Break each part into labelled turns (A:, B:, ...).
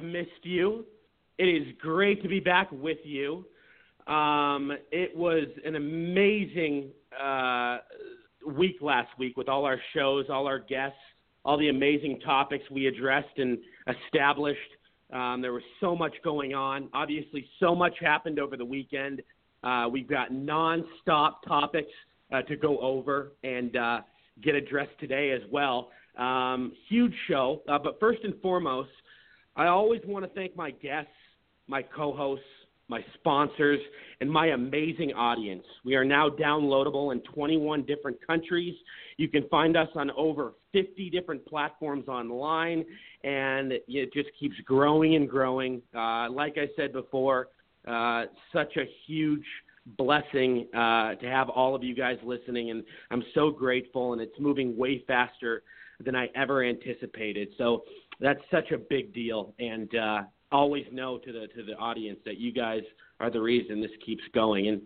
A: Have missed you. It is great to be back with you. Um, it was an amazing uh, week last week with all our shows, all our guests, all the amazing topics we addressed and established. Um, there was so much going on. Obviously, so much happened over the weekend. Uh, we've got nonstop topics uh, to go over and uh, get addressed today as well. Um, huge show. Uh, but first and foremost, I always want to thank my guests, my co hosts, my sponsors, and my amazing audience. We are now downloadable in 21 different countries. You can find us on over 50 different platforms online, and it just keeps growing and growing. Uh, like I said before, uh, such a huge blessing uh, to have all of you guys listening, and I'm so grateful, and it's moving way faster than I ever anticipated. So that's such a big deal, and uh, always know to the to the audience that you guys are the reason this keeps going. And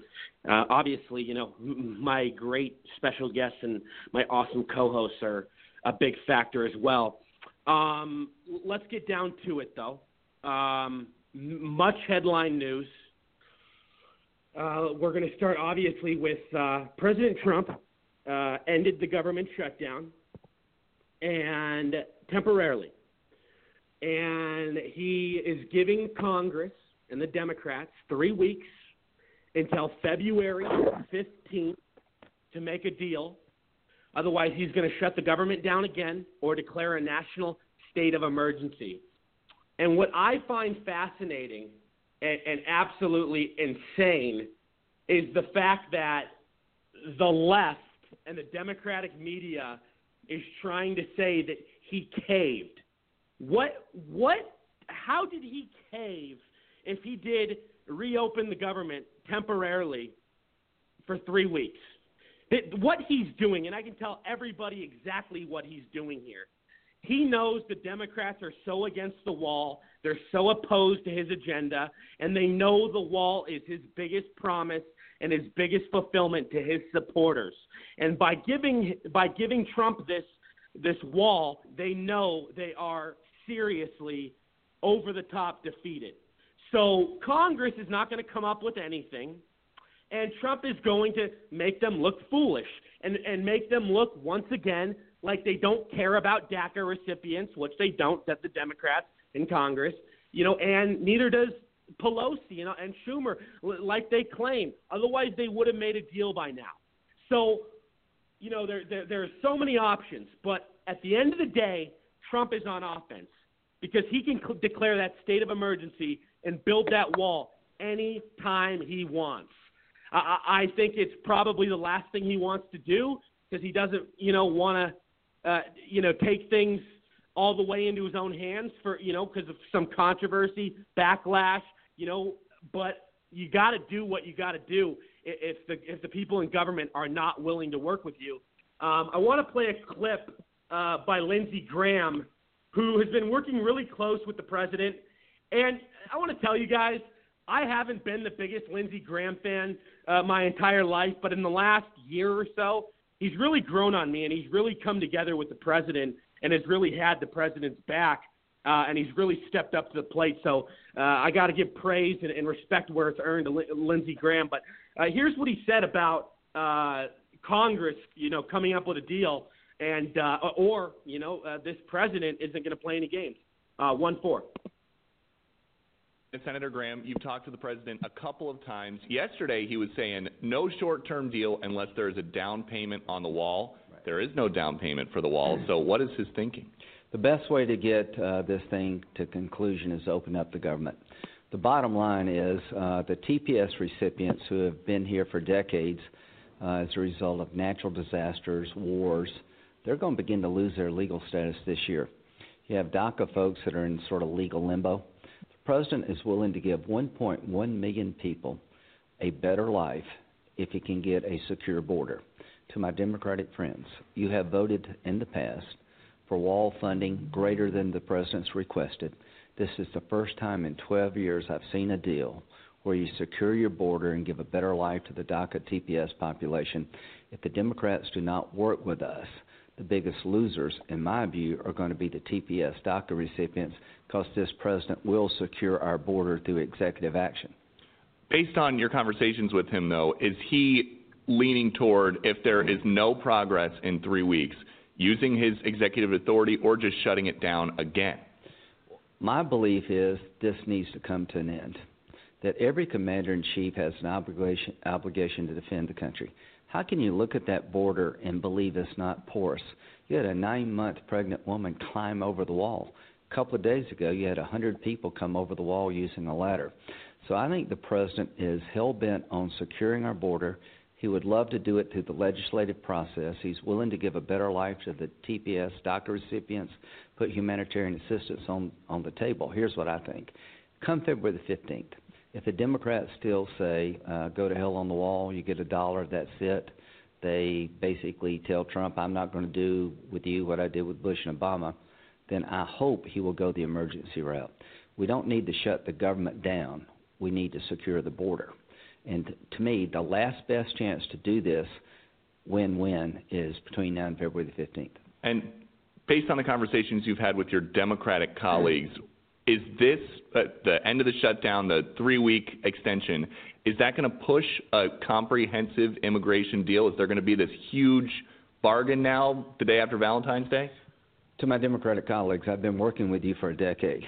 A: uh, obviously, you know, my great special guests and my awesome co-hosts are a big factor as well. Um, let's get down to it, though. Um, much headline news. Uh, we're going to start obviously with uh, President Trump uh, ended the government shutdown and temporarily and he is giving Congress and the Democrats three weeks until February 15th to make a deal. Otherwise, he's going to shut the government down again or declare a national state of emergency. And what I find fascinating and, and absolutely insane is the fact that the left and the Democratic media is trying to say that he caved what what how did he cave if he did reopen the government temporarily for 3 weeks? What he's doing and I can tell everybody exactly what he's doing here. He knows the Democrats are so against the wall, they're so opposed to his agenda, and they know the wall is his biggest promise and his biggest fulfillment to his supporters. And by giving by giving Trump this this wall, they know they are seriously over the top defeated. So Congress is not going to come up with anything, and Trump is going to make them look foolish and, and make them look once again like they don't care about DACA recipients, which they don't, that the Democrats in Congress, you know, and neither does Pelosi know, and Schumer, like they claim. Otherwise, they would have made a deal by now. So, you know, there, there, there are so many options, but at the end of the day, Trump is on offense because he can cl- declare that state of emergency and build that wall any time he wants. I, I think it's probably the last thing he wants to do because he doesn't, you know, want to, uh, you know, take things all the way into his own hands for, you know, because of some controversy, backlash, you know. But you got to do what you got to do if the if the people in government are not willing to work with you. Um, I want to play a clip uh, by Lindsey Graham, who has been working really close with the president. And I want to tell you guys, I haven't been the biggest Lindsey Graham fan uh, my entire life, but in the last year or so, he's really grown on me, and he's really come together with the president and has really had the president's back. Uh, and he's really stepped up to the plate. So uh, I got to give praise and, and respect where it's earned to Lindsey Graham. But uh, here's what he said about uh, Congress, you know, coming up with a deal and uh, or you know uh, this president isn't going to play any games. Uh, one four.
B: Senator Graham, you've talked to the president a couple of times. Yesterday, he was saying no short-term deal unless there is a down payment on the wall. Right. There is no down payment for the wall. So, what is his thinking?
C: The best way to get uh, this thing to conclusion is open up the government. The bottom line is uh, the TPS recipients who have been here for decades uh, as a result of natural disasters, wars, they're going to begin to lose their legal status this year. You have DACA folks that are in sort of legal limbo. The president is willing to give 1.1 million people a better life if he can get a secure border. To my Democratic friends, you have voted in the past for wall funding greater than the president's requested. This is the first time in 12 years I've seen a deal where you secure your border and give a better life to the DACA TPS population If the Democrats do not work with us, the biggest losers, in my view, are going to be the TPS DACA recipients because this president will secure our border through executive action.
B: Based on your conversations with him, though, is he leaning toward, if there is no progress in three weeks, using his executive authority or just shutting it down again?
C: My belief is this needs to come to an end. That every commander in chief has an obligation, obligation to defend the country. How can you look at that border and believe it's not porous? You had a nine month pregnant woman climb over the wall. A couple of days ago, you had 100 people come over the wall using a ladder. So I think the president is hell bent on securing our border. He would love to do it through the legislative process. He's willing to give a better life to the TPS DACA recipients, put humanitarian assistance on, on the table. Here's what I think. Come February the 15th, if the Democrats still say, uh, go to hell on the wall, you get a dollar, that's it, they basically tell Trump, I'm not going to do with you what I did with Bush and Obama, then I hope he will go the emergency route. We don't need to shut the government down. We need to secure the border. And to me, the last best chance to do this win-win is between now and February the 15th.
B: And based on the conversations you've had with your Democratic colleagues, is this uh, the end of the shutdown, the three-week extension? Is that going to push a comprehensive immigration deal? Is there going to be this huge bargain now the day after Valentine's Day?
C: To my Democratic colleagues, I've been working with you for a decade.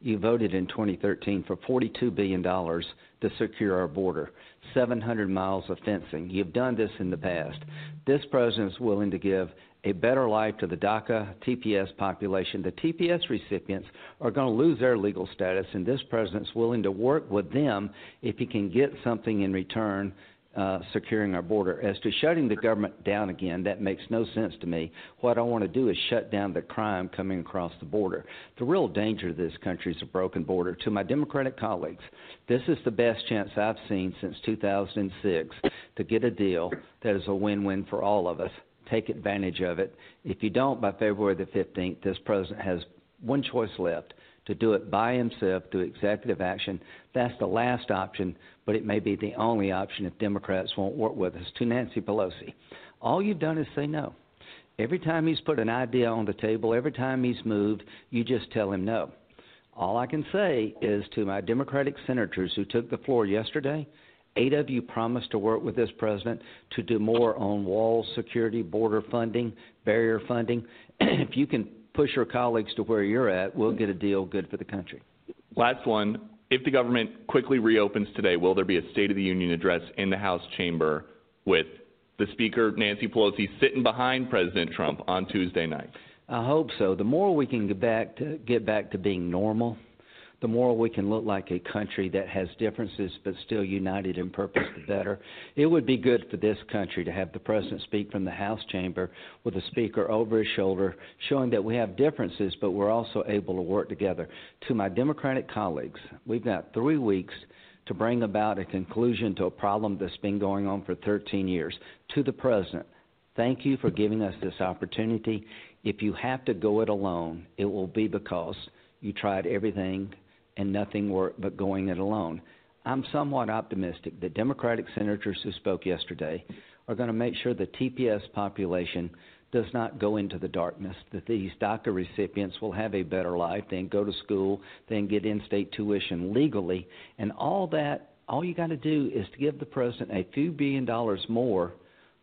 C: You voted in 2013 for $42 billion to secure our border, 700 miles of fencing. You've done this in the past. This president is willing to give a better life to the DACA TPS population. The TPS recipients are going to lose their legal status, and this president's willing to work with them if he can get something in return uh, securing our border. As to shutting the government down again, that makes no sense to me. What I want to do is shut down the crime coming across the border. The real danger to this country is a broken border. To my Democratic colleagues, this is the best chance I've seen since 2006 to get a deal that is a win win for all of us. Take advantage of it. If you don't, by February the 15th, this president has one choice left to do it by himself through executive action. That's the last option, but it may be the only option if Democrats won't work with us. To Nancy Pelosi, all you've done is say no. Every time he's put an idea on the table, every time he's moved, you just tell him no. All I can say is to my Democratic senators who took the floor yesterday, eight of you promised to work with this president to do more on wall security, border funding, barrier funding. if you can push your colleagues to where you're at, we'll get a deal good for the country.
B: Last one. If the government quickly reopens today, will there be a State of the Union address in the House chamber with the Speaker, Nancy Pelosi, sitting behind President Trump on Tuesday night?
C: I hope so. The more we can get back to get back to being normal, the more we can look like a country that has differences but still united in purpose, the better. It would be good for this country to have the president speak from the House chamber with the speaker over his shoulder, showing that we have differences, but we're also able to work together. To my Democratic colleagues, we've got three weeks to bring about a conclusion to a problem that's been going on for 13 years. To the president, thank you for giving us this opportunity. If you have to go it alone, it will be because you tried everything and nothing worked but going it alone. I'm somewhat optimistic that Democratic senators who spoke yesterday are going to make sure the TPS population does not go into the darkness, that these DACA recipients will have a better life, they can go to school, they can get in state tuition legally, and all that, all you got to do is to give the president a few billion dollars more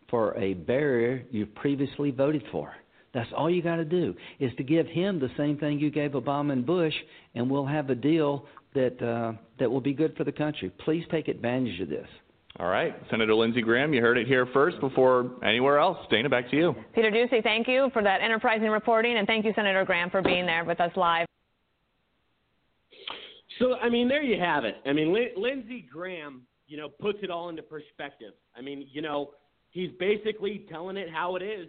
C: for a barrier you previously voted for. That's all you got to do is to give him the same thing you gave Obama and Bush, and we'll have a deal that uh, that will be good for the country. Please take advantage of this.
B: All right, Senator Lindsey Graham, you heard it here first before anywhere else. Dana, back to you.
D: Peter Doocy, thank you for that enterprising reporting, and thank you, Senator Graham, for being there with us live.
A: So, I mean, there you have it. I mean, Lindsey Graham, you know, puts it all into perspective. I mean, you know, he's basically telling it how it is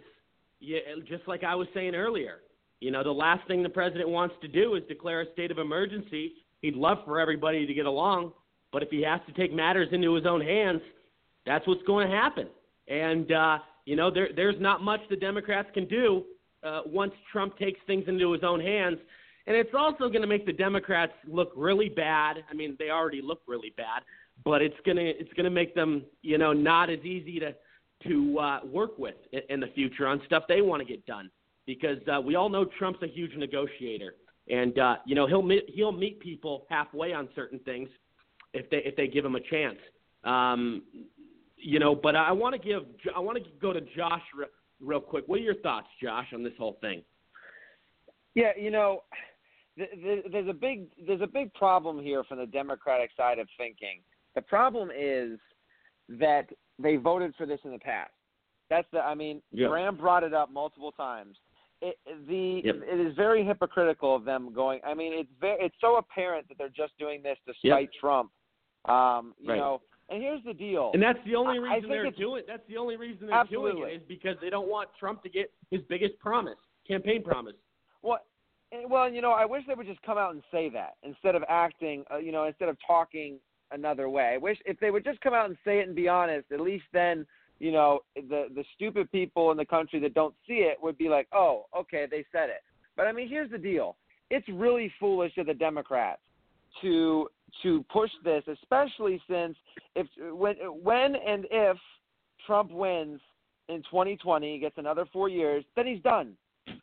A: yeah, just like I was saying earlier, you know, the last thing the president wants to do is declare a state of emergency. He'd love for everybody to get along, but if he has to take matters into his own hands, that's what's going to happen. And uh, you know, there, there's not much the Democrats can do uh, once Trump takes things into his own hands. And it's also going to make the Democrats look really bad. I mean, they already look really bad, but it's going to it's going to make them, you know, not as easy to to uh, work with in, the future on stuff they want to get done. Because uh, we all know Trump's a huge negotiator, and uh, you know he'll meet, he'll meet people halfway on certain things if they if they give him a chance. Um, you know, but I want to give I want to go to Josh real, real quick. What are your thoughts, Josh, on this whole thing?
E: Yeah, you know, there's a big there's a big problem here from the Democratic side of thinking. The problem is that they voted for this in the past. That's the I mean, yep. Graham brought it up multiple times. It, the yep. it is very hypocritical of them going. I mean, it's very it's so apparent that they're just doing this to spite yep. Trump. Um, you
A: right.
E: know, and here's the deal.
A: And that's the only reason they're doing. That's the only reason they're
E: absolutely.
A: doing it is because they don't want Trump to get his biggest promise, campaign promise.
E: Well, well, you know, I wish they would just come out and say that instead of acting. Uh, you know, instead of talking another way. I wish if they would just come out and say it and be honest. At least then, you know, the the stupid people in the country that don't see it would be like, oh, okay, they said it. But I mean, here's the deal. It's really foolish of the Democrats to to push this, especially since if when when and if Trump wins in 2020, gets another four years, then he's done,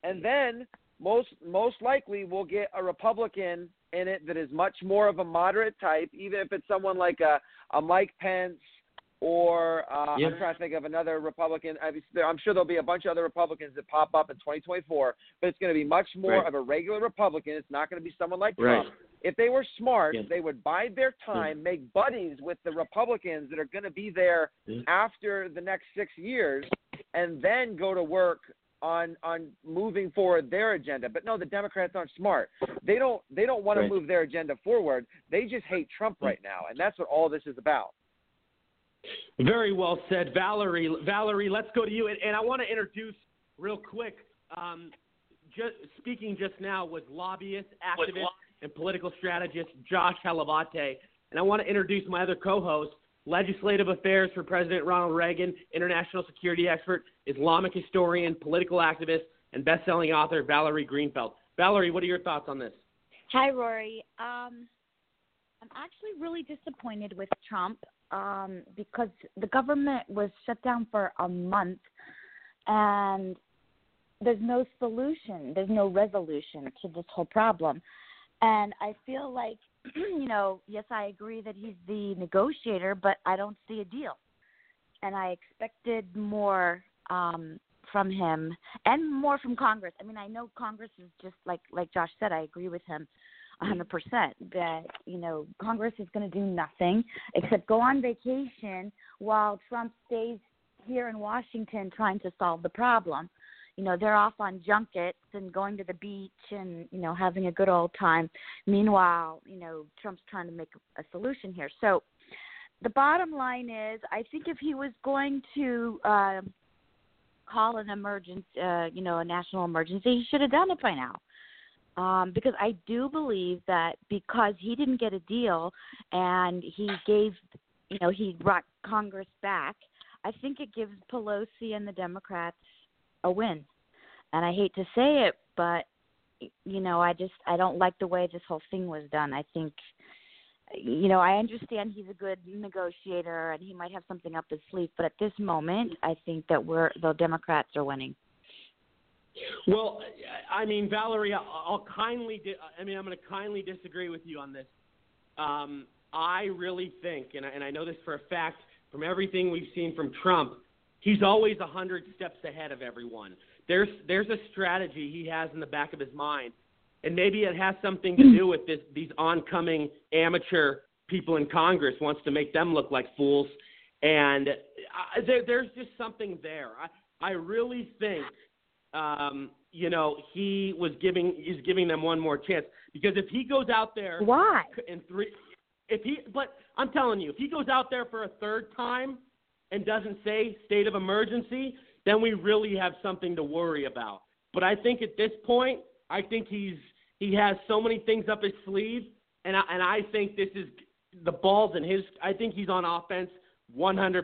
E: and then most most likely we'll get a Republican in it that is much more of a moderate type, even if it's someone like a a Mike Pence or uh, I'm trying to think of another Republican. I'm sure there'll be a bunch of other Republicans that pop up in 2024, but it's going to be much more
A: right.
E: of a regular Republican. It's not going to be someone like Trump. If they were smart,
A: yeah.
E: they would bide their time,
A: yeah.
E: make buddies with the Republicans that are going to be there after the next six years, and then go to work on on moving forward their agenda. But no, the Democrats aren't smart. They don't they don't want
A: right.
E: to move their agenda forward. They just hate Trump right now, and that's what all this is about.
A: Very well said, Valerie. Valerie, let's go to you. And, and I want to introduce real quick. Um, just, speaking just now was lobbyist, activist, and political strategist Josh Hlavaty. And I want to introduce my other co-host, legislative affairs for President Ronald Reagan, international security expert, Islamic historian, political activist, and best-selling author Valerie Greenfeld. Valerie, what are your thoughts on this?
F: Hi, Rory. Um, I'm actually really disappointed with Trump um, because the government was shut down for a month and there's no solution, there's no resolution to this whole problem. And I feel like, you know, yes, I agree that he's the negotiator, but I don't see a deal. And I expected more um, from him and more from Congress. I mean, I know Congress is just like like Josh said. I agree with him. 100% that you know Congress is going to do nothing except go on vacation while Trump stays here in Washington trying to solve the problem. You know, they're off on junkets and going to the beach and you know having a good old time. Meanwhile, you know Trump's trying to make a solution here. So the bottom line is, I think if he was going to uh, call an emergency, uh, you know, a national emergency, he should have done it by now um, because I do believe that because he didn't get a deal and he gave, you know, he brought Congress back. I think it gives Pelosi and the Democrats a win. And I hate to say it, but you know, I just I don't like the way this whole thing was done. I think you know, I understand he's a good negotiator and he might have something up his sleeve, but at this moment, I think that we're the Democrats are winning.
A: Well, I mean, Valerie, I'll kindly. I mean, I'm going to kindly disagree with you on this. Um, I really think, and I, and I know this for a fact from everything we've seen from Trump, he's always a hundred steps ahead of everyone. There's there's a strategy he has in the back of his mind, and maybe it has something to do with this these oncoming amateur people in Congress wants to make them look like fools, and I, there, there's just something there. I I really think um, you know, he was giving he's giving them one more chance because if he goes out there,
F: why
A: in three, if he, but I'm telling you, if he goes out there for a third time and doesn't say state of emergency, then we really have something to worry about. But I think at this point, I think he's he has so many things up his sleeve, and I, and I think this is the balls in his. I think he's on offense 100%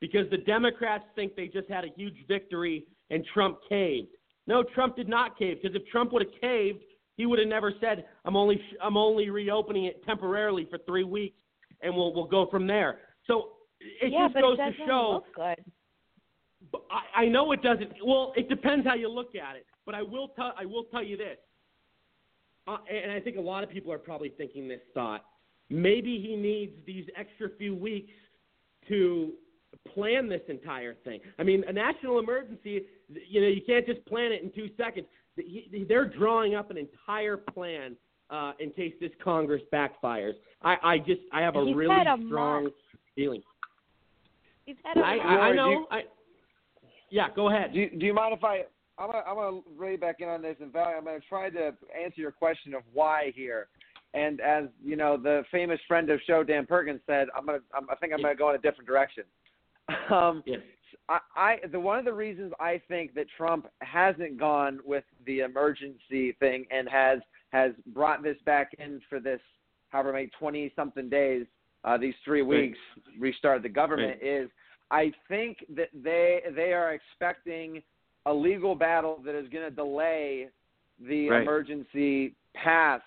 A: because the Democrats think they just had a huge victory and Trump caved. No, Trump did not cave because if Trump would have caved, he would have never said, "I'm only I'm only reopening it temporarily for three weeks, and we'll we'll go from there." So it
F: yeah,
A: just goes
F: it
A: to show. But I, I know it doesn't. Well, it depends how you look at it. But I will tell I will tell you this, uh, and I think a lot of people are probably thinking this thought. Maybe he needs these extra few weeks to plan this entire thing. I mean, a national emergency, you know, you can't just plan it in two seconds. They're drawing up an entire plan uh, in case this Congress backfires. I, I just, I have a
F: He's
A: really
F: a
A: strong
F: month.
A: feeling.
F: He's had a
A: I,
F: month.
A: I, I
E: Rory, do
A: know.
E: you-
A: I, yeah, go ahead.
E: Do you, do you mind if I? I'm gonna I'm gonna rein back in on this, and Val, I'm gonna try to answer your question of why here. And as you know, the famous friend of show Dan Perkins said, I'm gonna I'm, I think I'm gonna go in a different direction. Um,
A: Yes.
E: I, I the one of the reasons I think that Trump hasn't gone with the emergency thing and has has brought this back in for this however many twenty something days, uh, these three weeks, restart the government is I think that they they are expecting a legal battle that is going to delay the
A: Right.
E: emergency past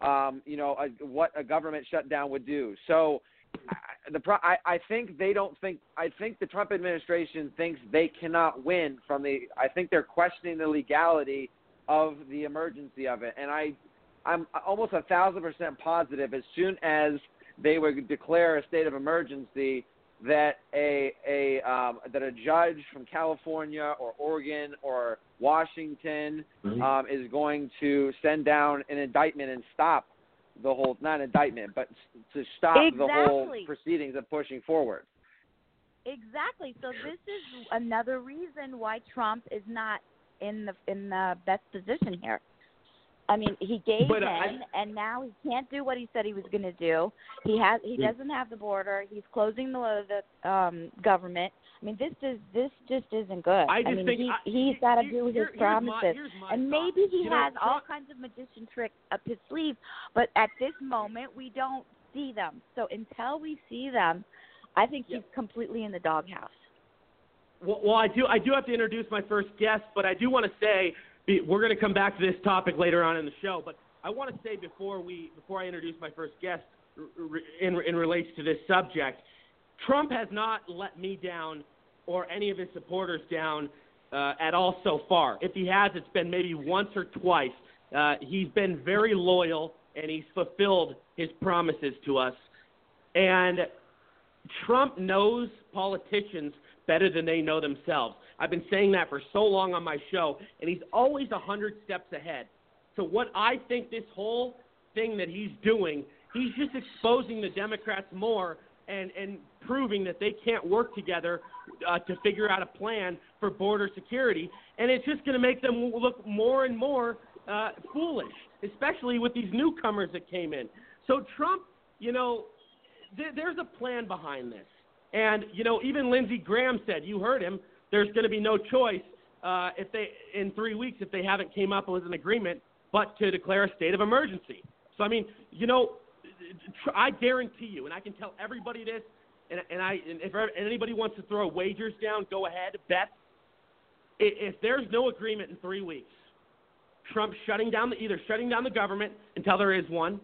E: um, you know a, what a government shutdown would do. So I- the pro- I, I think they don't think I think the Trump administration thinks they cannot win from the I think they're questioning the legality of the emergency of it and I I'm almost a thousand percent positive as soon as they would declare a state of emergency that a a um, that a judge from California or Oregon or Washington
A: Mhm.
E: um, is going to send down an indictment and stop the whole not an indictment but to stop the whole proceedings of pushing forward.
F: Exactly. So this is another reason why Trump is not in the in the best position here. I mean, he gave
A: But
F: in,
A: I-
F: and now he can't do what he said he was going to do. He has he
A: Mm.
F: doesn't have the border. He's closing the the um government. I mean, this is this just isn't good.
A: I just
F: mean,
A: think
F: he
A: I-
F: he's got to do his
A: my-
F: promises.
A: here's my
F: and maybe he
A: You know,
F: has all kinds of magician tricks up his sleeve, but at this moment we don't see them. So until we see them, I think he's completely in the doghouse.
A: Well, well, I do. I do have to introduce my first guest, but I do want to say we're going to come back to this topic later on in the show. But I want to say before we before I introduce my first guest in in relation to this subject, Trump has not let me down or any of his supporters down uh, at all so far. If he has, it's been maybe once or twice. Uh, he's been very loyal and he's fulfilled his promises to us. And Trump knows politicians better than they know themselves. I've been saying that for so long on my show, and he's always a hundred steps ahead. So what I think this whole thing that he's doing, he's just exposing the Democrats more and and proving that they can't work together uh, to figure out a plan for border security, and it's just going to make them look more and more uh, foolish, especially with these newcomers that came in. So Trump, you know, th- there's a plan behind this. And you know, even Lindsey Graham said, you heard him. There's going to be no choice uh, if they in three weeks if they haven't came up with an agreement, but to declare a state of emergency. So I mean, you know, I guarantee you, and I can tell everybody this, and, and I and if anybody wants to throw wagers down, go ahead, bet. If there's no agreement in three weeks, Trump's shutting down the, either shutting down the government until there is one,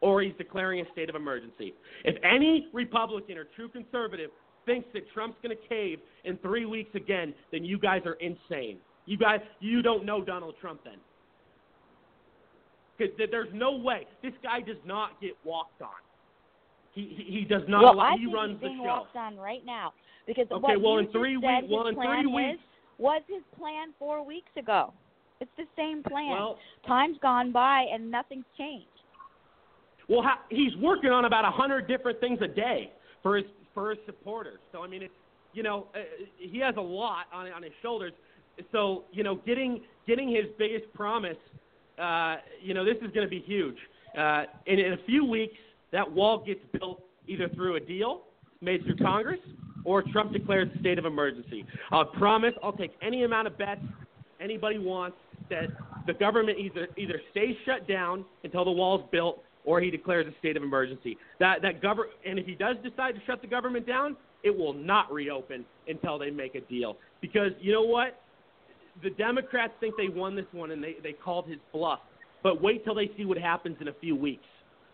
A: or he's declaring a state of emergency. If any Republican or true conservative thinks that Trump's going to cave in three weeks again, then you guys are insane. You guys, you don't know Donald Trump then. Because there's no way this guy does not get walked on. He he, he does not.
F: well,
A: allow,
F: I
A: he
F: think
A: runs
F: he's
A: the
F: being
A: show.
F: walked on right now because
A: Okay,
F: what
A: well, in three
F: said
A: week- well, in three weeks-
F: was his plan four weeks ago. It's the same plan.
A: Well-
F: Time's gone by and nothing's changed.
A: Well, how, he's working on about a hundred different things a day for his for his supporters. So I mean, it's you know uh, he has a lot on on his shoulders. So you know, getting getting his biggest promise, uh, you know, this is going to be huge. Uh, in, in a few weeks, that wall gets built either through a deal made through Congress or Trump declares a state of emergency. I'll promise I'll take any amount of bets anybody wants that the government either either stays shut down until the wall's built or he declares a state of emergency. That that govern and if he does decide to shut the government down, it will not reopen until they make a deal. Because you know what? The Democrats think they won this one and they, they called his bluff. But wait till they see what happens in a few weeks.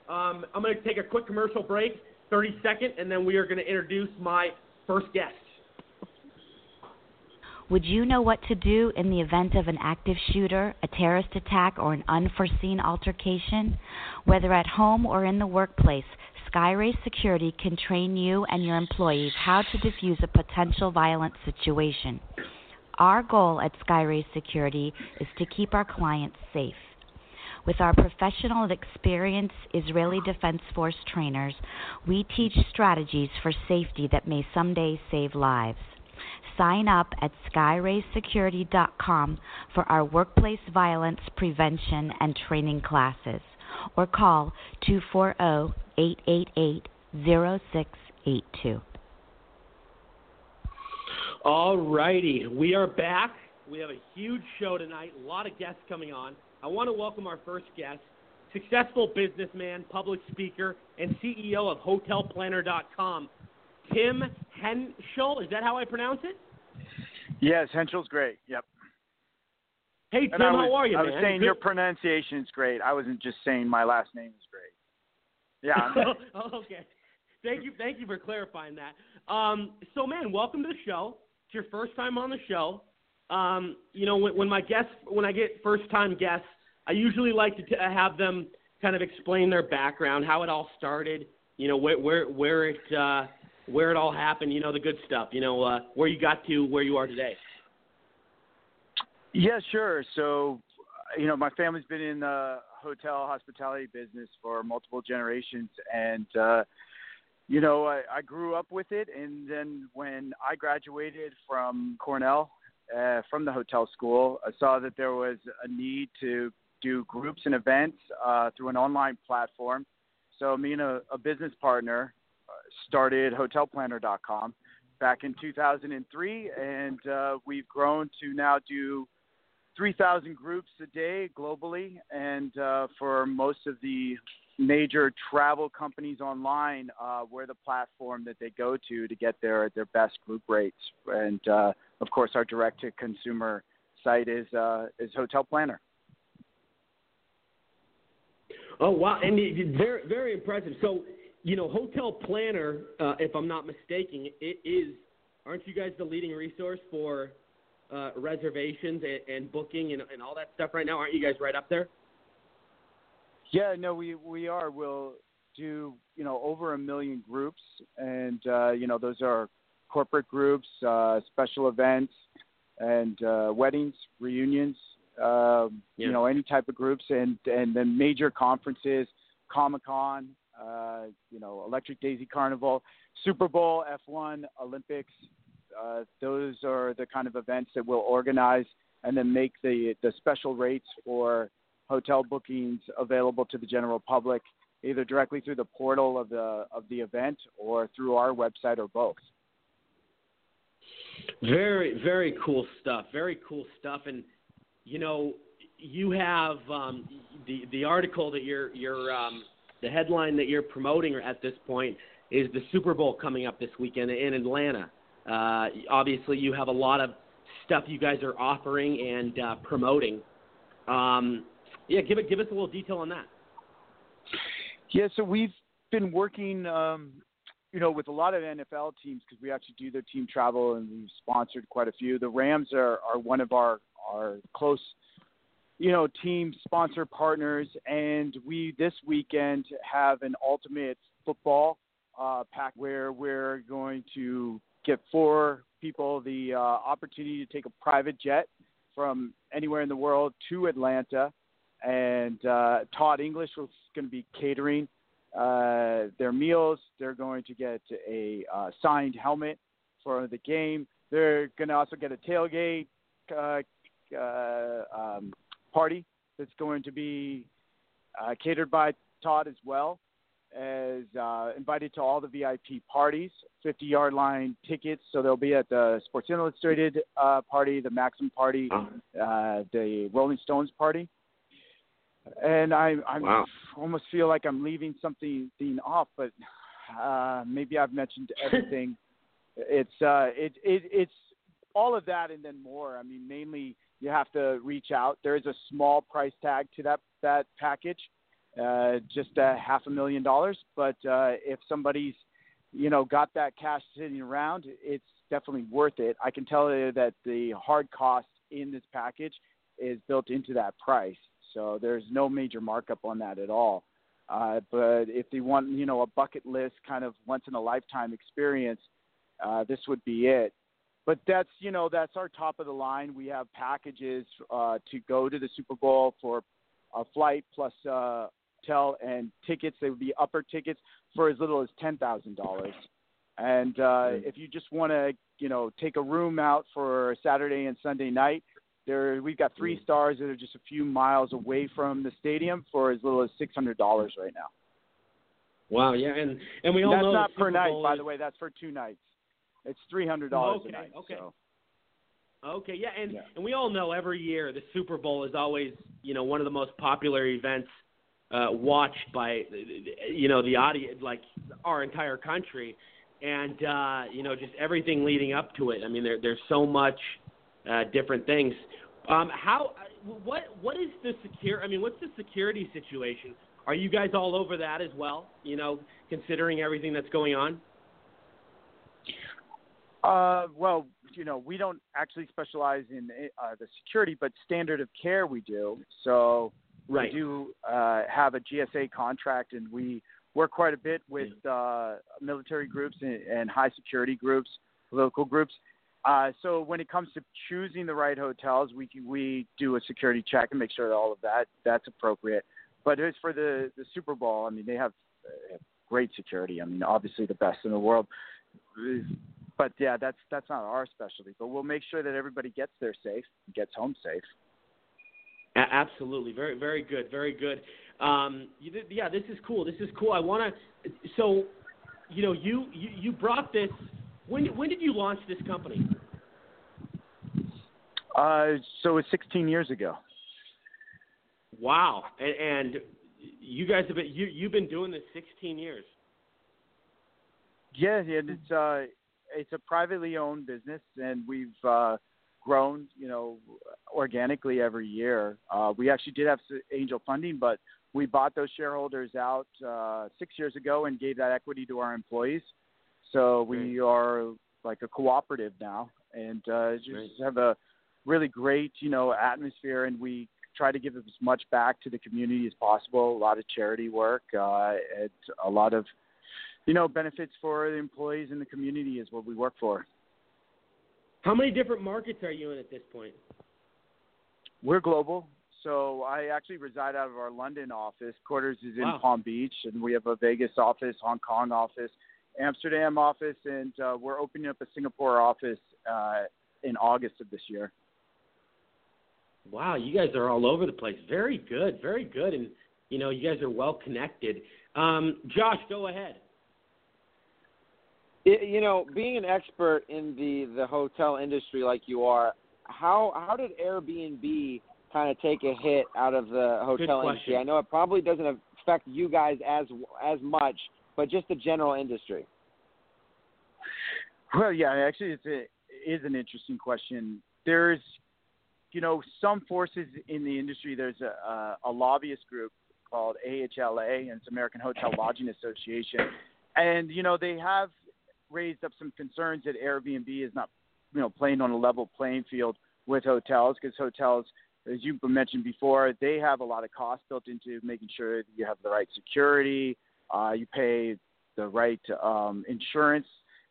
A: Um, I'm going to take a quick commercial break, 30 second, and then we are going to introduce my first guest.
F: Would you know what to do in the event of an active shooter, a terrorist attack, or an unforeseen altercation? Whether at home or in the workplace, Skyrace Security can train you and your employees how to defuse a potential violent situation. Our goal at Skyrace Security is to keep our clients safe. With our professional and experienced Israeli Defense Force trainers, we teach strategies for safety that may someday save lives. Sign up at skyraysecurity.com for our workplace violence prevention and training classes or call 240 888 0682.
A: All righty, we are back. We have a huge show tonight, a lot of guests coming on. I want to welcome our first guest, successful businessman, public speaker, and CEO of HotelPlanner.com, Tim Hentschel. Is that how I pronounce it?
G: Yes, Hentschel's great. Yep.
A: Hey Tim,
G: was,
A: how are you,
G: I
A: man?
G: was saying
A: Good-
G: your pronunciation is great. I wasn't just saying my last name is great. Yeah. I'm-
A: oh, okay. Thank you, thank you for clarifying that. Um, so, man, welcome to the show. It's your first time on the show. Um, you know, when, when my guests, when I get first-time guests, I usually like to t- have them kind of explain their background, how it all started. You know, where where where it uh, where it all happened. You know, the good stuff. You know, uh, where you got to, where you are today.
G: Yeah, sure. So, you know, my family's been in the hotel hospitality business for multiple generations, and uh, you know, I, I grew up with it. And then when I graduated from Cornell, uh, from the hotel school, I saw that there was a need to do groups and events uh, through an online platform. So me and a, a business partner started HotelPlanner.com back in 2003, and uh, we've grown to now do 3,000 groups a day globally, and uh, for most of the major travel companies online, uh, we're the platform that they go to to get their their best group rates. And uh, of course, our direct-to-consumer site is uh, is Hotel Planner.
A: Oh wow, and very very impressive. So, you know, Hotel Planner, uh, if I'm not mistaken, it is. Aren't you guys the leading resource for uh, reservations and, and booking and, and all that stuff right now? Aren't you guys right up there?
G: Yeah, no, we we are. We'll do you know over a million groups, and uh, you know those are corporate groups, uh, special events, and uh, weddings, reunions. Um,
A: Yeah.
G: You know any type of groups, and and then major conferences, Comic Con, uh, you know Electric Daisy Carnival, Super Bowl, F1, Olympics. Uh, those are the kind of events that we'll organize and then make the the special rates for hotel bookings available to the general public either directly through the portal of the of the event or through our website or both.
A: Very, very cool stuff. Very cool stuff. And you know, you have um, the the article that you're you're um, the headline that you're promoting at this point is the Super Bowl coming up this weekend in Atlanta. Uh, obviously, you have a lot of stuff you guys are offering and uh, promoting. Um, yeah, give it give us a little detail on that.
G: Yeah, so we've been working, um, you know, with a lot of NFL teams because we actually do their team travel and we've sponsored quite a few. The Rams are, are one of our our close, you know, team sponsor partners, and we this weekend have an ultimate football uh, pack where we're going to get four people the uh, opportunity to take a private jet from anywhere in the world to Atlanta and uh, Todd English was going to be catering uh, their meals. They're going to get a uh, signed helmet for the game. They're going to also get a tailgate uh, um, party that's going to be uh, catered by Todd as well as uh, invited to all the VIP parties, 50 yard line tickets. So they'll be at the Sports Illustrated uh, party, the Maxim party, uh, the Rolling Stones party. And I I
A: Wow.
G: almost feel like I'm leaving something thing off, but uh, maybe I've mentioned everything. it's uh, it, it it's all of that and then more. I mean, mainly you have to reach out. There is a small price tag to that that package, uh, just a half a million dollars. But uh, if somebody's you know got that cash sitting around, it's definitely worth it. I can tell you that the hard cost in this package is built into that price, so there's no major markup on that at all. Uh, but if they want, you know, a bucket list kind of once in a lifetime experience, uh, this would be it. But that's, you know, that's our top of the line. We have packages uh, to go to the Super Bowl for a flight plus uh, hotel and tickets. They would be upper tickets for as little as ten thousand dollars. And uh, mm-hmm. if you just want to, you know, take a room out for Saturday and Sunday night, there we've got three mm. stars that are just a few miles away from the stadium for as little as six hundred dollars right now.
A: Wow, yeah, and and we all
G: that's
A: know
G: not per night,
A: is...
G: by the way. That's for two nights. It's three hundred dollars
A: okay,
G: a night.
A: Okay.
G: So.
A: Okay, yeah, and
G: yeah.
A: and we all know every year the Super Bowl is always you know one of the most popular events uh, watched by you know the audience, like our entire country, and uh, you know just everything leading up to it. I mean, there, there's so much uh, different things. Um, how what what is the secure? I mean, what's the security situation? Are you guys all over that as well? You know, considering everything that's going on.
G: Uh, well, you know, we don't actually specialize in uh, the security, but standard of care we do. So
A: right.
G: we do uh, have a GSA contract, and we work quite a bit with uh, military groups and, and high security groups, local groups. Uh, so when it comes to choosing the right hotels, we we do a security check and make sure that all of that that's appropriate. But as for the the Super Bowl, I mean, they have uh, great security. I mean, obviously the best in the world. But yeah, that's that's not our specialty. But we'll make sure that everybody gets there safe, gets home safe.
A: Absolutely, very very good, very good. Um, you, yeah, this is cool. This is cool. I want to. So, you know, you, you you brought this. When when did you launch this company?
G: Uh, so it's 16 years ago.
A: Wow, and, and you guys have been you you've been doing this 16 years.
G: Yeah, and it's uh it's a privately owned business, and we've uh, grown, you know, organically every year. Uh, we actually did have angel funding, but we bought those shareholders out uh, six years ago and gave that equity to our employees. So we are like a cooperative now, and uh, just have a really great, you know, atmosphere, and we try to give as much back to the community as possible. A lot of charity work, uh, and a lot of you know, benefits for the employees in the community is what we work for.
A: How many different markets are you in at this point?
G: We're global. So I actually reside out of our London office. Quarters is in
A: wow.
G: Palm Beach, and we have a Vegas office, Hong Kong office, Amsterdam office, and uh, we're opening up a Singapore office uh, in August of this year.
A: Wow, you guys are all over the place. Very good, very good, and you know you guys are well connected. Um, Josh, go ahead.
E: It, you know, being an expert in the the hotel industry like you are, how how did Airbnb kind of take a hit out of the hotel industry? I know it probably doesn't affect you guys as as much, but just the general industry.
G: Well, yeah, actually, it's a, it is an interesting question. There's, you know, some forces in the industry. There's a, a, a lobbyist group called AHLA, and it's American Hotel Lodging Association, and you know they have raised up some concerns that Airbnb is not, you know, playing on a level playing field with hotels because hotels, as you mentioned before, they have a lot of costs built into making sure that you have the right security, uh, you pay the right um, insurance,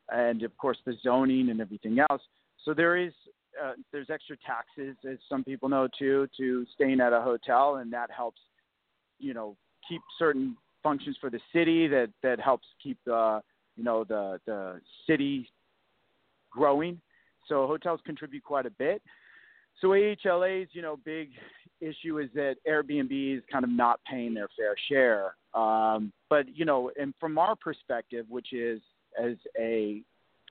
G: and of course the zoning and everything else. So there is uh, there's extra taxes, as some people know too, to staying at a hotel, and that helps, you know, keep certain functions for the city that that helps keep uh, you know the the city growing. So hotels contribute quite a bit. So AHLA's you know big issue is that Airbnb is kind of not paying their fair share. Um, but you know, and from our perspective, which is as a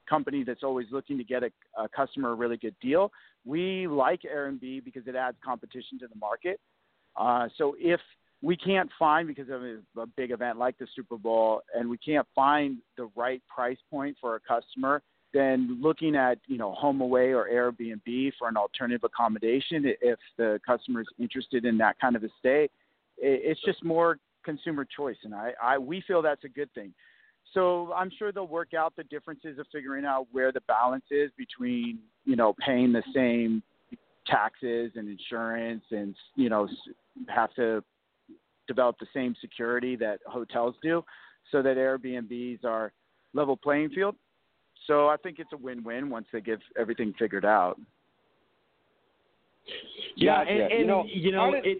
G: company that's always looking to get a, a customer a really good deal, we like Airbnb because it adds competition to the market. Uh, so if we can't find because of a, big event like the Super Bowl, and we can't find the right price point for a customer, then looking at you know HomeAway or Airbnb for an alternative accommodation, if the customer is interested in that kind of a stay, it's just more consumer choice, and I, I we feel that's a good thing. So I'm sure they'll work out the differences of figuring out where the balance is between you know paying the same taxes and insurance and you know have to develop the same security that hotels do so that Airbnbs are level playing field. So I think it's a win-win once they get everything figured out.
A: Yeah,
E: Gotcha.
A: and, and
E: you know,
A: you know
E: did-
A: it.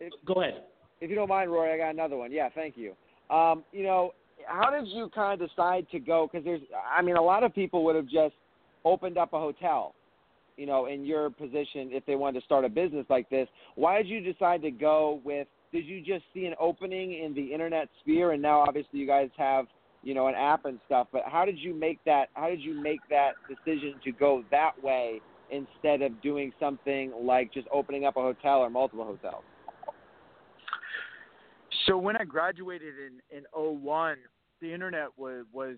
E: if-
A: Go ahead.
E: if you don't mind, Rory, I got another one. Yeah, thank you. Um, you know, how did you kind of decide to go? Because there's, I mean, a lot of people would have just opened up a hotel, you know, in your position if they wanted to start a business like this. Why did you decide to go with? Did you just see an opening in the internet sphere, and now obviously you guys have, you know, an app and stuff? But how did you make that? How did you make that decision to go that way instead of doing something like just opening up a hotel or multiple hotels?
G: So when I graduated in in '01, the internet was was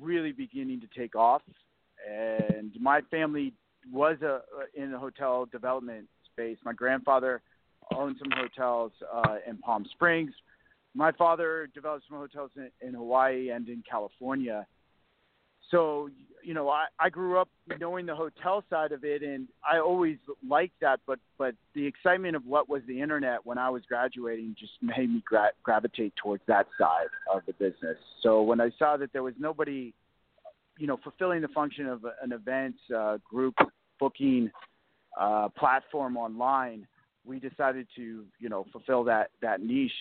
G: really beginning to take off, and my family was a in the hotel development space. My grandfather owned some hotels uh, in Palm Springs. My father developed some hotels in, in Hawaii and in California. So you know, I, I grew up knowing the hotel side of it, and I always liked that. But but the excitement of what was the internet when I was graduating just made me gra- gravitate towards that side of the business. So when I saw that there was nobody, you know, fulfilling the function of an event uh, group booking uh, platform online, we decided to you know fulfill that that niche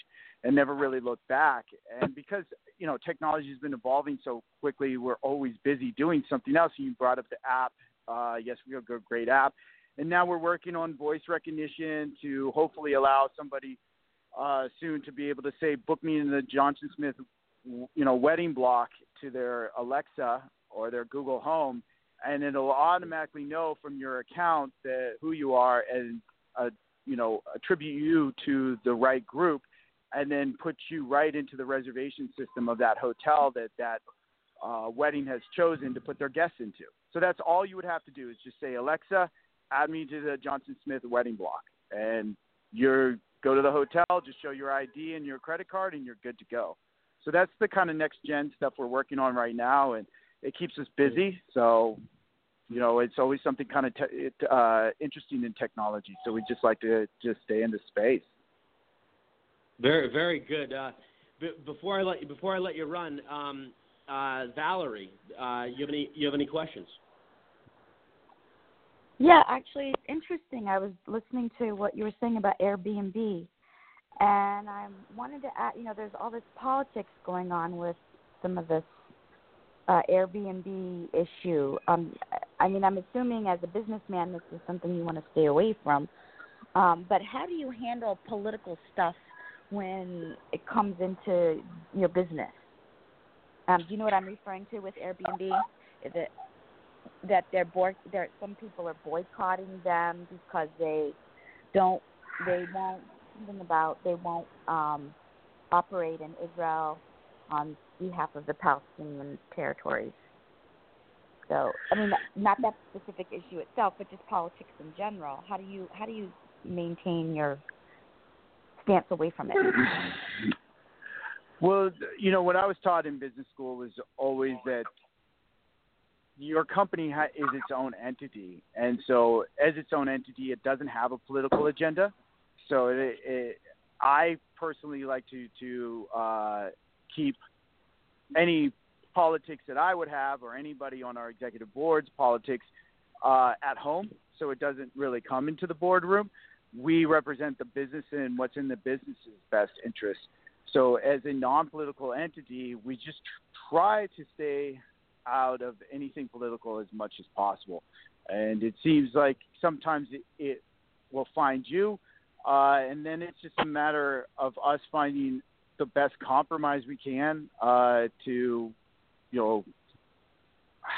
G: and never really looked back. And because you know technology has been evolving so quickly, we're always busy doing something else. You brought up the app. Uh, yes, we have a great app, and now we're working on voice recognition to hopefully allow somebody uh, soon to be able to say, "Book me in the Johnson Smith, you know, wedding block" to their Alexa or their Google Home, and it'll automatically know from your account that who you are and uh, you know attribute you to the right group and then put you right into the reservation system of that hotel that that uh, wedding has chosen to put their guests into. So that's all you would have to do is just say, Alexa, add me to the Johnson Smith wedding block, and you're go to the hotel, just show your ID and your credit card, and you're good to go. So that's the kind of next gen stuff we're working on right now, and it keeps us busy. So you know, it's always something kind of te- it, uh, interesting in technology. So we just like to just stay in the space.
A: Very, very good. Uh, b- before I let you, before I let you run, um, uh, Valerie, uh, you have any you have any questions?
F: Yeah, actually, it's interesting. I was listening to what you were saying about Airbnb, and I wanted to add, you know, there's all this politics going on with some of this uh, Airbnb issue. Um, I mean, I'm assuming as a businessman, this is something you want to stay away from. Um, but how do you handle political stuff when it comes into your business? Um, do you know what I'm referring to with Airbnb? Is it that they're boy- there some people are boycotting them because they don't they won't something about they won't um operate in Israel on behalf of the Palestinian territories. So I mean not that specific issue itself, but just politics in general. How do you how do you maintain your stance away from it?
G: Well, you know, what I was taught in business school was always that your company ha- is its own entity, and so as its own entity, it doesn't have a political agenda. So it, it, I personally like to to uh, keep any politics that I would have or anybody on our executive board's politics uh, at home, so it doesn't really come into the boardroom. We represent the business and what's in the business's best interest. So, as a non-political entity, we just try to stay out of anything political as much as possible. And it seems like sometimes it, it will find you, uh, and then it's just a matter of us finding the best compromise we can uh, to, you know,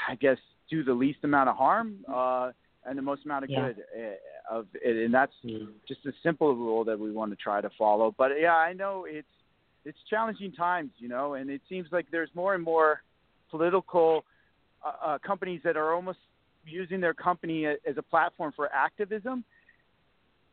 G: I guess do the least amount of harm uh, and the most amount of
A: Yeah.
G: good uh, of it. And that's just a simple rule that we want to try to follow. But yeah, I know it's it's challenging times, you know, and it seems like there's more and more political uh, uh, companies that are almost using their company as a platform for activism.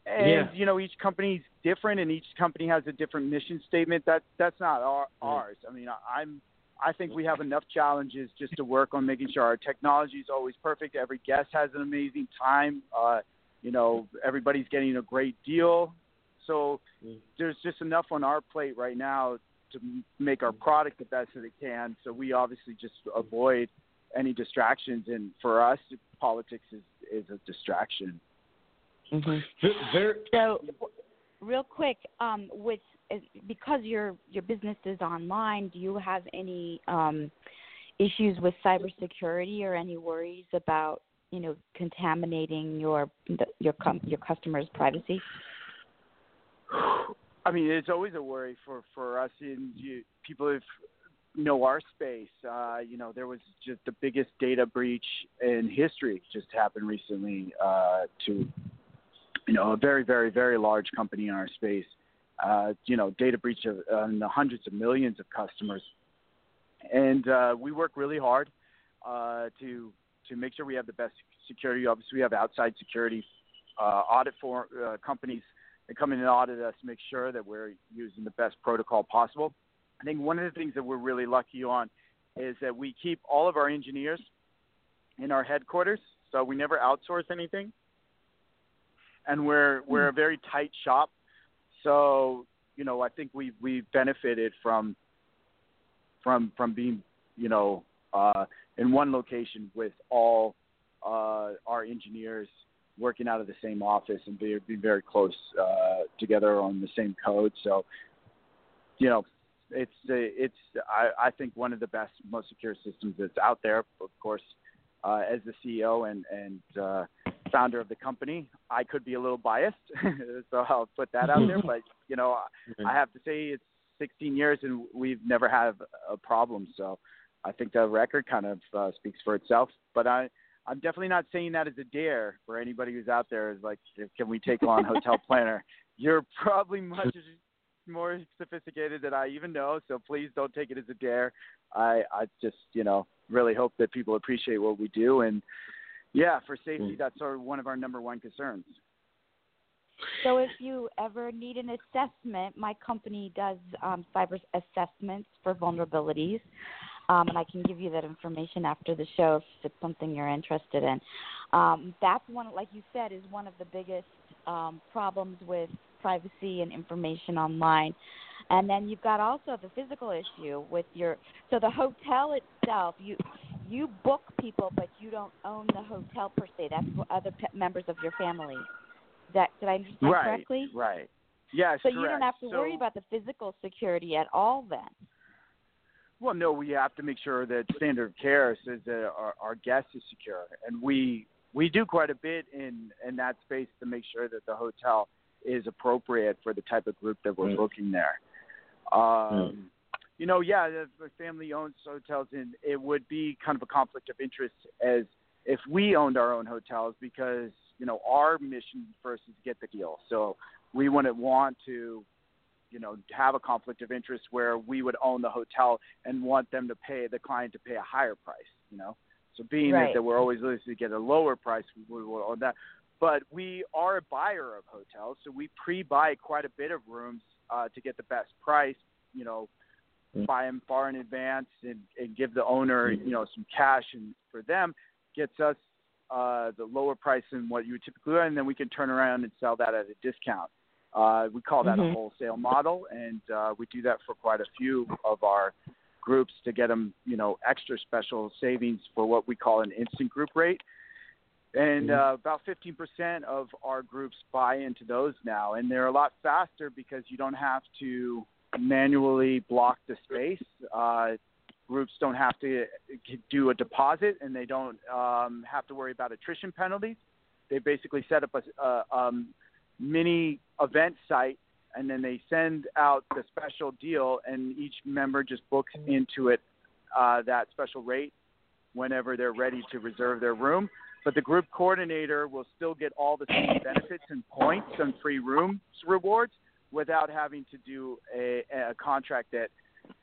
G: And
A: Yeah.
G: you know, each company's different, and each company has a different mission statement. That that's not our, ours. I mean, I, I'm I think we have enough challenges just to work on making sure our technology is always perfect. Every guest has an amazing time. Uh, you know, everybody's getting a great deal. So there's just enough on our plate right now to make our product the best that it can. So we obviously just avoid any distractions. And for us, politics is is a distraction.
F: Mm-hmm. So, real quick, um, with because your your business is online, do you have any um, issues with cybersecurity or any worries about you know contaminating your your your customers' privacy?
G: I mean, it's always a worry for for us and you, people who know our space. Uh, you know, there was just the biggest data breach in history just happened recently uh, to you know a very very very large company in our space. Uh, you know, data breach of uh, the hundreds of millions of customers, and uh, we work really hard uh, to to make sure we have the best security. Obviously, we have outside security uh, audit for uh, companies they come in and audit us make sure that we're using the best protocol possible. I think one of the things that we're really lucky on is that we keep all of our engineers in our headquarters, so we never outsource anything, and we're we're a very tight shop. So you know, I think we we benefited from from from being you know uh, in one location with all uh, our engineers working out of the same office and be, be very close uh, together on the same code. So, you know, it's it's I, I think one of the best, most secure systems that's out there. Of course, uh, as the CEO and and uh, founder of the company, I could be a little biased, so I'll put that out there. But you know, I have to say it's 16 years and we've never had a problem. So I think the record kind of uh, speaks for itself. But I I'm definitely not saying that as a dare for anybody who's out there. Is like, can we take on Hotel Planner? You're probably much more sophisticated than I even know, so please don't take it as a dare. I I just you know really hope that people appreciate what we do, and yeah, for safety, mm. that's our one of our number one concerns.
F: So if you ever need an assessment, my company does um, cyber assessments for vulnerabilities um, and I can give you that information after the show if it's something you're interested in. Um, that's one, like you said, is one of the biggest um, problems with privacy and information online. And then you've got also the physical issue with your so the hotel itself. You you book people, but you don't own the hotel per se. That's for other pe- members of your family. That did I understand
G: right,
F: correctly?
G: Right. Yes.
F: So
G: correct.
F: you don't have to
G: so,
F: worry about the physical security at all then.
G: Well, no, we have to make sure that standard of care says that our, our guest is secure, and we we do quite a bit in in that space to make sure that the hotel is appropriate for the type of group that we're mm. booking there. Um, mm. You know, yeah, if a family owns hotels, and it would be kind of a conflict of interest as if we owned our own hotels because you know our mission first is to get the deal. So we wouldn't want to you know have a conflict of interest where we would own the hotel and want them to pay the client to pay a higher price you know so being
F: right.
G: that, that we're always looking to get a lower price we would own that but we are a buyer of hotels so we pre-buy quite a bit of rooms uh, to get the best price you know. Buy them far in advance and, and give the owner you know some cash and for them gets us uh, the lower price than what you would typically and then we can turn around and sell that at a discount uh, we call that
F: mm-hmm.
G: a wholesale model, and uh, we do that for quite a few of our groups to get them, you know, extra special savings for what we call an instant group rate. And
F: mm-hmm.
G: uh, about 15% of our groups buy into those now, and they're a lot faster because you don't have to manually block the space. Uh, groups don't have to do a deposit, and they don't um, have to worry about attrition penalties. They basically set up a, uh, um, mini event site and then they send out the special deal and each member just books into it uh, that special rate whenever they're ready to reserve their room but the group coordinator will still get all the same benefits and points and free rooms rewards without having to do a, a contract that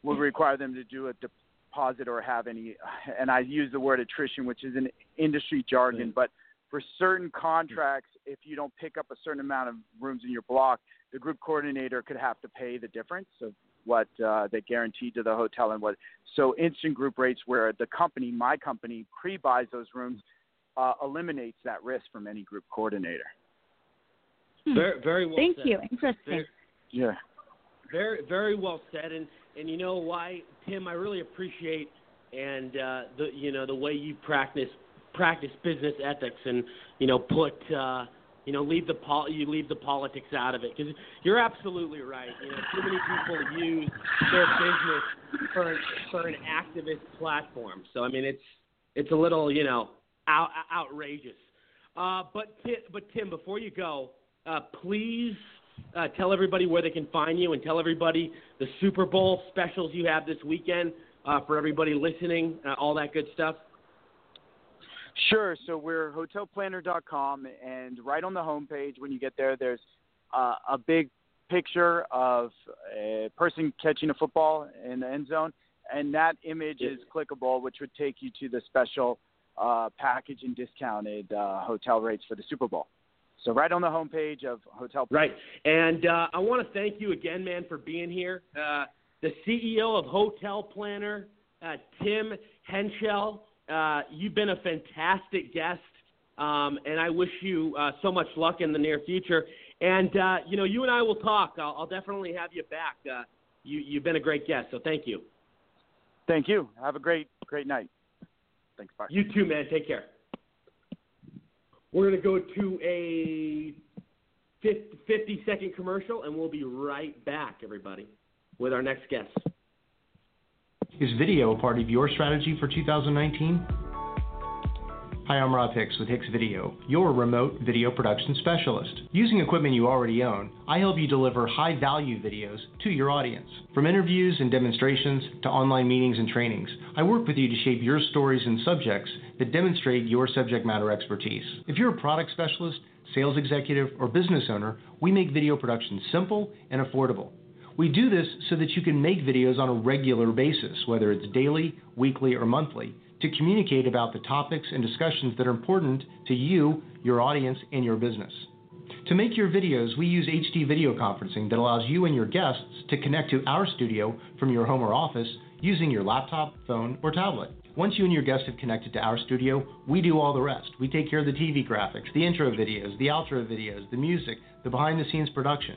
G: would require them to do a deposit or have any and I use the word attrition which is an industry jargon but for certain contracts, if you don't pick up a certain amount of rooms in your block, the group coordinator could have to pay the difference of what uh, they guaranteed to the hotel and what. So instant group rates, where the company, my company, pre-buys those rooms, uh, eliminates that risk from any group coordinator.
A: Hmm. Very, very well.
F: Thank
A: said.
F: you. Interesting.
A: Very,
G: yeah.
A: Very, very well said. And and you know why, Tim? I really appreciate and uh, the you know the way you practice practice business ethics and you know put uh, you know leave the pol- you leave the politics out of it because you're absolutely right. You know, too many people use their business for for an activist platform. So I mean, it's it's a little you know out, outrageous. Uh, but but Tim, before you go, uh, please uh, tell everybody where they can find you and tell everybody the Super Bowl specials you have this weekend uh, for everybody listening, uh, all that good stuff.
G: Sure. So we're hotelplanner.com, and right on the homepage, when you get there, there's uh, a big picture of a person catching a football in the end zone, and that image is clickable, which would take you to the special uh, package and discounted uh, hotel rates for the Super Bowl. So right on the homepage of Hotel. Planner.
A: Right, and uh, I want to thank you again, man, for being here. Uh, the CEO of Hotel Planner, uh, Tim Hentschel. Uh, you've been a fantastic guest, um, and I wish you uh, so much luck in the near future. And uh, you know, you and I will talk. I'll, I'll definitely have you back. Uh, you, you've been a great guest, so thank you.
G: Thank you. Have a great, great night. Thanks. Bye.
A: You too, man. Take care. We're going to go to a 50 second commercial, and we'll be right back, everybody, with our next guest.
H: Is video a part of your strategy for 2019? Hi, I'm Rob Hicks with Hicks Video, your remote video production specialist. Using equipment you already own, I help you deliver high value videos to your audience. From interviews and demonstrations to online meetings and trainings, I work with you to shape your stories and subjects that demonstrate your subject matter expertise. If you're a product specialist, sales executive, or business owner, we make video production simple and affordable. We do this so that you can make videos on a regular basis, whether it's daily, weekly, or monthly, to communicate about the topics and discussions that are important to you, your audience, and your business. To make your videos, we use HD video conferencing that allows you and your guests to connect to our studio from your home or office using your laptop, phone, or tablet. Once you and your guests have connected to our studio, we do all the rest. We take care of the TV graphics, the intro videos, the outro videos, the music, the behind the scenes production.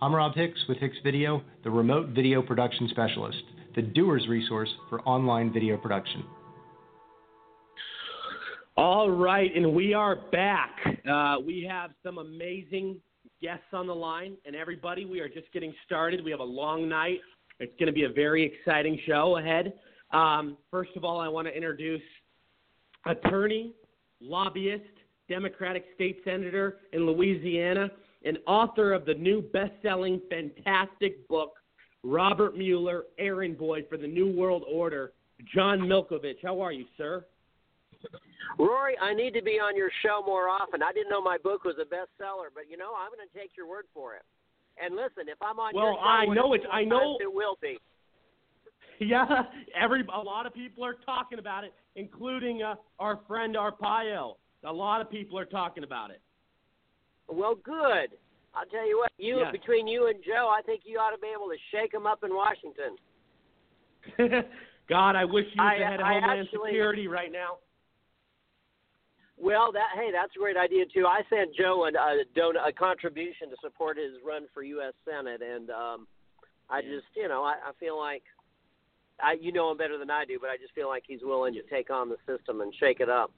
H: I'm Rob Hicks with Hicks Video, the remote video production specialist, the doer's resource for online video production.
A: All right, and we are back. Uh, we have some amazing guests on the line, and everybody, we are just getting started. We have a long night. It's going to be a very exciting show ahead. Um, first of all, I want to introduce attorney, lobbyist, Democratic state senator in Louisiana, and author of the new best-selling, fantastic book, Robert Mueller, Errand Boy for the New World Order, John Milkovich. How are you, sir?
I: Rory, I need to be on your show more often. I didn't know my book was a bestseller, but you know, I'm going to take your word for it. And listen, if I'm on
A: well,
I: your show,
A: I know
I: it's.
A: I know
I: it will be.
A: Yeah, every a lot of people are talking about it, including uh, our friend Arpaio. A lot of people are talking about it.
I: Well, good. I'll tell you what. You
A: Yeah.
I: between you and Joe, I think you ought to be able to shake them up in Washington.
A: God, I wish you was
I: I-
A: the head of
I: I
A: Homeland
I: actually-
A: Security right now.
I: Well, that hey, that's a great idea too. I sent Joe a, a, don- a contribution to support his run for U.S. Senate, and um, I just, you know, I, I feel like I, you know him better than I do, but I just feel like he's willing to take on the system and shake it up.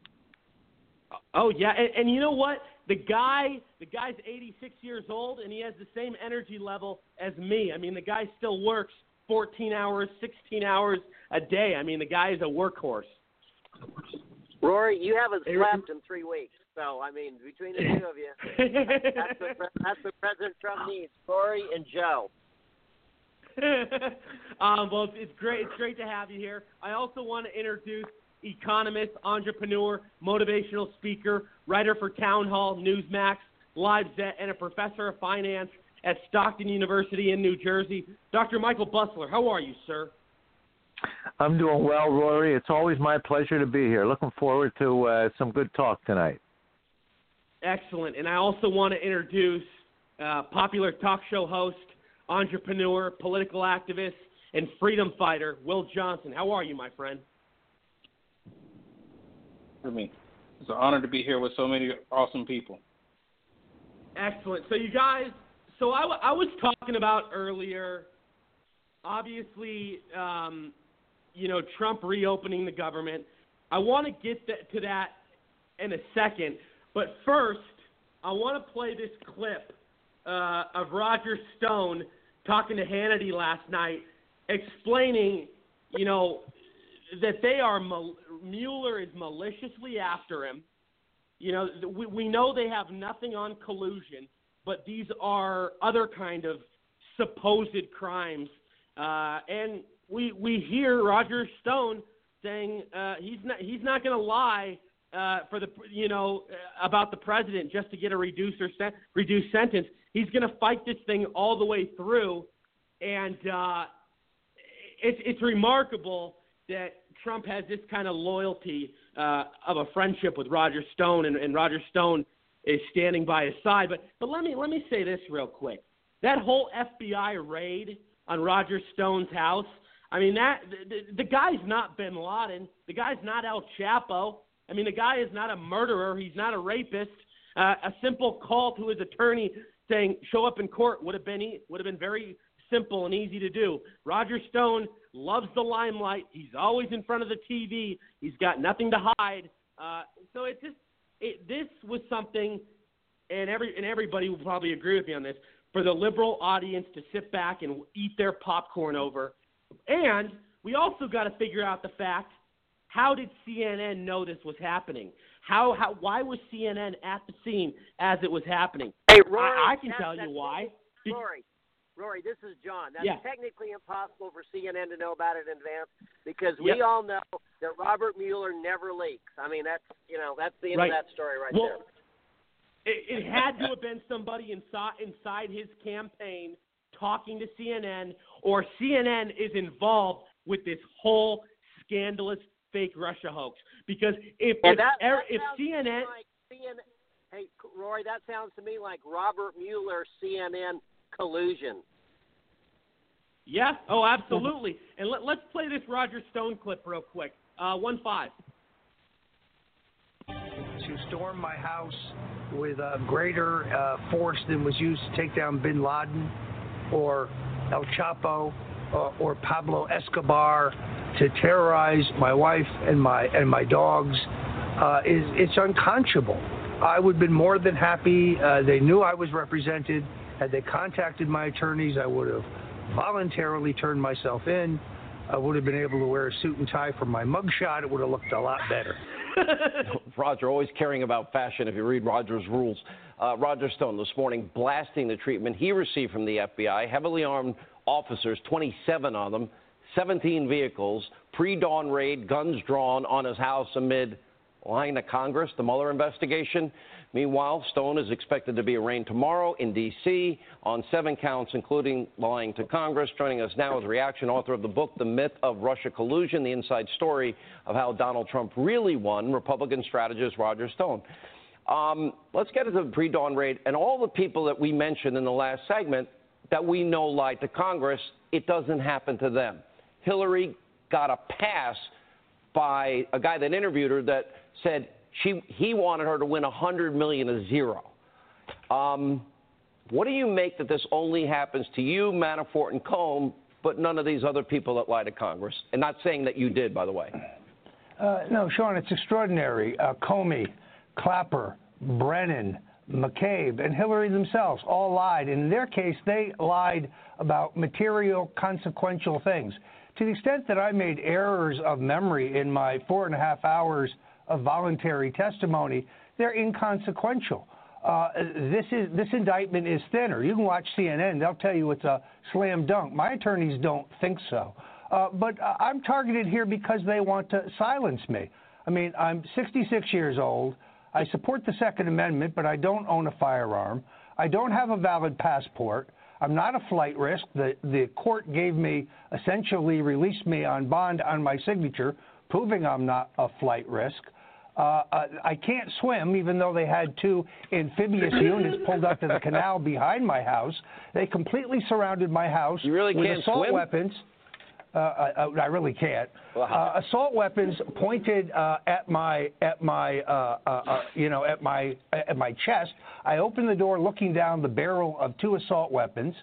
A: Oh yeah, and, and you know what? The guy, the guy's 86 years old, and he has the same energy level as me. I mean, the guy still works 14 hours, 16 hours a day. I mean, the guy is a workhorse.
I: Rory, you haven't
A: Hey,
I: slept in three weeks, so I mean, between the two of you, that's what, that's what President Trump needs: Rory and Joe.
A: um, well, it's great. It's great to have you here. I also want to introduce economist, entrepreneur, motivational speaker, writer for Townhall, Newsmax, Lifezette, and a professor of finance at Stockton University in New Jersey. Dr. Michael Busler, how are you, sir?
J: I'm doing well, Rory. It's always my pleasure to be here. Looking forward to uh, some good talk tonight.
A: Excellent. And I also want to introduce uh, popular talk show host, entrepreneur, political activist, and freedom fighter, Will Johnson. How are you, my friend?
K: For me, it's an honor to be here with so many awesome people.
A: Excellent. So, you guys, so I, I was talking about earlier, obviously, um, you know, Trump reopening the government. I want to get to that in a second. But first, I want to play this clip uh, of Roger Stone talking to Hannity last night, explaining, you know, that they are Mueller is maliciously after him. You know, we, we know they have nothing on collusion, but these are other kind of supposed crimes. Uh, and we we hear Roger Stone saying uh, he's not he's not going to lie uh, for the you know about the president just to get a reduced or sen- reduced sentence. He's going to fight this thing all the way through, and uh, it's it's remarkable that Trump has this kind of loyalty uh, of a friendship with Roger Stone, and, and Roger Stone is standing by his side. But but let me let me say this real quick. That whole FBI raid on Roger Stone's house. I mean that the, the guy's not Bin Laden. The guy's not El Chapo. I mean, the guy is not a murderer. He's not a rapist. Uh, a simple call to his attorney saying show up in court would have been would have been very simple and easy to do. Roger Stone loves the limelight. He's always in front of the TV. He's got nothing to hide. Uh, so it just it, this was something, and every and everybody will probably agree with me on this. For the liberal audience to sit back and eat their popcorn over, and we also got to figure out the fact how did CNN know this was happening? How, how why was CNN at the scene as it was happening?
I: Hey, Rory,
A: I, I can tell you why.
I: Rory, Rory, this is John. That's
A: Yeah.
I: technically impossible for CNN to know about it in advance because
A: Yep.
I: we all know that Robert Mueller never leaks. I mean, that's you know that's the end
A: Right.
I: of that story right
A: well,
I: there.
A: It, it had to have been somebody inside inside his campaign talking to CNN, or CNN is involved with this whole scandalous fake Russia hoax. Because if
I: And
A: if,
I: that, that
A: if
I: sounds to me
A: CNN
I: like CNN, hey Rory, that sounds to me like Robert Mueller CNN collusion.
A: Yeah. Oh, absolutely. And let, let's play this Roger Stone clip real quick. Uh, one five.
L: to storm my house with a greater uh, force than was used to take down bin Laden or El Chapo uh, or Pablo Escobar to terrorize my wife and my and my dogs uh, is it's unconscionable. I would have been more than happy. Uh, they knew I was represented. Had they contacted my attorneys, I would have voluntarily turned myself in. I would have been able to wear a suit and tie for my mugshot. It would have looked a lot better.
M: Roger, always caring about fashion if you read Roger's rules. Uh, Roger Stone this morning blasting the treatment he received from the FBI. Heavily armed officers, 27 of them, 17 vehicles, pre dawn raid, guns drawn on his house amid lying to Congress, the Mueller investigation. Meanwhile, Stone is expected to be arraigned tomorrow in D.C. on seven counts, including lying to Congress. Joining us now is reaction author of the book, The Myth of Russia Collusion, the inside story of how Donald Trump really won, Republican strategist Roger Stone. Um, let's get into the pre dawn raid and all the people that we mentioned in the last segment that we know lied to Congress. It doesn't happen to them. Hillary got a pass by a guy that interviewed her that said she he wanted her to win 100 million to zero. Um, what do you make that this only happens to you, Manafort, and Combe, but none of these other people that lie to Congress? And not saying that you did, by the way.
L: Uh, no, Sean, it's extraordinary. Uh, Comey, Clapper, Brennan, McCabe, and Hillary themselves all lied. In their case, they lied about material, consequential things. To the extent that I made errors of memory in my four and a half hours of voluntary testimony, they're inconsequential. Uh, this is this indictment is thinner. You can watch CNN; they'll tell you it's a slam dunk. My attorneys don't think so. Uh, but I'm targeted here because they want to silence me. I mean, I'm 66 years old. I support the Second Amendment, but I don't own a firearm. I don't have a valid passport. I'm not a flight risk. The the court gave me essentially released me on bond on my signature, proving I'm not a flight risk. Uh, uh, I can't swim, even though they had two amphibious units pulled up to the canal behind my house. They completely surrounded my house
M: You really
L: with
M: can't
L: assault
M: swim?
L: weapons. Uh, I, I really can't. Uh, assault weapons pointed uh, at my at my uh, uh, uh, you know at my at my chest. I opened the door, looking down the barrel of two assault weapons.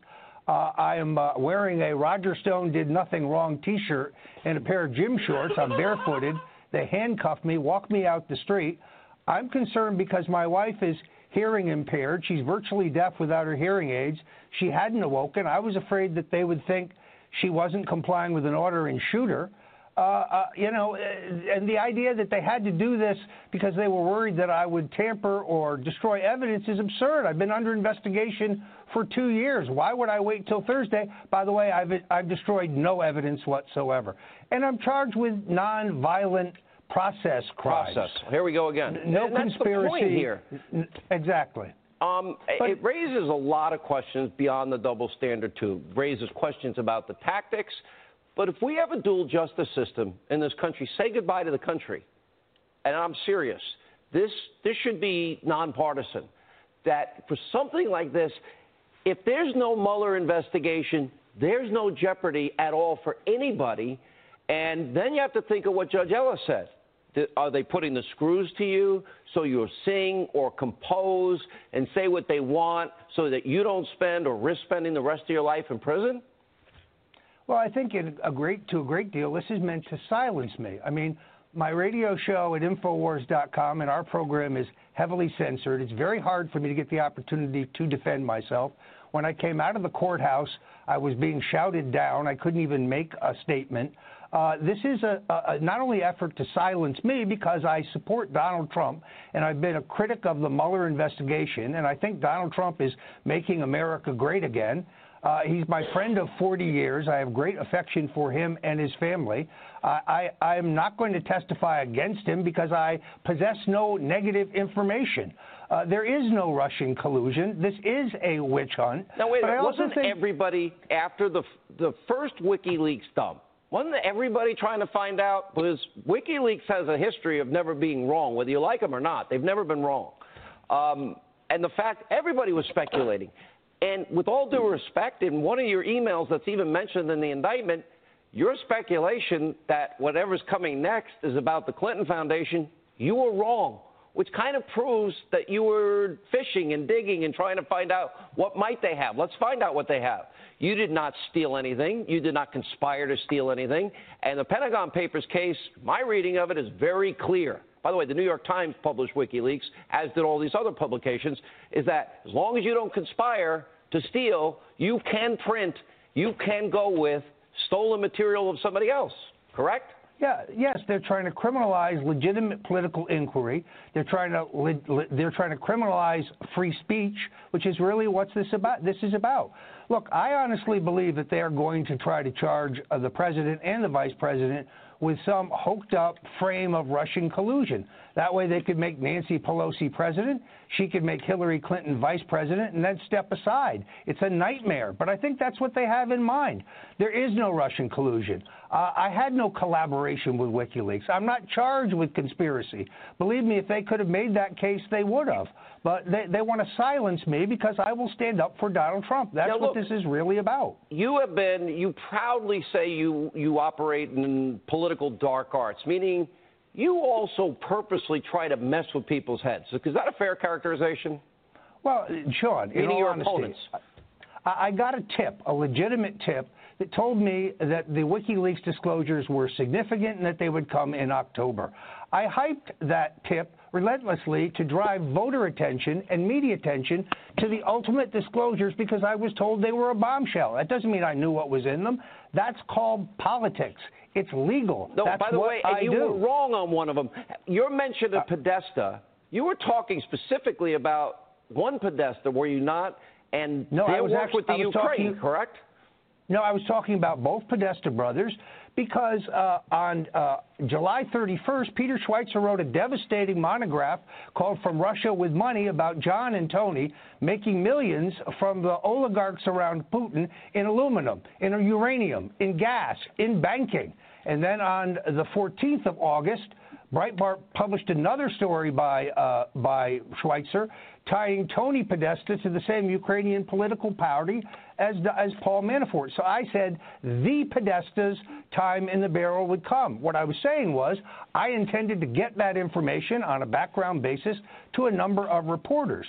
L: Uh, I am uh, wearing a Roger Stone did nothing wrong T-shirt and a pair of gym shorts. I'm barefooted. They handcuffed me, walked me out the street. I'm concerned because my wife is hearing impaired. She's virtually deaf without her hearing aids. She hadn't awoken. I was afraid that they would think she wasn't complying with an order and shoot her. Uh, uh, you know, uh, and the idea that they had to do this because they were worried that I would tamper or destroy evidence is absurd. I've been under investigation for two years. Why would I wait till Thursday? By the way, I've, I've destroyed no evidence whatsoever. And I'm charged with nonviolent process crimes.
M: Process. Here we go again.
L: No
M: And
L: conspiracy.
M: here.
L: Exactly.
M: Um, it raises a lot of questions beyond the double standard, too. It Raises questions about the tactics. But if we have a dual justice system in this country, say goodbye to the country. And I'm serious. This, this should be nonpartisan. That for something like this, if there's no Mueller investigation, there's no jeopardy at all for anybody. And then you have to think of what Judge Ellis said. Are they putting the screws to you so you'll sing or compose and say what they want so that you don't spend or risk spending the rest of your life in prison?
L: Well, I think in a great to a great deal, this is meant to silence me. I mean, my radio show at Infowars.com and our program is heavily censored. It's very hard for me to get the opportunity to defend myself. When I came out of the courthouse, I was being shouted down. I couldn't even make a statement. Uh, this is a, a, a not only effort to silence me because I support Donald Trump and I've been a critic of the Mueller investigation, and I think Donald Trump is making America great again. Uh, he's my friend of 40 years. I have great affection for him and his family. I, I, I'm not going to testify against him because I possess no negative information. Uh, there is no Russian collusion. This is a witch hunt.
M: Now, wait a
L: But I
M: minute.
L: also
M: Wasn't
L: think-
M: everybody, after the, the first WikiLeaks dump, wasn't everybody trying to find out? Because WikiLeaks has a history of never being wrong, whether you like them or not. They've never been wrong. Um, and the fact everybody was speculating. And with all due respect, in one of your emails that's even mentioned in the indictment, your speculation that whatever's coming next is about the Clinton Foundation, you were wrong, which kind of proves that you were fishing and digging and trying to find out what might they have. Let's find out what they have. You did not steal anything. You did not conspire to steal anything. And the Pentagon Papers case, my reading of it is very clear. By the way, the New York Times published WikiLeaks, as did all these other publications, is that as long as you don't conspire to steal, you can print, you can go with stolen material of somebody else, correct?
L: Yeah, yes, they're trying to criminalize legitimate political inquiry. They're trying to they're trying to criminalize free speech, which is really what this about. This is about. Look, I honestly believe that they are going to try to charge uh, the president and the vice president with some hoked up frame of Russian collusion. That way, they could make Nancy Pelosi president. She could make Hillary Clinton vice president, and then step aside. It's a nightmare, but I think that's what they have in mind. There is no Russian collusion. Uh, I had no collaboration with WikiLeaks. I'm not charged with conspiracy. Believe me, if they could have made that case, they would have. But they, they want to silence me because I will stand up for Donald Trump. That's
M: Now,
L: what
M: look,
L: this is really about.
M: You have been, you proudly say you, you operate in political dark arts, meaning you also purposely try to mess with people's heads. Is that a fair characterization?
L: Well, Sean, in all
M: your
L: honesty,
M: opponents.
L: I I got a tip, a legitimate tip, that told me that the WikiLeaks disclosures were significant and that they would come in October. I hyped that tip relentlessly to drive voter attention and media attention to the ultimate disclosures because I was told they were a bombshell. That doesn't mean I knew what was in them. That's called politics. It's legal.
M: No,
L: That's
M: by the
L: what
M: way,
L: I
M: you
L: do. Uh,
M: were wrong on one of them. Your mention of Podesta, you were talking specifically about one Podesta, were you not? And
L: No,
M: their
L: I was
M: work
L: actually
M: with the Ukraine,
L: talking,
M: correct?
L: No, I was talking about both Podesta brothers because uh, on uh, July 31st, Peter Schweizer wrote a devastating monograph called From Russia with Money about John and Tony making millions from the oligarchs around Putin in aluminum, in uranium, in gas, in banking. And then on the 14th of August, Breitbart published another story by uh, by Schweizer tying Tony Podesta to the same Ukrainian political party as as Paul Manafort. So I said the Podesta's time in the barrel would come. What I was saying was I intended to get that information on a background basis to a number of reporters.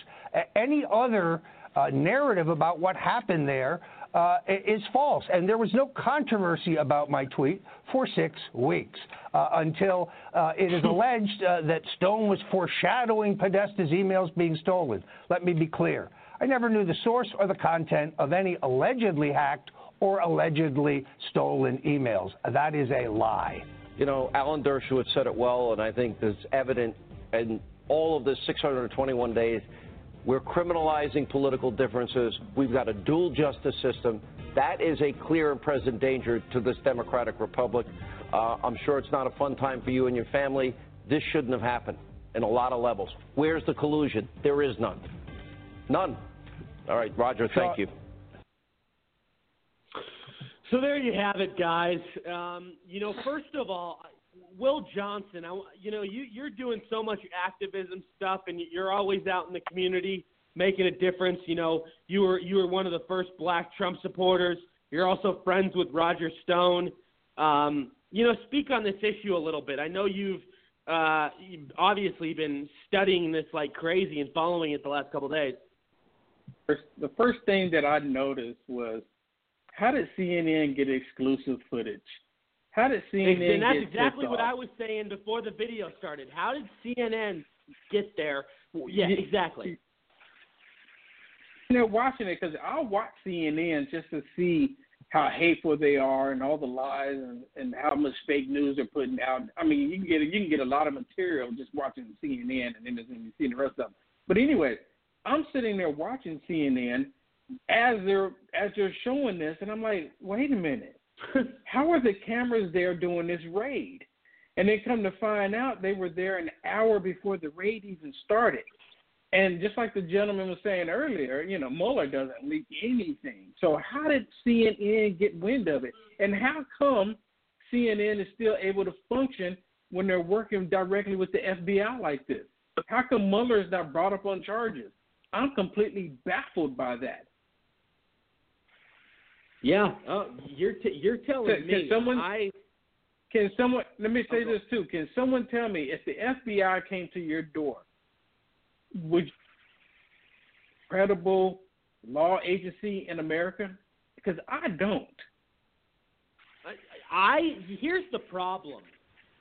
L: Any other uh, narrative about what happened there uh, is false. And there was no controversy about my tweet for six weeks uh, until uh, it is alleged uh, that Stone was foreshadowing Podesta's emails being stolen. Let me be clear. I never knew the source or the content of any allegedly hacked or allegedly stolen emails. That is a lie.
M: You know, Alan Dershowitz said it well, and I think it's evident in all of this 621 days. We're criminalizing political differences. We've got a dual justice system. That is a clear and present danger to this democratic republic. Uh, I'm sure it's not a fun time for you and your family. This shouldn't have happened in a lot of levels. Where's the collusion? There is none. None. All right, Roger, thank you.
A: So there you have it, guys. Um, you know, first of all, Will Johnson, I, you know, you, you're doing so much activism stuff, and you're always out in the community making a difference. You know, you were you were one of the first Black Trump supporters. You're also friends with Roger Stone. Um, you know, speak on this issue a little bit. I know you've, uh, you've obviously been studying this like crazy and following it the last couple of days.
K: The first thing that I noticed was how did CNN get exclusive footage? How did CNN
A: and that's exactly what
K: off?
A: I was saying before the video started. How did CNN get there? Yeah, exactly.
K: they're watching it because I'll watch CNN just to see how hateful they are and all the lies and, and how much fake news they're putting out. I mean, you can get you can get a lot of material just watching CNN and then you see the rest of them. But anyway, I'm sitting there watching CNN as they're as they're showing this, and I'm like, wait a minute, how are the cameras there doing this raid? And then come to find out, they were there an hour before the raid even started. And just like the gentleman was saying earlier, you know, Mueller doesn't leak anything. So how did CNN get wind of it? And how come CNN is still able to function when they're working directly with the FBI like this? How come Mueller is not brought up on charges? I'm completely baffled by that.
A: Yeah, oh, you're t- you're telling
K: Can-
A: me.
K: can someone-
A: I
K: Can someone let me say this too? Can someone tell me if the FBI came to your door, would credible law agency in America? Because I don't.
A: I here's the problem.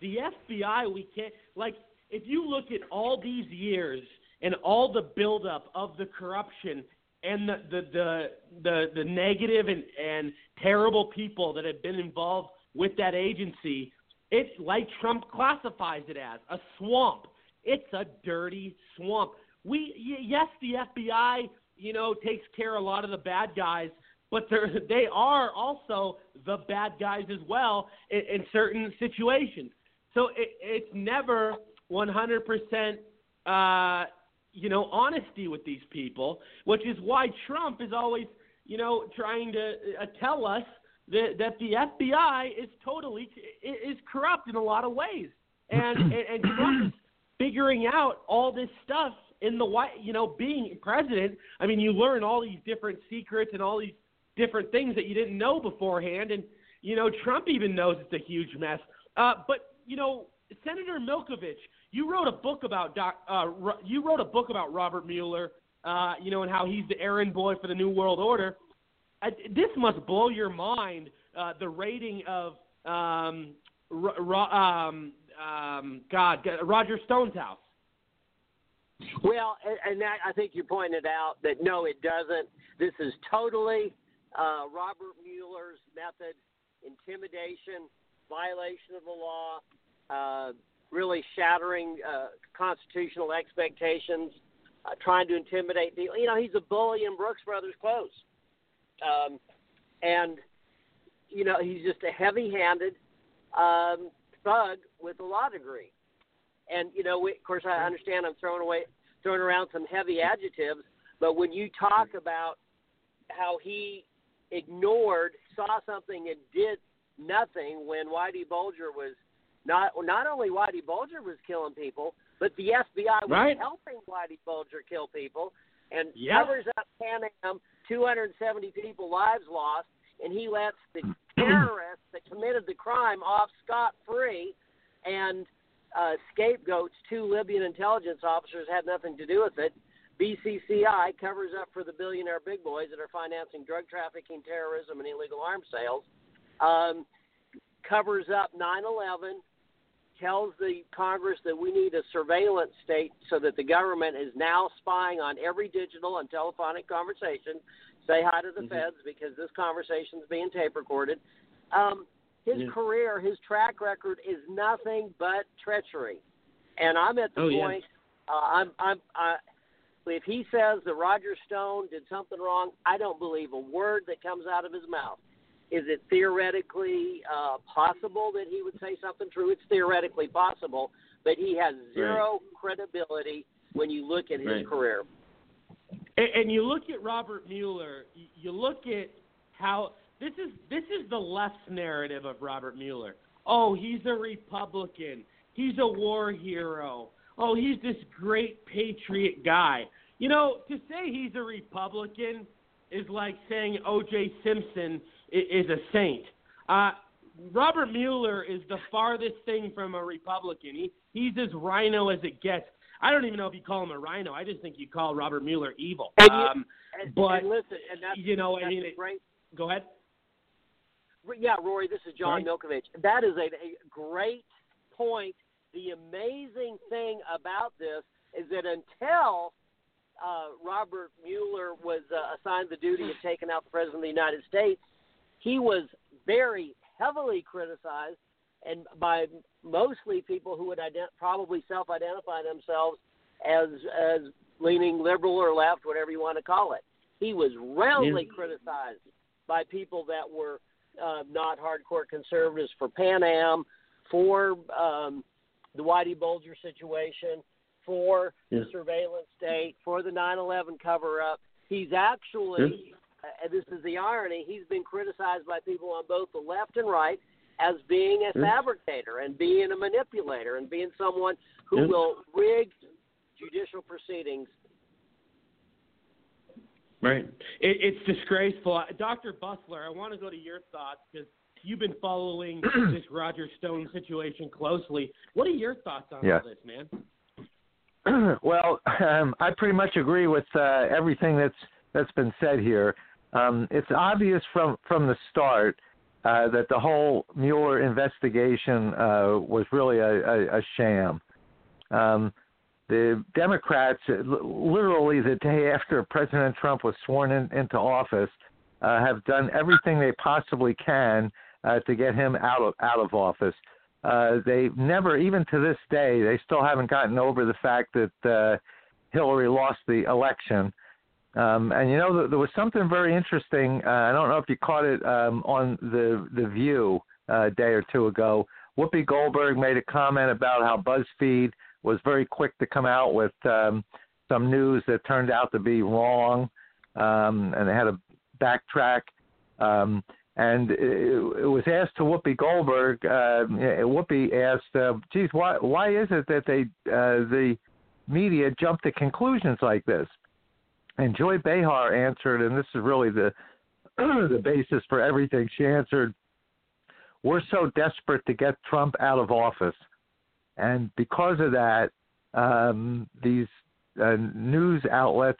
A: The FBI we can't like if you look at all these years and all the buildup of the corruption and the the the the, the negative and, and terrible people that have been involved with that agency, it's like Trump classifies it as a swamp. It's a dirty swamp. We yes, the FBI, you know, takes care of a lot of the bad guys, but they're they are also the bad guys as well in, in certain situations. So it, it's never 100%, uh, you know, honesty with these people, which is why Trump is always, you know, trying to uh, tell us that, that the FBI is totally is corrupt in a lot of ways, and and, and Trump is figuring out all this stuff in the white, you know, being president. I mean, you learn all these different secrets and all these different things that you didn't know beforehand, and you know, Trump even knows it's a huge mess. Uh, but you know, Senator Milkovich, you wrote a book about doc, uh, you wrote a book about Robert Mueller, uh, you know, and how he's the errand boy for the New World Order. Uh, this must blow your mind. Uh, the rating of um, Ro- um, um, God, Roger Stone's house.
I: Well, and that, I think you pointed out that no, it doesn't. This is totally uh, Robert Mueller's method, intimidation, violation of the law, uh, really shattering uh, constitutional expectations. uh, trying to intimidate people. You know, he's a bully in Brooks Brothers clothes, um, and you know he's just a heavy-handed um, thug with a law degree. And you know, we, of course, I understand I'm throwing away, throwing around some heavy adjectives, but when you talk about how he ignored, saw something, and did nothing when Whitey Bulger was not not only Whitey Bulger was killing people, but the FBI was
A: Right.
I: helping Whitey Bulger kill people, and
A: Yep.
I: covers up Pan Am, 270 people lives lost, and he lets the terrorists that committed the crime off scot free, and uh, scapegoats two Libyan intelligence officers had nothing to do with it. BCCI covers up for the billionaire big boys that are financing drug trafficking, terrorism, and illegal arms sales. Um, covers up 9/11, tells the Congress that we need a surveillance state so that the government is now spying on every digital and telephonic conversation. Say hi to the
A: Mm-hmm.
I: feds because this conversation is being tape recorded. Um, his
A: Yeah.
I: career, his track record is nothing but treachery, and I'm at the
A: Oh, yeah.
I: Uh, I'm I'm I, if he says that Roger Stone did something wrong, I don't believe a word that comes out of his mouth. Is it theoretically uh, possible that he would say something true? It's theoretically possible, but he has zero credibility when you look at his
A: Right.
I: career.
A: And, and you look at Robert Mueller. You look at how this is this is the left narrative of Robert Mueller. Oh, he's a Republican. He's a war hero. Oh, he's this great patriot guy. You know, to say he's a Republican is like saying O.J. Simpson i- is a saint. Uh, Robert Mueller is the farthest thing from a Republican. He he's as rhino as it gets. I don't even know if you call him a rhino. I just think you call Robert Mueller evil.
I: And
A: Um,
I: And,
A: but
I: and listen, and that's
A: you know, I mean, it-
I: great.
A: go ahead.
I: Yeah, Rory, this is John
A: Sorry?
I: Milkovich. That is a, a great point. The amazing thing about this is that until uh, Robert Mueller was uh, assigned the duty of taking out the President of the United States, he was very heavily criticized and by mostly people who would ident- probably self-identify themselves as as leaning liberal or left, whatever you want to call it. He was roundly criticized by people that were uh, not hardcore conservatives for Pan Am, for um, the Whitey Bulger situation, for
A: Yeah.
I: the surveillance state, for the 9/11 cover-up. He's actually, uh, this is the irony, he's been criticized by people on both the left and right as being a fabricator and being a manipulator and being someone who
A: Yeah.
I: will rig judicial proceedings.
A: Right. It, it's disgraceful. Dr. Busler, I want to go to your thoughts because you've been following this Roger Stone situation closely. What are your thoughts on
J: Yeah.
A: all this, man?
J: well, um, I pretty much agree with uh, everything that's that's been said here. Um, it's obvious from from the start uh, that the whole Mueller investigation uh, was really a, a, a sham. Um, the Democrats, uh, literally the day after President Trump was sworn in, into office, uh, have done everything they possibly can uh, to get him out of out of office. Uh, they never, even to this day, they still haven't gotten over the fact that uh, Hillary lost the election. Um, and you know, there, was something very interesting. Uh, I don't know if you caught it um, on the the View uh, a day or two ago. Whoopi Goldberg made a comment about how BuzzFeed was very quick to come out with um, some news that turned out to be wrong, um, and they had to backtrack. Um, and it, it was asked to Whoopi Goldberg. Uh, Whoopi asked, uh, "Geez, why why is it that they uh, the media jump to conclusions like this?" And Joy Behar answered, and this is really the the basis for everything. She answered, "We're so desperate to get Trump out of office, and because of that, um, these uh, news outlets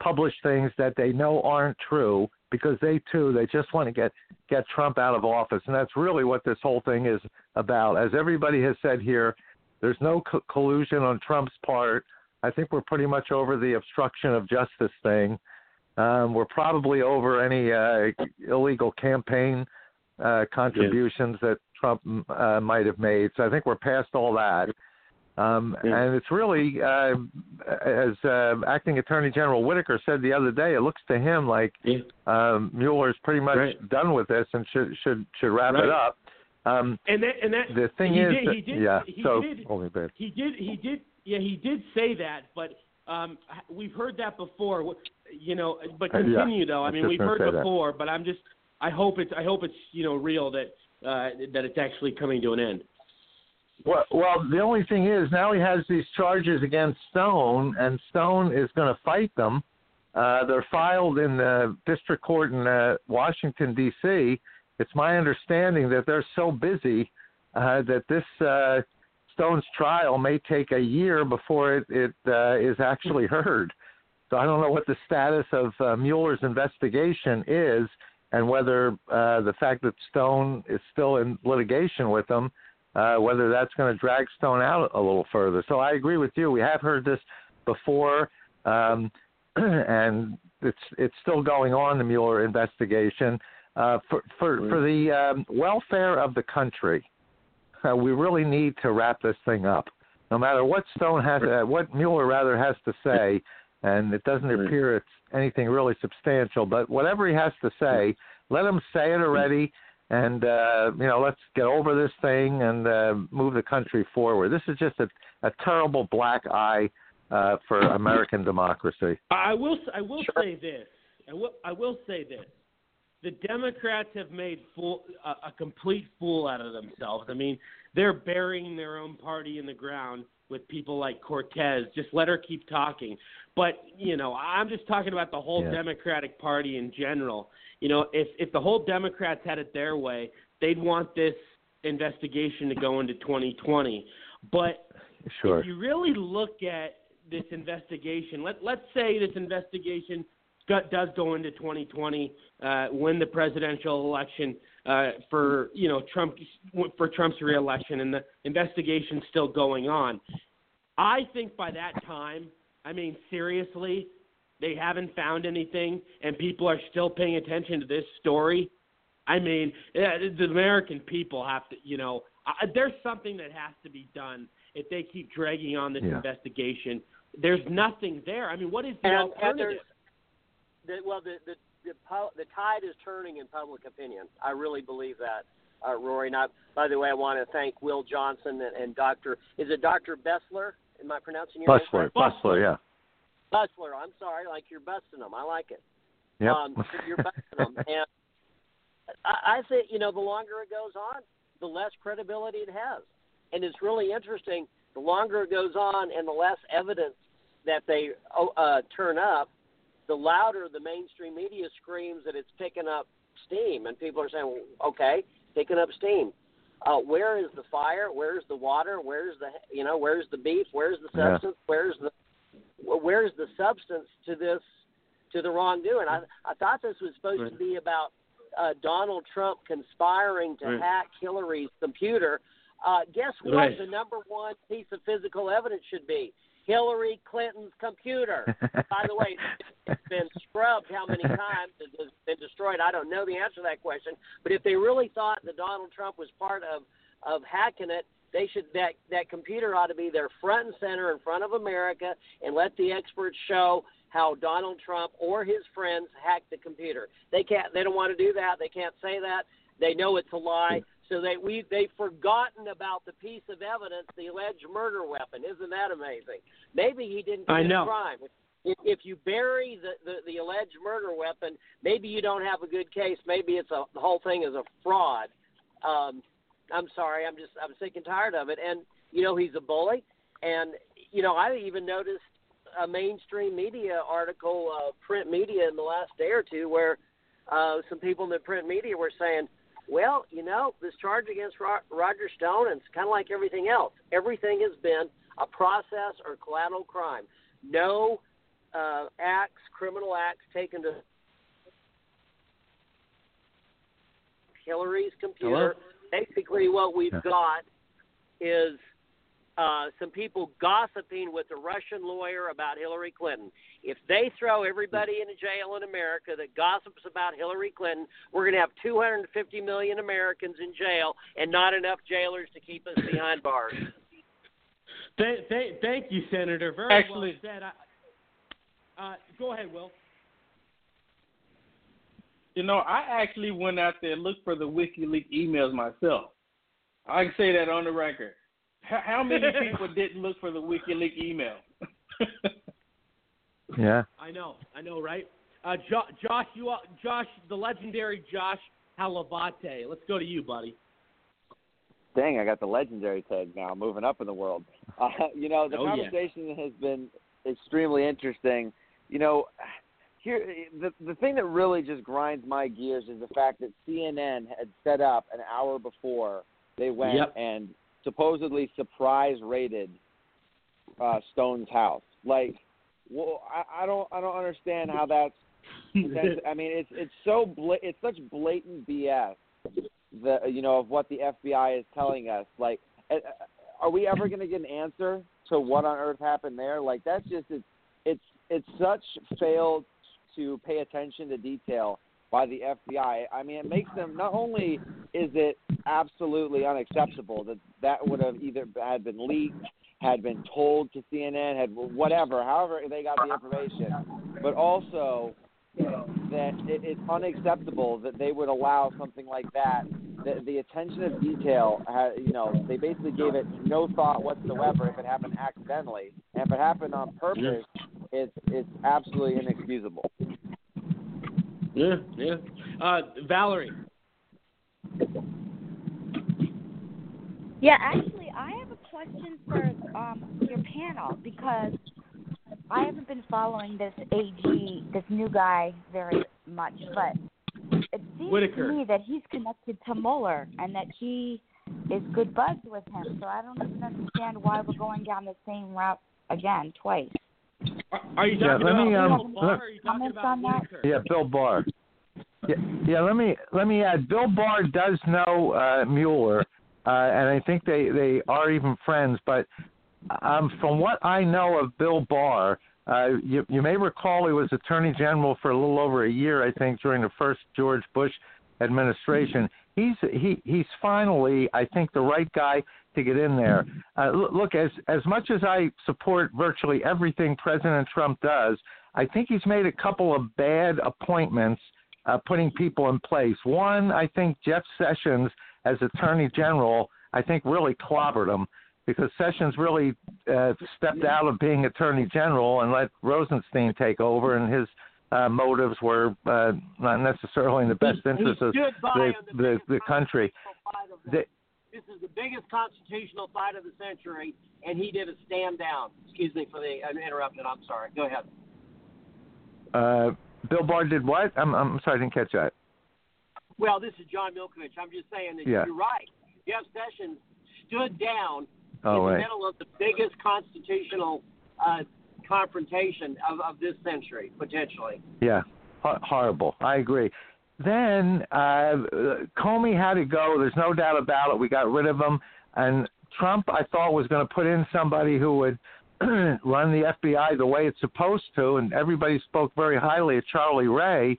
J: publish things that they know aren't true because they too they just want to get get Trump out of office, and that's really what this whole thing is about. As everybody has said here, there's no co- collusion on Trump's part. I think we're pretty much over the obstruction of justice thing. Um, we're probably over any uh, illegal campaign uh, contributions that Trump uh, might have made. So I think we're past all that. Um, And it's really, uh, as uh, Acting Attorney General Whitaker said the other day, it looks to him like um, Mueller's pretty much
A: Right.
J: done with this and should should should wrap it up. Um,
A: And that, and that
J: the thing is,
A: did,
J: that-
A: did,
J: yeah.
A: he
J: so,
A: did,
J: only bit.
A: he did, he did, yeah, he did say that, but um, we've heard that before. You know, but
J: Uh, yeah,
A: continue though.
J: I
A: mean, we've heard
J: say that.
A: before, but I'm just, I hope it's, I hope it's, you know, real that uh, that it's actually coming to an end.
J: Well, well, the only thing is now he has these charges against Stone, and Stone is going to fight them. Uh, they're filed in the district court in uh, Washington D.C. It's my understanding that they're so busy uh, that this uh, Stone's trial may take a year before it, it uh, is actually heard. So I don't know what the status of uh, Mueller's investigation is, and whether uh, the fact that Stone is still in litigation with them uh, whether that's going to drag Stone out a little further. So I agree with you. We have heard this before, um, and it's it's still going on the Mueller investigation. Uh, for for for the um, welfare of the country, uh, we really need to wrap this thing up. No matter what Stone has, uh, what Mueller rather has to say, and it doesn't appear it's anything really substantial. But whatever he has to say, let him say it already and uh, you know let's get over this thing and uh, move the country forward. This is just a, a terrible black eye uh, for American democracy.
A: I will. I will say this. I will. I will say this. The Democrats have made fool, a, a complete fool out of themselves. I mean, they're burying their own party in the ground with people like Cortez. Just let her keep talking. But you know, I'm just talking about the whole
J: Yeah.
A: Democratic Party in general. You know, if if the whole Democrats had it their way, they'd want this investigation to go into 2020. But
J: Sure.
A: if you really look at this investigation, let let's say this investigation does go into 2020, uh, win the presidential election uh, for you know Trump for Trump's reelection, and the investigation's still going on. I think by that time, I mean seriously, they haven't found anything, and people are still paying attention to this story. I mean, the American people have to, you know, uh, there's something that has to be done if they keep dragging on this
I: Yeah.
A: investigation. There's nothing there. I mean, what is the
I: And, and
A: alternative?
I: there's, the, well, the the the, the tide is turning in public opinion. I really believe that, uh, Rory. And I, by the way, I want to thank Will Johnson and, and Doctor. Is it Doctor Bessler? Am I pronouncing your name correct?
J: Busler, yeah.
I: Bessler. I'm sorry, like you're busting them. I like it.
J: Yep.
I: Um, you're busting them, and I, I think you know the longer it goes on, the less credibility it has, and it's really interesting. The longer it goes on, and the less evidence that they oh, uh, turn up, the louder the mainstream media screams that it's picking up steam, and people are saying, well, "Okay, picking up steam." Uh, where is the fire? Where's the water? Where's the you know? Where's the beef? Where's the
J: Yeah.
I: substance? Where's the where's the substance to this to the wrongdoing? I I thought this was supposed to be about uh, Donald Trump conspiring to
A: Right.
I: hack Hillary's computer. Uh, guess what?
A: Right.
I: The number one piece of physical evidence should be Hillary Clinton's computer. By the way, it's been scrubbed how many times it has been destroyed. I don't know the answer to that question. But if they really thought that Donald Trump was part of of hacking it, they should that that computer ought to be there front and center in front of America and let the experts show how Donald Trump or his friends hacked the computer. They can't they don't want to do that. They can't say that. They know it's a lie. So they we they've forgotten about the piece of evidence, the alleged murder weapon. Isn't that amazing? Maybe he didn't
A: I
I: commit
A: know.
I: a crime. If, if you bury the, the the alleged murder weapon, maybe you don't have a good case. Maybe it's a the whole thing is a fraud. Um, I'm sorry. I'm just I'm sick and tired of it. And you know he's a bully. And you know I even noticed a mainstream media article, uh, print media, in the last day or two, where uh, some people in the print media were saying, "Well, you know, this charge against Roger Stone, and it's kind of like everything else. Everything has been a process or collateral crime. No uh, acts, criminal acts taken to Hillary's computer. Basically, what we've got is uh, some people gossiping with a Russian lawyer about Hillary Clinton. If they throw everybody into jail in America that gossips about Hillary Clinton, we're going to have 250 million Americans in jail and not enough jailers to keep us behind bars.
A: Th- th- thank you, Senator. Very
K: Actually-
A: well said. I, uh, go ahead, Will.
K: You know, I actually went out there and looked for the WikiLeaks emails myself. I can say that on the record. How, how many people didn't look for the WikiLeaks email?
J: Yeah.
A: I know, I know, right? Uh, jo- Josh, you, are- Josh, the legendary Josh Hlavaty. Let's go to you, buddy.
E: Dang, I got the legendary tag now, moving up in the world. Uh, you know, the
A: Oh, yeah.
E: conversation has been extremely interesting. You know, here the the thing that really just grinds my gears is the fact that CNN had set up an hour before they went
A: Yep.
E: and supposedly surprise raided uh, Stone's house. Like, well, I, I don't I don't understand how that's. that's I mean, it's it's so bla- it's such blatant BS the you know of what the FBI is telling us. Like, are we ever going to get an answer to what on earth happened there? Like, that's just it's it's it's such failed to pay attention to detail by the FBI. I mean, it makes them not only is it absolutely unacceptable that that would have either had been leaked, had been told to CNN, had whatever, however they got the information, but also that it, it's unacceptable that they would allow something like that. The, the attention of detail, ha you know, they basically gave it no thought whatsoever if it happened accidentally, and if it happened on purpose, mm-hmm. it's it's absolutely inexcusable.
A: Yeah, yeah. Uh, Valerie.
F: Yeah, actually, I have a question for um, your panel because I haven't been following this AG, this new guy, very much, but it seems
A: Whitaker.
F: to me that he's connected to Mueller and that he is good buds with him. So I don't even understand why we're going down the same route again twice.
A: Are you
J: Yeah,
A: talking
J: let
A: about
J: me, um,
A: Bill Barr, or are you talking
F: Comments
A: about
F: on that?
A: Whitaker?
J: Yeah, Bill Barr. Yeah, yeah. Let me let me add. Bill Barr does know uh, Mueller, uh, and I think they they are even friends. But um, from what I know of Bill Barr, uh, you you may recall he was Attorney General for a little over a year, I think, during the first George Bush administration. He's he he's finally, I think, the right guy to get in there. Uh, look, as as much as I support virtually everything President Trump does, I think he's made a couple of bad appointments, uh, putting people in place. One, I think Jeff Sessions as Attorney General, I think really clobbered him because Sessions really uh, stepped out of being Attorney General and let Rosenstein take over, and his uh, motives were uh, not necessarily in the best interest of the
I: the
J: the, the country.
I: the- This is the biggest constitutional fight of the century, and he did a stand down. Excuse me for the interrupted. I'm sorry. Go ahead.
J: uh, Bill Barr did what? I'm I'm sorry, I didn't catch that.
I: Well, this is John Milkovich. I'm just saying that
J: Yeah.
I: you're right. Jeff Sessions stood down
J: Oh,
I: in the
J: right.
I: middle of the biggest constitutional uh, confrontation of, of this century, potentially.
J: Yeah, Hor- horrible. I agree. Then uh, Comey had to go. There's no doubt about it. We got rid of him, and Trump, I thought, was going to put in somebody who would run the FBI the way it's supposed to, and everybody spoke very highly of Charlie Wray.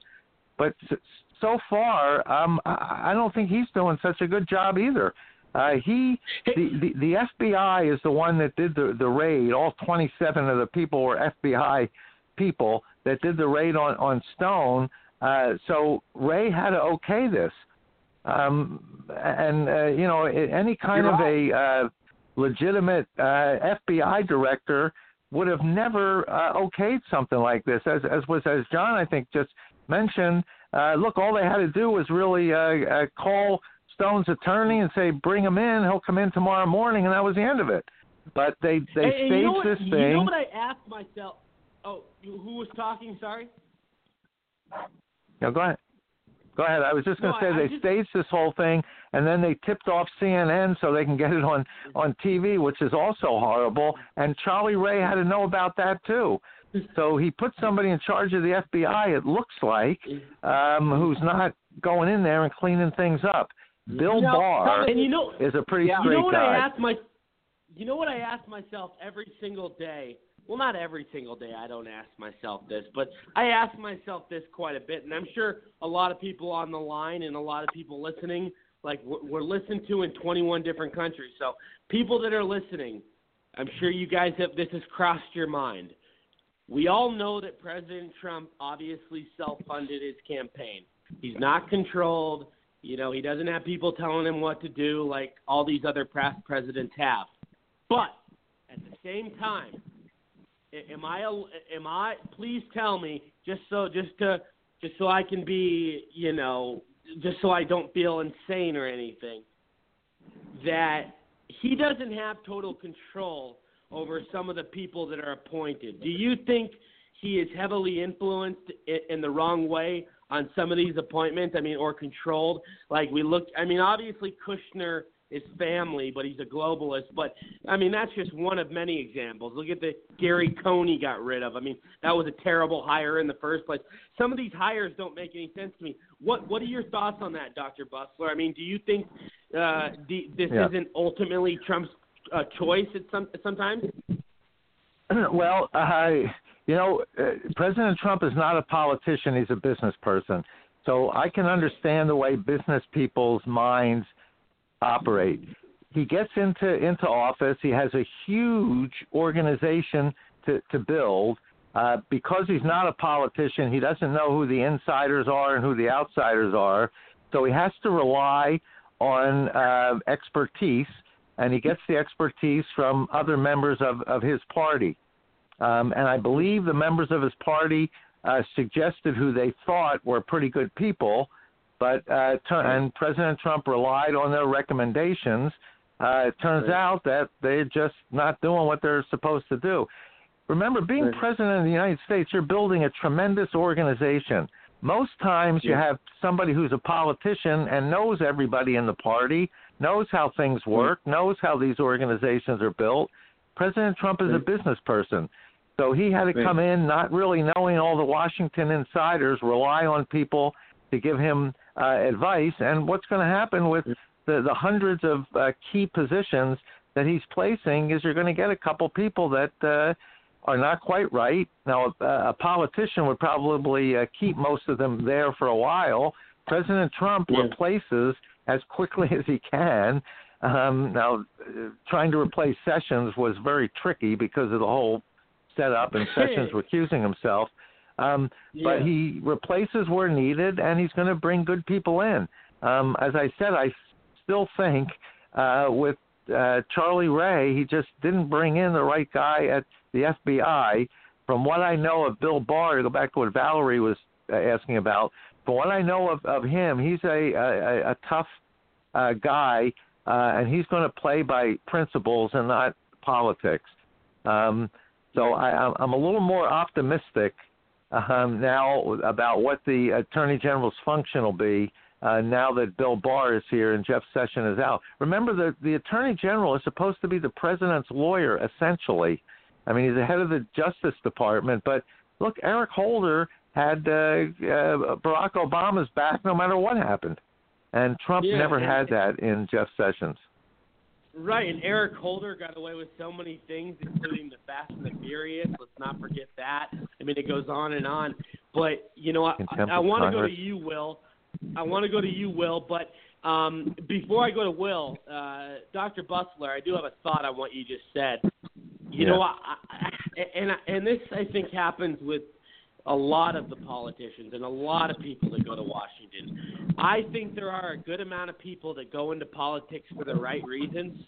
J: But so far, um, I don't think he's doing such a good job either. Uh, he, the, the the FBI is the one that did the the raid. All 27 of the people were FBI people that did the raid on on Stone. Uh, so Wray had to okay this, um, and uh, you know any kind
I: You're
J: of a uh, legitimate uh, FBI director would have never uh, okayed something like this. As as was as John I think just mentioned. Uh, look, all they had to do was really uh, uh, call Stone's attorney and say, "Bring him in. He'll come in tomorrow morning," and that was the end of it. But they they
A: Hey, and
J: staged
A: you know what,
J: this
A: You
J: thing.
A: know what I asked myself? Oh, who was talking? Sorry.
J: No, go ahead. Go ahead. I was just going
A: No,
J: to say
A: I- I
J: they
A: just-
J: staged this whole thing, and then they tipped off CNN so they can get it on on TV, which is also horrible. And Charlie Wray had to know about that too. So he put somebody in charge of the FBI. It looks like, um, who's not going in there and cleaning things up. Bill
A: No,
J: Barr
A: and you know,
J: is a pretty
A: you
J: straight
A: know what
J: guy.
A: I ask my, you know what I ask myself every single day. Well, not every single day. I don't ask myself this, but I ask myself this quite a bit, and I'm sure a lot of people on the line and a lot of people listening, like we're, we're listened to in 21 different countries. So people that are listening, I'm sure you guys have this has crossed your mind. We all know that President Trump obviously self-funded his campaign. He's not controlled. You know, he doesn't have people telling him what to do like all these other past presidents have. But at the same time, am I am I please tell me just so just to just so I can be, you know, just so I don't feel insane or anything that he doesn't have total control over some of the people that are appointed. Do you think he is heavily influenced in the wrong way on some of these appointments? I mean, or controlled? Like we look, I mean, obviously Kushner is family, but he's a globalist. But I mean, that's just one of many examples. Look at the Gary Coney got rid of. I mean, that was a terrible hire in the first place. Some of these hires don't make any sense to me. What What are your thoughts on that, Dr. Busler? I mean, do you think uh, the, this
J: Yeah.
A: isn't ultimately Trump's uh, choice at some sometimes?
J: well, I, you know, uh, President Trump is not a politician; he's a business person. So I can understand the way business people's minds operate. He gets into into office. He has a huge organization to to build. Uh, because he's not a politician, he doesn't know who the insiders are and who the outsiders are. So he has to rely on uh, expertise, and he gets the expertise from other members of, of his party. Um, and I believe the members of his party uh, suggested who they thought were pretty good people, but uh, and President Trump relied on their recommendations. Uh, it turns
N: Right.
J: out that they're just not doing what they're supposed to do. Remember, being
N: Right.
J: president of the United States, you're building a tremendous organization. Most times you have somebody who's a politician and knows everybody in the party, knows how things work, knows how these organizations are built. President Trump is a business person. So he had to come in not really knowing all the Washington insiders, rely on people to give him uh, advice. And what's going to happen with the, the hundreds of uh, key positions that he's placing is you're going to get a couple people that uh, are not quite right. Now, a, a politician would probably uh, keep most of them there for a while. President Trump
N: Yeah.
J: replaces as quickly as he can. Um, now, uh, trying to replace Sessions was very tricky because of the whole setup, and Sessions recusing himself. Um, But he replaces where needed, and he's going to bring good people in. Um, as I said, I still think uh, with uh, Charlie Wray, he just didn't bring in the right guy at the FBI. From what I know of Bill Barr, to go back to what Valerie was uh, asking about, from what I know of, of him, he's a, a, a tough uh, guy, uh, and he's going to play by principles and not politics. Um, so I, I'm- a little more optimistic um, now about what the Attorney General's function will be uh, now that Bill Barr is here and Jeff Sessions is out. Remember, that the Attorney General is supposed to be the president's lawyer, essentially. I mean, he's the head of the Justice Department, but look, Eric Holder had uh, uh, Barack Obama's back no matter what happened, and Trump
A: Yeah,
J: never
A: and-
J: had that in Jeff Sessions.
A: Right, and Eric Holder got away with so many things, including the Fast and the Furious. Let's not forget that. I mean, it goes on and on. But you know, I, I want to go to you, Will. I want to go to you, Will. But um, before I go to Will, uh, Dr. Busler, I do have a thought on what you just said. You know, I, I, and and this I think happens with a lot of the politicians and a lot of people that go to Washington. I think there are a good amount of people that go into politics for the right reasons,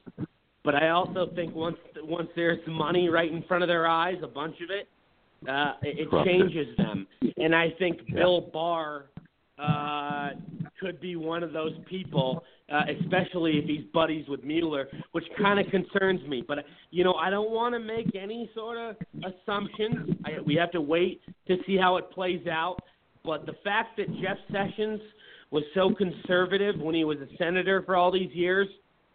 A: but I also think once once there's money right in front of their eyes, a bunch of it, uh, it, it changes them. And I think Bill Barr uh, could be one of those people, uh, especially if he's buddies with Mueller, which kind of concerns me. But you know, I don't want to make any sort of assumptions. I, we have to wait to see how it plays out. But the fact that Jeff Sessions was so conservative when he was a senator for all these years,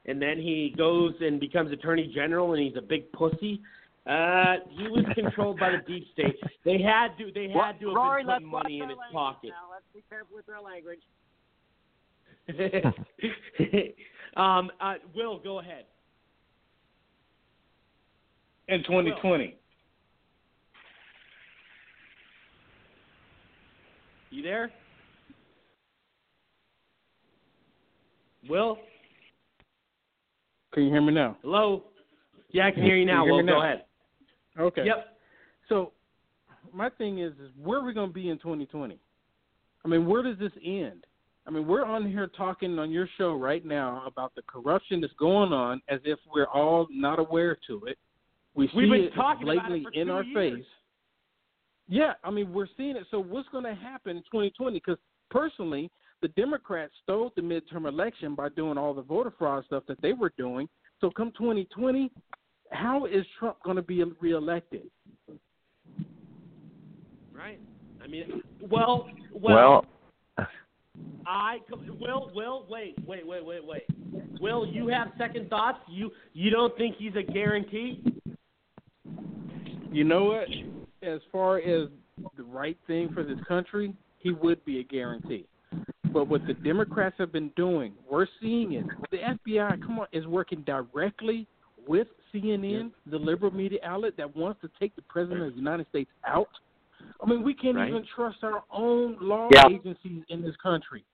A: and then he goes and becomes attorney general, and he's a big pussy. Uh, he was controlled by the deep state. They had to. They had to have
I: Rory,
A: been putting money in his pocket.
I: Now. Let's be careful with our language.
A: um, uh, Will, go ahead.
K: In 2020.
A: You there? Will?
K: Can you hear me now?
A: Hello? Yeah, I can hear you now.
K: Can you
A: Well,
K: hear me
A: go ahead.
K: Okay.
A: Yep.
K: So my thing is, is where are we going to be in 2020? I mean, where does this end? I mean, we're on here talking on your show right now about the corruption that's going on, as if we're all not aware to it. We see
A: We've been
K: it
A: talking about it
K: blatantly in our
A: years.
K: face. Yeah, I mean, we're seeing it. So what's going to happen in 2020? Because personally, the Democrats stole the midterm election by doing all the voter fraud stuff that they were doing. So come 2020, how is Trump going to be reelected?
A: Right. I mean, well, well,
J: Well,
A: I Will, Will, wait, wait, wait, wait, wait. Will, you have second thoughts? You you don't think he's a guarantee?
K: You know what? As far as the right thing for this country, he would be a guarantee. But what the Democrats have been doing, we're seeing it. The FBI, come on, is working directly with CNN, the liberal media outlet that wants to take the president of the United States out. I mean, we can't
I: Right.
K: even trust our own law
I: Yeah.
K: agencies in this country.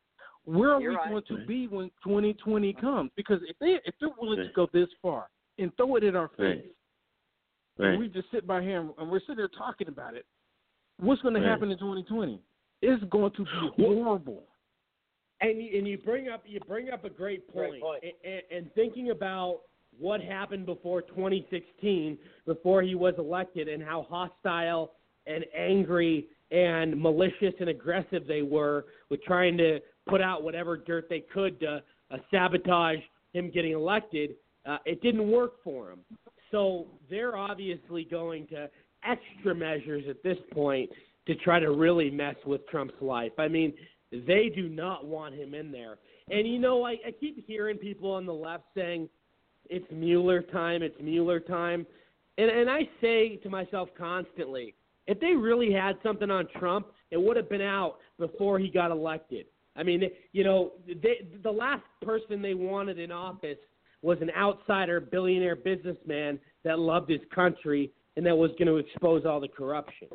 K: Where are
I: You're
K: we
I: right.
K: going to be when 2020 comes? Because if they if they're willing to go this far and throw it in our face,
I: Right.
K: and we just sit by here and, and we're sitting there talking about it, what's going to
A: Right.
K: happen in 2020? It's going to be horrible.
A: And you, and you bring up you bring up a great point. And, and thinking about what happened before 2016, before he was elected, and how hostile and angry and malicious and aggressive they were with trying to put out whatever dirt they could to uh, sabotage him getting elected. Uh, it didn't work for him. So they're obviously going to extra measures at this point to try to really mess with Trump's life. I mean, they do not want him in there. And you know, I, I keep hearing people on the left saying it's Mueller time, it's Mueller time. And and I say to myself constantly, if they really had something on Trump, it would have been out before he got elected. I mean, you know, they, the last person they wanted in office was an outsider billionaire businessman that loved his country and that was going to expose all the corruption.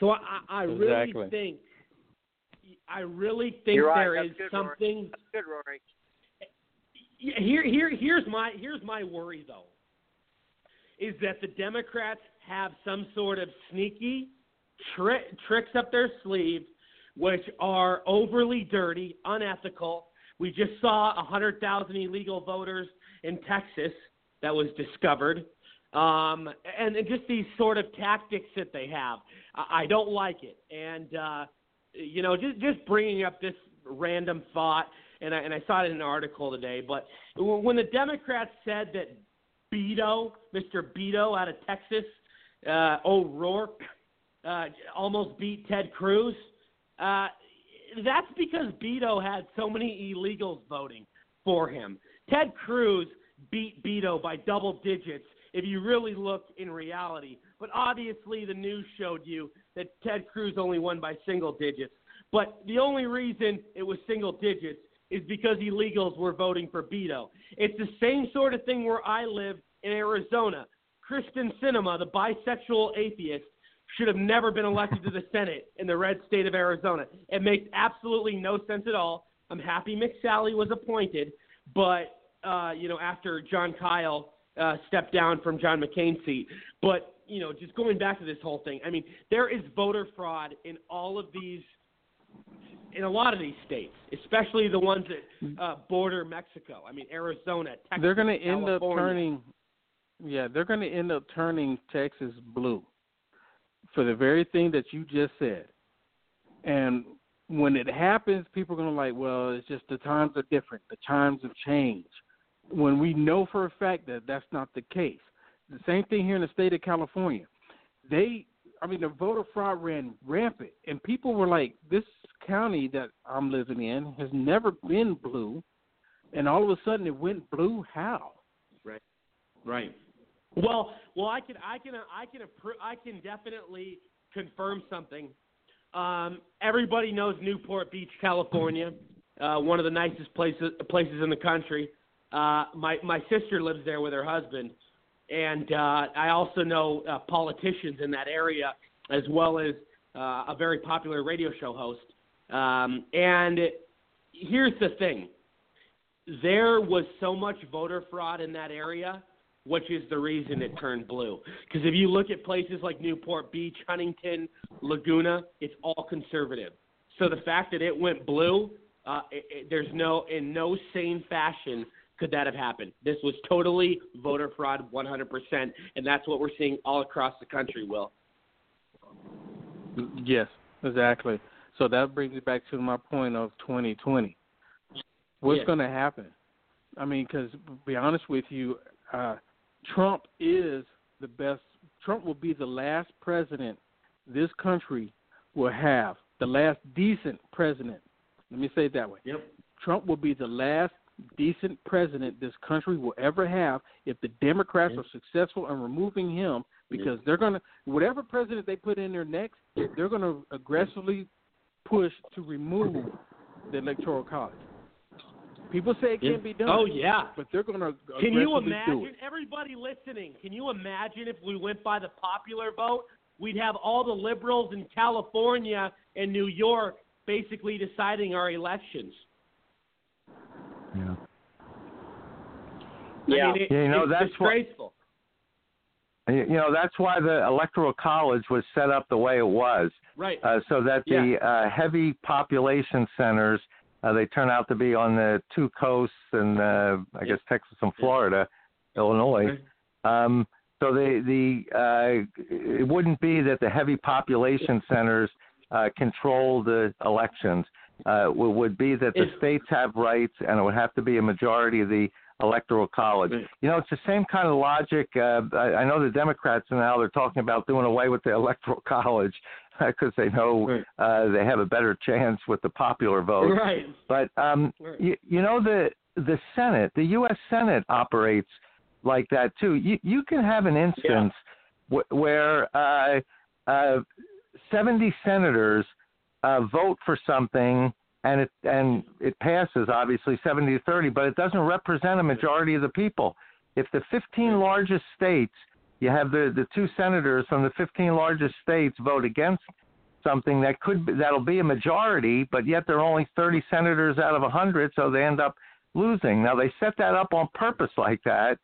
A: So I, I I really
I: Exactly.
A: think, I really think
I: You're right.
A: there
I: That's
A: is
I: good, Rory.
A: something.
I: That's good, Rory.
A: Here, here, here's my here's my worry though, is that the Democrats have some sort of sneaky tri- tricks up their sleeve, which are overly dirty, unethical. We just saw a hundred thousand illegal voters in Texas that was discovered, um, and, and just these sort of tactics that they have. I, I don't like it, and uh, you know, just just bringing up this random thought, and I, and I saw it in an article today. But when the Democrats said that Beto, Mr. Beto out of Texas, uh, O'Rourke, uh, almost beat Ted Cruz, uh, that's because Beto had so many illegals voting for him. Ted Cruz beat Beto by double digits if you really look in reality. But obviously, the news showed you that Ted Cruz only won by single digits. But the only reason it was single digits is because illegals were voting for Beto. It's the same sort of thing where I live in Arizona. Kyrsten Sinema, the bisexual atheist, should have never been elected to the Senate in the red state of Arizona. It makes absolutely no sense at all. I'm happy McSally was appointed, but uh, you know after Jon Kyl uh, stepped down from John McCain's seat. But you know, just going back to this whole thing, I mean, there is voter fraud in all of these, in a lot of these states, especially the ones that uh, border Mexico. I mean, Arizona, Texas,
K: they're going to end up turning, yeah, they're going to end up turning Texas blue for the very thing that you just said. And when it happens, people are going to like, well, it's just the times are different. The times have changed. When we know for a fact that that's not the case. The same thing here in the state of California. They, I mean, the voter fraud ran rampant, and people were like, this county that I'm living in has never been blue, and all of a sudden it went blue. How?
A: Right. Right. Well, well, I can, I can, I can, I can definitely confirm something. Um, everybody knows Newport Beach, California, uh, one of the nicest places places in the country. Uh, my my sister lives there with her husband, and uh, I also know uh, politicians in that area as well as uh, a very popular radio show host. Um, and here's the thing: there was so much voter fraud in that area which is the reason it turned blue. Because if you look at places like Newport Beach, Huntington, Laguna, it's all conservative. So the fact that it went blue, uh, it, it, there's no in no sane fashion could that have happened. This was totally voter fraud, 100%, and that's what we're seeing all across the country. Will.
K: Yes, exactly. So that brings me back to my point of 2020. What's
A: Yeah.
K: going to happen? I mean, because be honest with you, uh, Trump is the best. Trump will be the last president this country will have, the last decent president. Let me say it that way.
A: Yep.
K: Trump will be the last decent president this country will ever have if the Democrats are successful in removing him because they're going to whatever president they put in there next, they're going to aggressively push to remove the electoral college. People say it can't be done.
A: Oh yeah.
K: but they're going to
A: Can you imagine everybody listening? Can you imagine if we went by the popular vote? We'd have all the liberals in California and New York basically deciding our elections.
J: Yeah.
A: I mean, it,
J: Yeah, you know,
A: it's
J: that's what-
A: disgraceful.
J: You you know, that's why the Electoral College was set up the way it was.
A: Right.
J: Uh, so that the uh, heavy population centers, uh, they turn out to be on the two coasts and uh, I guess Texas and Florida, Illinois. Um, so the the uh, it wouldn't be that the heavy population centers uh, control the elections. Uh, it would be that the states have rights, and it would have to be a majority of the electoral college. You know, it's the same kind of logic. Uh, I, I know the Democrats now they're talking about doing away with the electoral college because they know uh, they have a better chance with the popular vote.
A: Right.
J: But um,
A: Right.
J: you, you know the the Senate, the U.S. Senate operates like that too. You you can have an instance wh- where uh, uh, 70 senators uh, vote for something and it and it passes obviously 70 to 30, but it doesn't represent a majority of the people. If the 15 largest states, you have the the two senators from the 15 largest states vote against something that could be, that'll be a majority, but yet there are only 30 senators out of 100, so they end up losing. Now they set that up on purpose like that,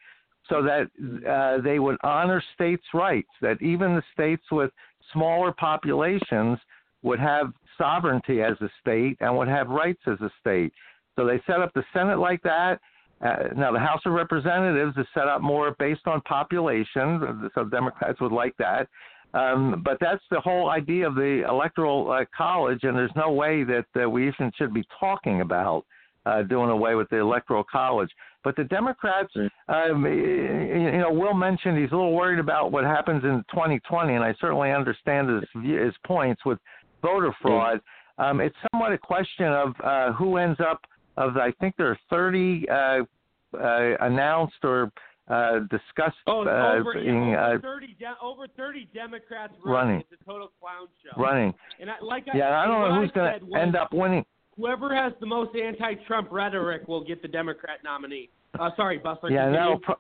J: so that uh, they would honor states' rights. That even the states with smaller populations would have sovereignty as a state and would have rights as a state. So they set up the Senate like that. Uh, now the House of Representatives is set up more based on population, so Democrats would like that. Um, but that's the whole idea of the electoral uh, college, and there's no way that uh, we even should be talking about uh, doing away with the electoral college. But the Democrats, um, you know, Will mentioned he's a little worried about what happens in 2020, and I certainly understand his his points with voter fraud. Um, it's somewhat a question of uh, who ends up. Of I think there are 30 uh, uh, announced or uh, discussed
A: Oh,
J: uh,
A: over,
J: being
A: over
J: uh,
A: 30 de- over 30 Democrats
J: Running.
A: It's a total clown show.
J: running.
A: And I, like
J: Yeah, I
A: and
J: don't know who's going to end up winning.
A: Whoever has the most anti-Trump rhetoric will get the Democrat nominee. Uh, sorry, Busler.
J: Yeah, that'll pro-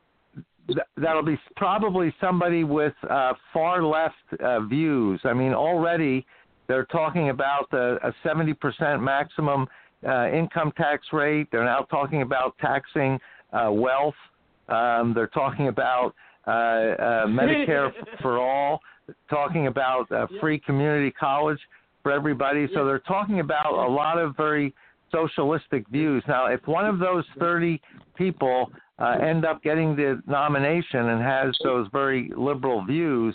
J: that'll be probably somebody with uh, far left uh, views. I mean, already they're talking about a, a 70% maximum uh, income tax rate. They're now talking about taxing uh, wealth. Um, they're talking about uh, uh, Medicare for all. Talking about uh, free community college for everybody. So they're talking about a lot of very socialistic views. Now, if one of those 30 people uh, end up getting the nomination and has those very liberal views,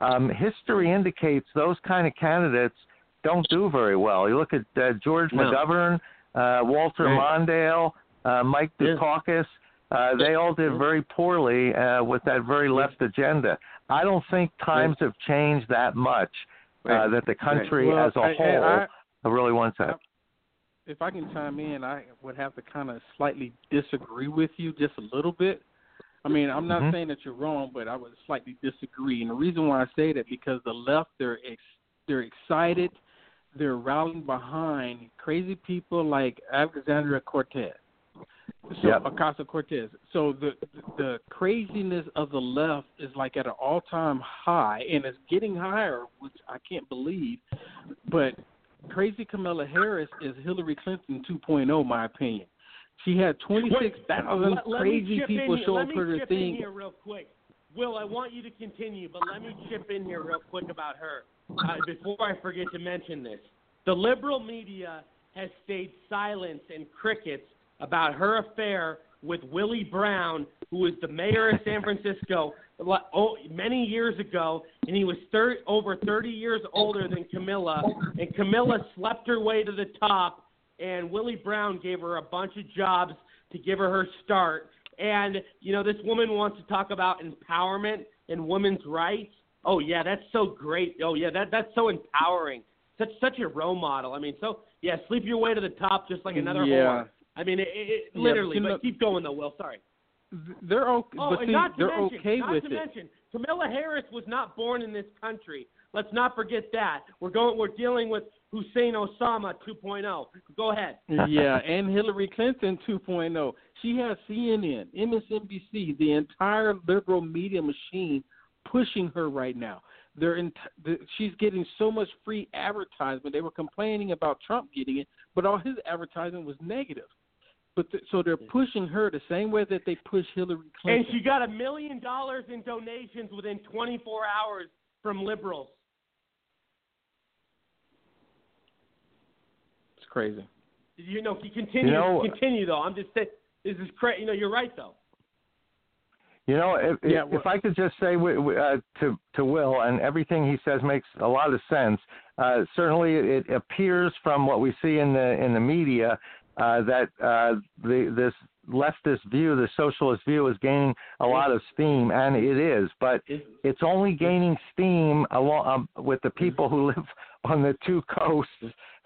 J: um, history indicates those kind of candidates don't do very well. You look at uh, George
A: No.
J: McGovern, uh, Walter
A: Right.
J: Mondale, uh, Mike Dukakis. Uh, they all did very poorly uh, with that very left agenda. I don't think times have changed that much uh,
K: Right.
J: that the country
K: Well,
J: as a
K: I-
J: whole
K: I-
J: really wants that.
K: if I can chime in, I would have to kind of slightly disagree with you just a little bit. I mean, I'm not
J: Mhm.
K: saying that you're wrong, but I would slightly disagree. And the reason why I say that because the left they're ex- they're excited, they're rallying behind crazy people like Alexandria Cortez, so
J: Yep.
K: Ocasio Cortez. So the the craziness of the left is like at an all time high, and it's getting higher, which I can't believe. But crazy Kamala Harris is Hillary Clinton 2.0, my opinion.
N: She had 26,000
A: Let- let me
N: crazy
A: chip
N: people
A: in,
N: show
A: let
N: up
A: me
N: for the
A: chip in
N: thing.
A: here real quick. Will, I want you to continue, but let me chip in here real quick about her uh, before I forget to mention this. The liberal media has stayed silent and crickets about her affair with Willie Brown, who was the mayor of San Francisco many years ago, and he was thir- over 30 years older than Camilla, and Camilla slept her way to the top, and Willie Brown gave her a bunch of jobs to give her her start. And you know, this woman wants to talk about empowerment and women's rights. Oh yeah, that's so great. Oh yeah, that that's so empowering. Such such a role model. I mean, so yeah, sleep your way to the top just like another
N: Yeah.
A: whore. I mean, it, it,
N: Yeah,
A: literally.
N: but
A: but
N: know-
A: keep going though, Will. Sorry.
N: They're okay,
A: Oh,
N: but
A: and
N: see,
A: not to
N: they're
A: mention,
N: okay
A: not
N: with
A: to
N: it.
A: mention, Camilla Harris was not born in this country. Let's not forget that. We're going. We're dealing with Hussein Osama 2.0. Go ahead.
N: yeah, and Hillary Clinton 2.0. She has CNN, MSNBC, the entire liberal media machine pushing her right now. They're in, the, she's getting so much free advertisement. They were complaining about Trump getting it, but all his advertising was negative. But th- so they're pushing her the same way that they push Hillary Clinton.
A: And she got a million dollars in donations within 24 hours from liberals.
N: it's crazy.
A: You know, he continue.
J: You know-
A: continue though. I'm just saying. This is crazy. You know, you're right though.
J: You know, if,
A: Yeah,
J: if, I could just say uh, to to Will, and everything he says makes a lot of sense. Uh, certainly, it appears from what we see in the in the media uh, that uh, the this leftist view, the socialist view, is gaining a lot of steam, and it is. But it's only gaining steam along um, with the people who live on the two coasts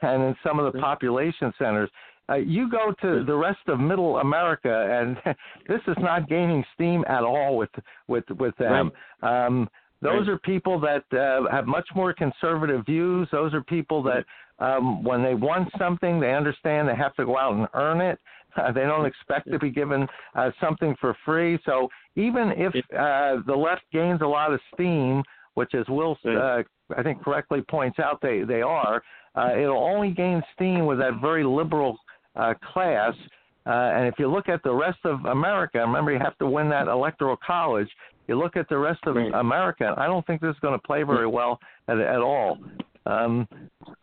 J: and in some of the population centers. Uh, you go to the rest of Middle America, and this is not gaining steam at all with with with them. Um, those are people that uh, have much more conservative views. Those are people that, um, when they want something, they understand they have to go out and earn it. Uh, they don't expect to be given uh, something for free. So even if uh, the left gains a lot of steam, which as Will uh, I think correctly points out they they are, uh, it'll only gain steam with that very liberal uh, class. Uh, and if you look at the rest of America, remember you have to win that electoral college. You look at the rest of America, I don't think this is going to play very well at, at all. Um,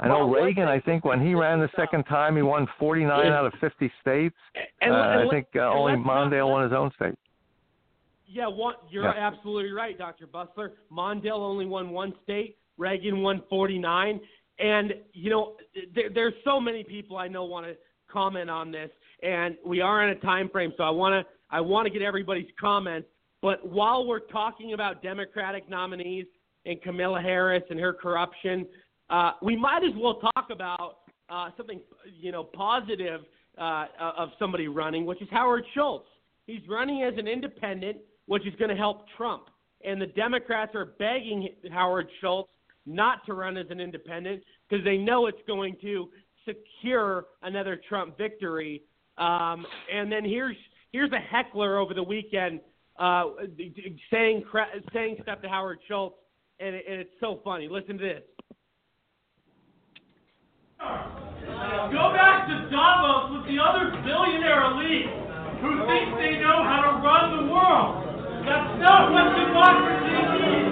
J: I know
A: Well,
J: Reagan. I think when he ran the second time, he won 49
A: Yeah.
J: out of 50 states.
A: And-
J: uh,
A: and
J: I
A: let-
J: think uh,
A: and
J: only
A: let's not-
J: Mondale won his own state.
A: Yeah, one, you're
J: Yeah.
A: absolutely right, Dr. Busler. Mondale only won one state. Reagan won 49. And, you know, there, there's so many people I know want to comment on this. And we are in a time frame, so I want to I want to get everybody's comments. But while we're talking about Democratic nominees and Camilla Harris and her corruption, uh, we might as well talk about uh, something, you know, positive uh, of somebody running, which is Howard Schultz. He's running as an independent, which is going to help Trump. And the Democrats are begging Howard Schultz not to run as an independent because they know it's going to secure another Trump victory. Um, and then here's here's a heckler over the weekend uh, d- d- saying saying stuff to Howard Schultz, and, it, and it's so funny. Listen to this.
O: Go back to Davos with the other billionaire elite who think they know how to run the world. That's not what democracy means.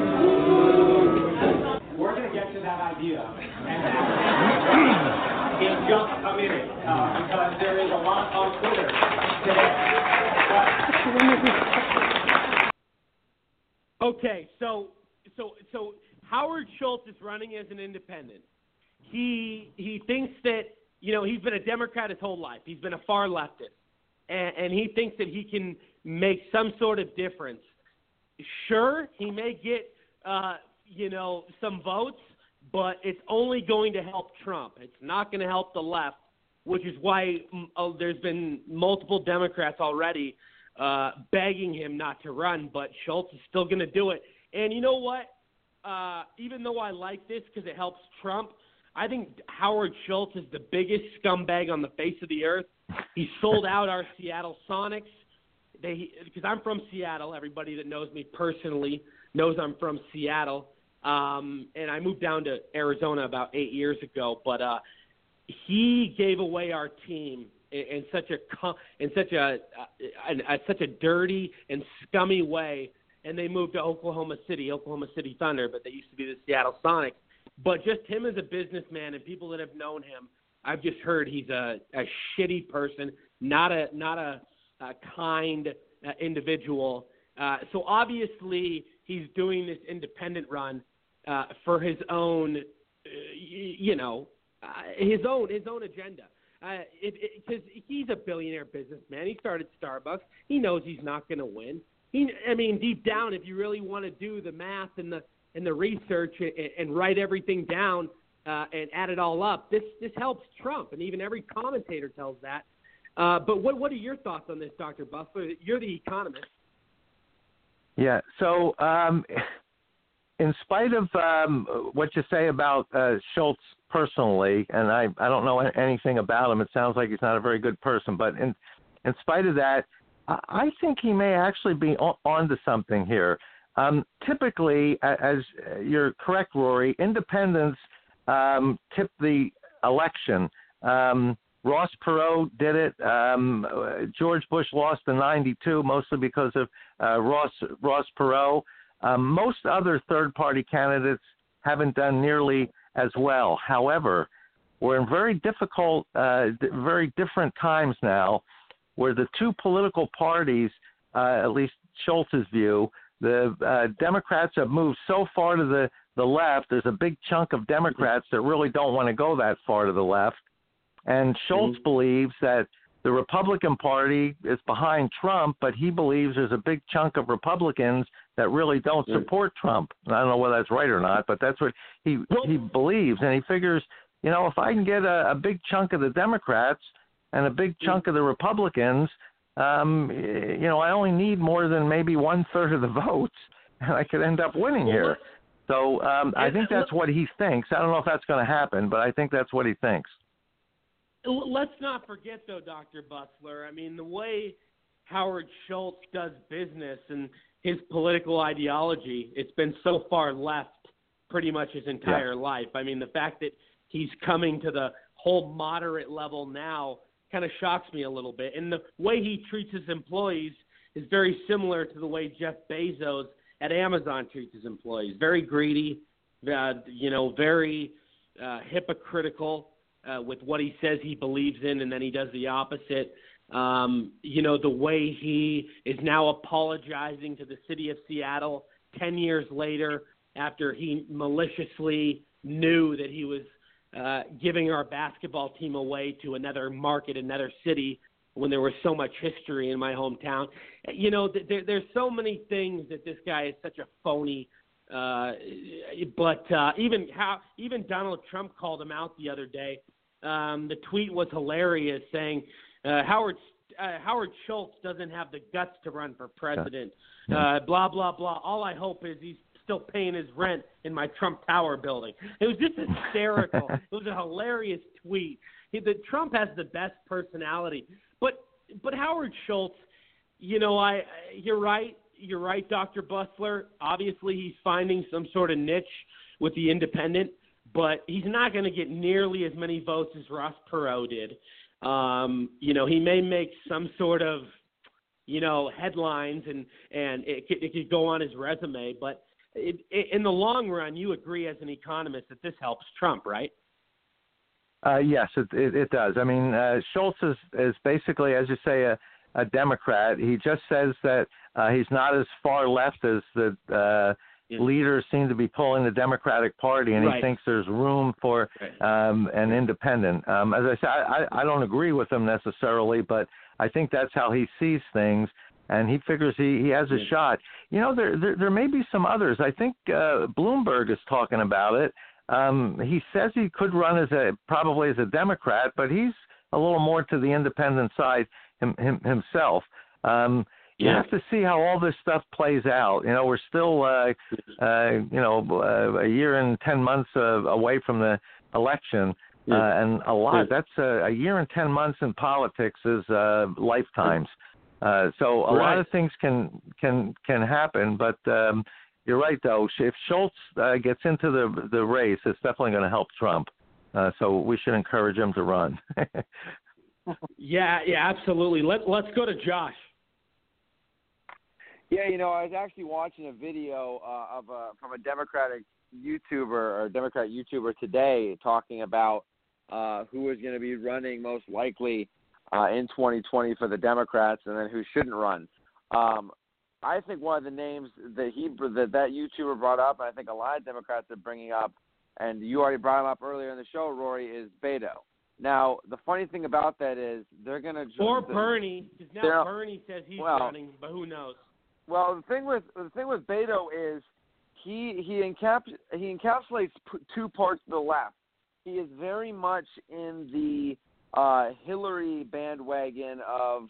P: We're going to get to that idea and in just a minute uh, because there is a lot on Twitter today.
A: Okay, so so so Howard Schultz is running as an independent. He he thinks that you know he's been a Democrat his whole life. He's been a far leftist, and, and he thinks that he can make some sort of difference. Sure, he may get uh, you know some votes, but it's only going to help Trump. It's not going to help the left, which is why mm, oh, there's been multiple Democrats already uh, begging him not to run, but Schultz is still going to do it. And you know what? Uh, even though I like this because it helps Trump, I think Howard Schultz is the biggest scumbag on the face of the earth. He sold out our Seattle Sonics. They because I'm from Seattle. Everybody that knows me personally knows I'm from Seattle. Um, and I moved down to Arizona about eight years ago. But uh, he gave away our team in, in such a in such a, a, a such a dirty and scummy way, and they moved to Oklahoma City, Oklahoma City Thunder, but they used to be the Seattle Sonics. But just him as a businessman and people that have known him, I've just heard he's a, a shitty person, not a not a, a kind uh, individual. Uh, so obviously he's doing this independent run uh, for his own, uh, you know, uh, his own his own agenda. Because uh, he's a billionaire businessman. He started Starbucks. He knows he's not going to win. He, I mean, deep down, if you really want to do the math and the and the research and, and write everything down uh, and add it all up, this this helps Trump, and even every commentator tells that. Uh, but what what are your thoughts on this, Dr. Busler? You're the economist.
J: Yeah. So, um, in spite of um, what you say about uh, Schultz personally, and I I don't know anything about him. It sounds like he's not a very good person, but in in spite of that, I, I think he may actually be on, onto something here. Um, typically, as you're correct, Rory, independents um, tip the election. Um, Ross Perot did it. Um, George Bush lost in '92 mostly because of uh, Ross Ross Perot. Um, most other third-party candidates haven't done nearly as well. However, we're in very difficult, uh, very different times now, where the two political parties, uh, at least Schultz's view, the uh, Democrats have moved so far to the the left. There's a big chunk of Democrats that really don't want to go that far to the left and Schultz mm-hmm. believes that the Republican Party is behind Trump, but he believes there's a big chunk of Republicans that really don't support Trump. And I don't know whether that's right or not, but that's what he he believes, and he figures, you know, if I can get a, a big chunk of the Democrats and a big chunk of the Republicans, um, you know, I only need more than maybe one third of the votes, and I could end up winning here. So um, I think that's what he thinks. I don't know if that's going to happen, but I think that's what he thinks
A: let's not forget though, Dr. Busler. I mean, the way Howard Schultz does business and his political ideology, it's been so far left pretty much his entire yeah. life. I mean, the fact that he's coming to the whole moderate level now kind of shocks me a little bit. And the way he treats his employees is very similar to the way Jeff Bezos at Amazon treats his employees. Very greedy, uh, you know, very uh, hypocritical uh, with what he says he believes in, and then he does the opposite. Um, you know, the way he is now apologizing to the city of Seattle 10 years later after he maliciously knew that he was uh, giving our basketball team away to another market, another city, when there was so much history in my hometown. You know, there, there's so many things that this guy is such a phony. Uh, but uh, even how even Donald Trump called him out the other day um, the tweet was hilarious, saying uh, Howard uh, Howard Schultz doesn't have the guts to run for president. Uh, blah blah blah. All I hope is he's still paying his rent in my Trump Tower building. It was just hysterical. it was a hilarious tweet. He, the Trump has the best personality, but but Howard Schultz, you know, I you're right. You're right, Dr. Busler. Obviously, he's finding some sort of niche with the independent but he's not going to get nearly as many votes as Ross Perot did. Um, you know, he may make some sort of, you know, headlines and and it could, it could go on his resume, but it, it, in the long run, you agree as an economist that this helps Trump, right?
J: Uh, yes, it, it, it does. I mean, uh, Schultz is, is basically, as you say, a, a Democrat. He just says that uh, he's not as far left as the uh, yeah. leaders seem to be pulling the Democratic Party, and
A: right.
J: he thinks there's room for um, an independent. Um, as I said, I, I don't agree with him necessarily, but I think that's how he sees things, and he figures he, he has a yeah. shot. You know, there, there there may be some others. I think uh, Bloomberg is talking about it. Um, he says he could run as a probably as a Democrat, but he's a little more to the independent side him, him, himself. Um, you have to see how all this stuff plays out. You know, we're still, uh, uh, you know, uh, a year and ten months uh, away from the election, uh, and a lot. That's a, a year and ten months in politics is uh, lifetimes. Uh, so a
A: right.
J: lot of things can can can happen, but um, you're right though. If Schultz uh, gets into the the race, it's definitely going to help Trump. Uh, so we should encourage him to run.
A: Yeah, yeah, absolutely. Let Let's go to Josh.
E: Yeah, you know, I was actually watching a video uh, of a, from a Democratic YouTuber or Democrat YouTuber today talking about uh, who is going to be running most likely uh, in 2020 for the Democrats, and then who shouldn't run. Um, I think one of the names that he that that YouTuber brought up, and I think a lot of Democrats are bringing up, and you already brought him up earlier in the show, Rory, is Beto. Now, the funny thing about that is they're going to
A: Or Bernie, because now Bernie says he's
E: well-
A: running, but who knows?
E: Well, the thing with the thing with Beto is he he encaps he encapsulates p- two parts of the left. He is very much in the uh, Hillary bandwagon of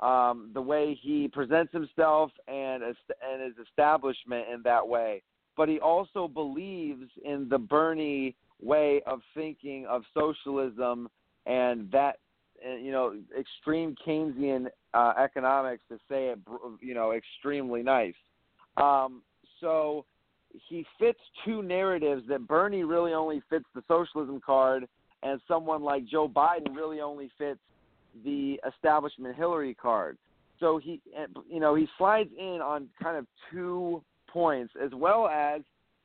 E: um, the way he presents himself and and his establishment in that way. But he also believes in the Bernie way of thinking of socialism and that uh, you know extreme Keynesian uh, economics to say it br- you know extremely nice. Um, so he fits two narratives that Bernie really only fits the socialism card, and someone like Joe Biden really only fits the establishment Hillary card. So he, and, you know, he slides in on kind of two points, as well as,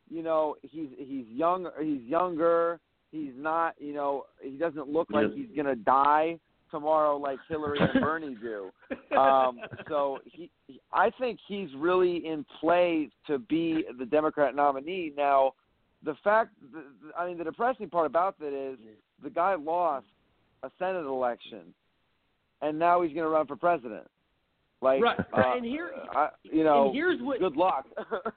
E: you know, he's he's young, he's younger, he's not, you know, he doesn't look like he's gonna die tomorrow like Hillary and Bernie do. Um, so he, I think he's really in play to be the Democrat nominee. Now, the fact, I mean, the depressing part about that is the guy lost a Senate election, and now he's going to run for president. Like,
A: Right,
E: uh,
A: and here-
E: I, you know,
A: here's what-
E: good luck.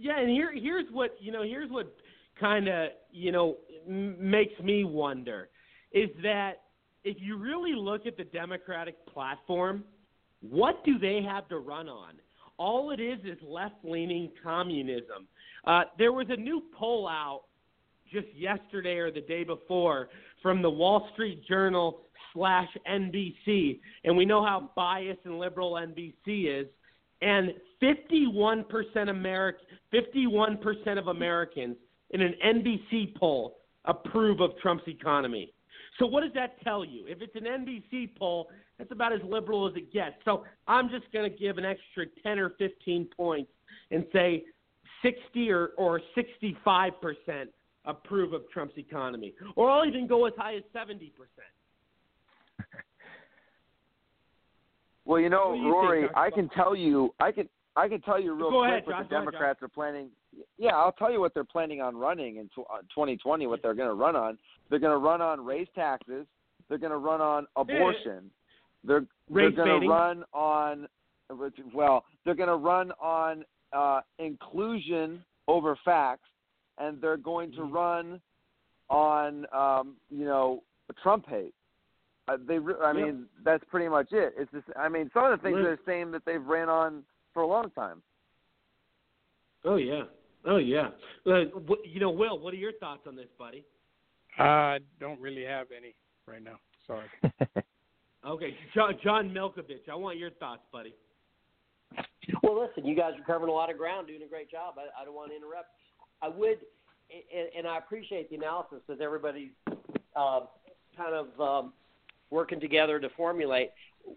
A: Yeah, and here here's what you know. Here's what kind of you know makes me wonder is that if you really look at the Democratic platform, what do they have to run on? All it is is left-leaning communism. Uh, there was a new poll out just yesterday or the day before from the Wall Street Journal slash NBC, and we know how biased and liberal NBC is. And 51% Americ, 51% of Americans in an NBC poll approve of Trump's economy. So what does that tell you? If it's an NBC poll, that's about as liberal as it gets. So I'm just going to give an extra 10 or 15 points and say 60 or, or 65% approve of Trump's economy. Or I'll even go as high as 70%.
E: Well, you know,
A: you
E: Rory,
A: Dr.
E: I can tell you, I can, I can tell you real
A: Go
E: quick
A: ahead,
E: what
A: Josh,
E: the
A: go ahead,
E: Democrats are planning. Yeah, I'll tell you what they're planning on running in uh, 2020. What they're going to run on? They're going to run on raise taxes. They're going to run on abortion. They're they're going to run on, well, they're going to run on uh, inclusion over facts, and they're going
A: Mm-hmm.
E: to run on, um, you know, Trump hate. Uh, they, I
A: Yep.
E: mean, that's pretty much it. It's just, I mean, some of the things
A: Right.
E: they're saying that they've ran on for a long time.
A: Oh yeah. Oh yeah. Uh, wh- you know, Will, what are your thoughts on this, buddy?
N: I don't really have any right now. Sorry.
A: Okay, John, John Milkovich, I want your thoughts, buddy.
I: Well, listen, you guys are covering a lot of ground, doing a great job. I, I don't want to interrupt. I would, and, and I appreciate the analysis that everybody's uh, kind of um, working together to formulate.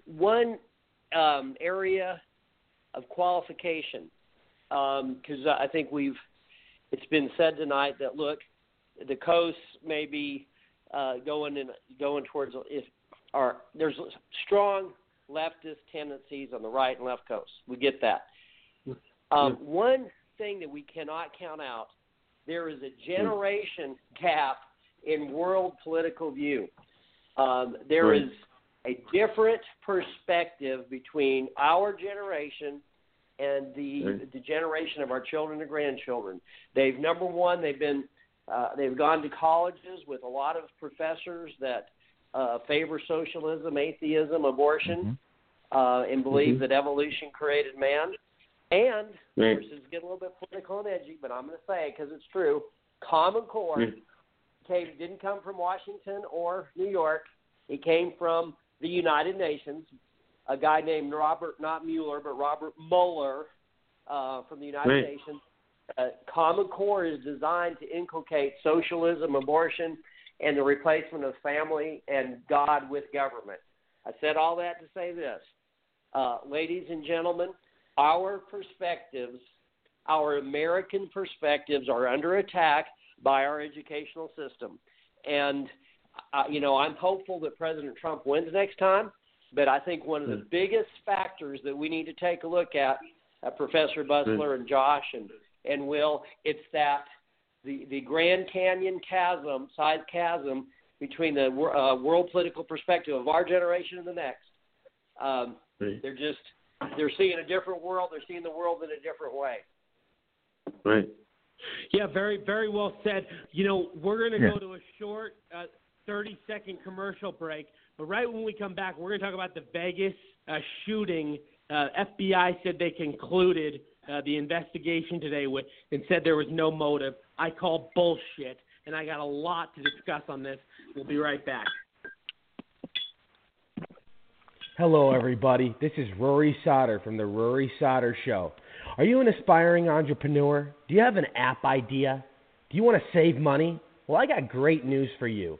I: One um, area of qualification, because I think we've, it's been said tonight that look, the coast may be uh, going in going towards if are there's strong leftist tendencies on the right and left coast. We get that. Um, one thing that we cannot count out: there is a generation gap in world political view. Um, there
Q: Right.
I: is a different perspective between our generation and the
Q: Right.
I: the generation of our children and grandchildren. They've number one, they've been uh, they've gone to colleges with a lot of professors that uh, favor socialism, atheism, abortion, uh, and believe
Q: Mhm.
I: that evolution created man. And
Q: Right.
I: course, it's getting a little bit political and edgy, but I'm going to say because it's true. Common Core
Q: Right.
I: came didn't come from Washington or New York. It came from the United Nations. A guy named Robert, not Mueller, but Robert Mueller uh, from the United
Q: Right.
I: Nations. Uh, Common Core is designed to inculcate socialism, abortion, and the replacement of family and God with government. I said all that to say this. Uh, ladies and gentlemen, our perspectives, our American perspectives, are under attack by our educational system. And, uh, you know, I'm hopeful that President Trump wins next time, but I think one of the biggest factors that we need to take a look at, uh, Professor Busler and Josh and, and Will, it's that the, the Grand Canyon chasm, size chasm between the uh, world political perspective of our generation and the next. Um,
Q: Right.
I: They're just they're seeing a different world. They're seeing the world in a different way.
Q: Right.
A: Yeah, very, very well said. You know, we're going to
Q: Yeah.
A: go to a short uh, 30 second commercial break, but right when we come back, we're going to talk about the Vegas uh, shooting. Uh, FBI said they concluded uh, the investigation today with and said there was no motive. I call bullshit, and I got a lot to discuss on this. We'll be right back.
R: Hello, everybody. This is Rory Sauter from the Rory Sauter Show. Are you an aspiring entrepreneur? Do you have an app idea? Do you want to save money? Well, I got great news for you.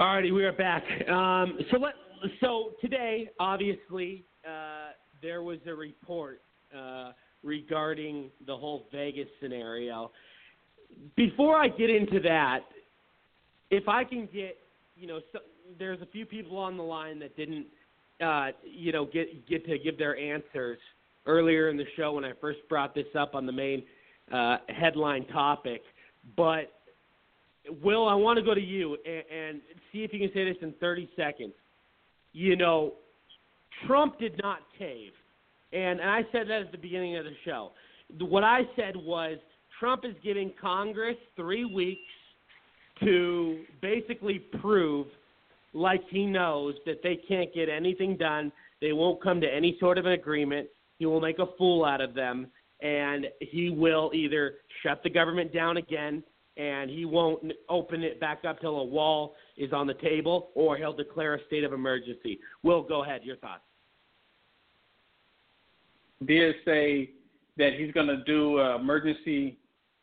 A: Alrighty, we are back. Um, so let so today, obviously, uh, there was a report uh, regarding the whole Vegas scenario. Before I get into that, if I can get, you know, so, there's a few people on the line that didn't, uh, you know, get get to give their answers earlier in the show when I first brought this up on the main uh, headline topic, but Will, I want to go to you and, and see if you can say this in 30 seconds. You know, Trump did not cave. And, and I said that at the beginning of the show. What I said was Trump is giving Congress three weeks to basically prove, like he knows, that they can't get anything done. They won't come to any sort of an agreement. He will make a fool out of them. And he will either shut the government down again and he won't open it back up till a wall is on the table, or he'll declare a state of emergency. Will, go ahead. Your thoughts?
K: did say that he's going to do uh, emergency.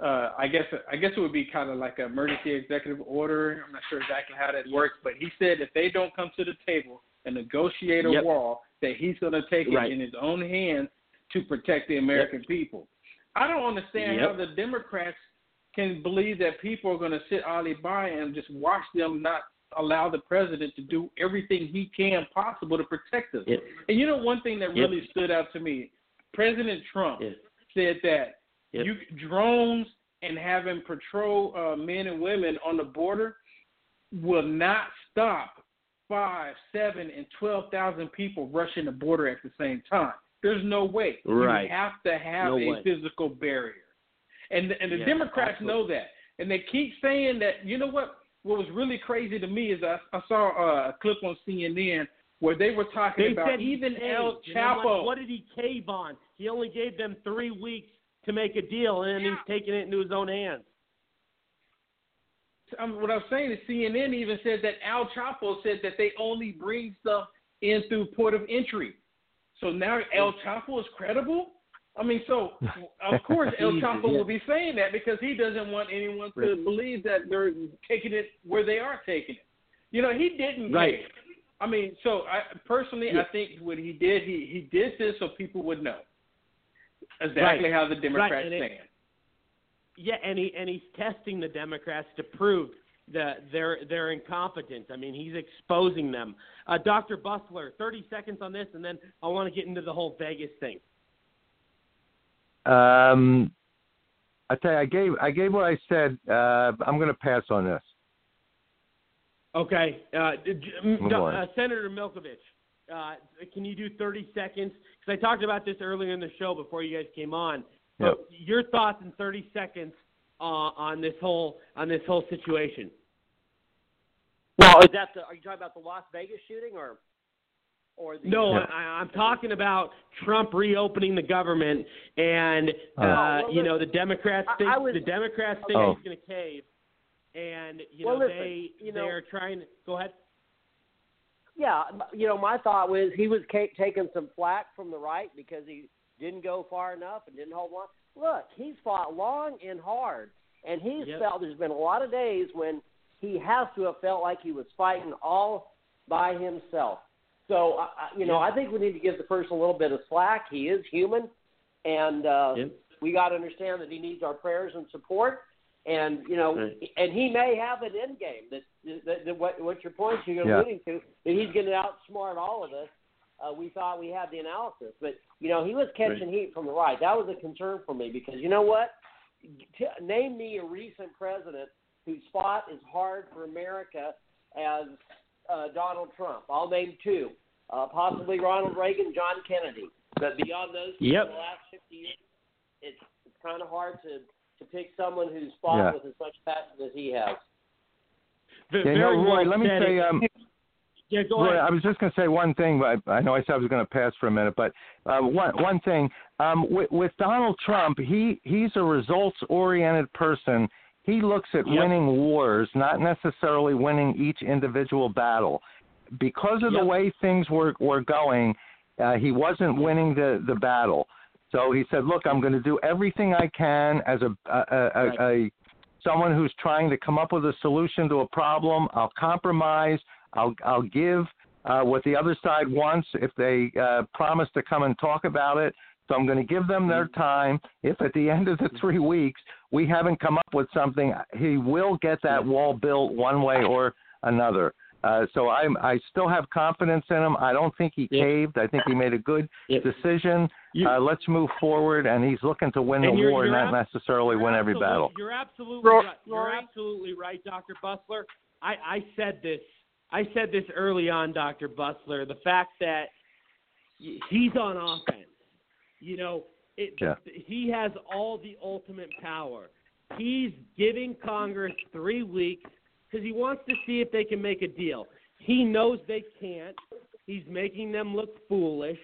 K: Uh, I guess I guess it would be kind of like an emergency executive order. I'm not sure exactly how that works, but he said if they don't come to the table and negotiate a
A: Yep.
K: wall, that he's going to take
A: Right.
K: it in his own hands to protect the American people. I don't understand
A: Yep.
K: how the Democrats can believe that people are going to sit idly by and just watch them not allow the president to do everything he can possible to protect us. And you know one thing that really stood out to me, President Trump said that you drones and having patrol uh, men and women on the border will not stop five, seven, and twelve thousand people rushing the border at the same time. There's no way.
A: Right.
K: You have to have
A: No
K: a
A: way.
K: physical barrier. And the, and the
A: Yeah,
K: Democrats know that, and they keep saying that. You know what? What was really crazy to me is I, I saw a clip on CNN where they were talking
A: They
K: about
A: said
K: even El
A: I'm like,
K: Chapo.
A: what did he cave on? He only gave them three weeks to make a deal, and then he's taking it into his own hands.
K: um, what I'm saying is CNN even said that El Chapo said that they only bring stuff in through port of entry. So now El Chapo is credible. I mean, so of course El Chapo
Q: yeah.
K: will be saying that because he doesn't want anyone to
Q: Right.
K: believe that they're taking it where they are taking it. You know, he didn't.
A: Right.
K: I mean, so I personally,
A: Yeah.
K: I think what he did, he he did this so people would know exactly
A: Right.
K: how the
A: Right,
K: Democrats
A: and it- Yeah, and he and he's testing the Democrats to prove the their their incompetence. I mean, he's exposing them. Uh, Dr. Busler, 30 seconds on this, and then I want to get into the whole Vegas thing.
J: Um, I tell you, I gave I gave what I said. Uh, I'm going to pass on this.
A: Okay, uh, d- d-
J: Move on.
A: uh, Senator Milkovich, uh, can you do 30 seconds? Because I talked about this earlier in the show before you guys came on.
J: Yep.
A: Your thoughts in 30 seconds uh, on this whole on this whole situation.
I: Now, is that the? Are you talking about the Las Vegas shooting or? Or the,
A: No, I, I'm talking about Trump reopening the government, and uh,
I: Oh. well,
A: you know the Democrats think
I: I was-
A: the Democrats think
I: Oh.
A: he's going to cave, and you
I: Well,
A: know
I: listen,
A: they
I: you know-
A: they're trying. To go ahead.
I: Yeah, you know, my thought was he was ca- taking some flack from the right because he didn't go far enough and didn't hold on. Look, he's fought long and hard, and he's
A: Yep.
I: felt there's been a lot of days when he has to have felt like he was fighting all by himself. So, I- you know,
A: Yeah.
I: I think we need to give the person a little bit of slack. He is human, and uh,
A: Yep.
I: we got to understand that he needs our prayers and support. And you know,
A: Right.
I: and he may have an end game that, that, that what, what your points you're
J: Yeah.
I: alluding to that he's going to outsmart all of us. Uh, we thought we had the analysis, but you know he was catching heat from the right. That was a concern for me because you know what? T- name me a recent president whose fought as hard for America as uh, Donald Trump. I'll name two, uh, possibly Ronald Reagan, John Kennedy. But beyond those two
A: Yep.
I: in the last 50 years, it's, it's kind of hard to, to pick someone who's fought
J: Yeah.
I: with as much passion as he has.
A: V-
J: Yeah, no,
A: very
J: Roy, let me say, um,
A: yeah, go
J: Roy,
A: ahead.
J: I was just going to say one thing. But I know I said I was going to pass for a minute, but uh, one one thing um, with, with Donald Trump, he he's a results-oriented person. He looks at
A: Yep.
J: winning wars, not necessarily winning each individual battle. Because of
A: Yep.
J: the way things were were going, uh, he wasn't winning the the battle. So he said, "Look, I'm going to do everything I can as a a, a, a, a someone who's trying to come up with a solution to a problem. I'll compromise. I'll I'll give uh, what the other side wants if they uh, promise to come and talk about it. So I'm going to give them their time. If at the end of the three weeks we haven't come up with something, he will get that wall built one way or another. Uh, so I'm I still have confidence in him. I don't think he caved. I think he made a good decision. uh, let's move forward, and he's looking to win the
A: you're-
J: war,
A: you're
J: not
A: ab-
J: necessarily win every battle.
A: You're absolutely
J: Ro-
A: right. You're absolutely right, Dr. Busler. I, I said this. I said this early on, Dr. Busler. The fact that he's on offense. You know, it,
J: Yeah.
A: he has all the ultimate power. He's giving Congress three weeks because he wants to see if they can make a deal. He knows they can't. He's making them look foolish,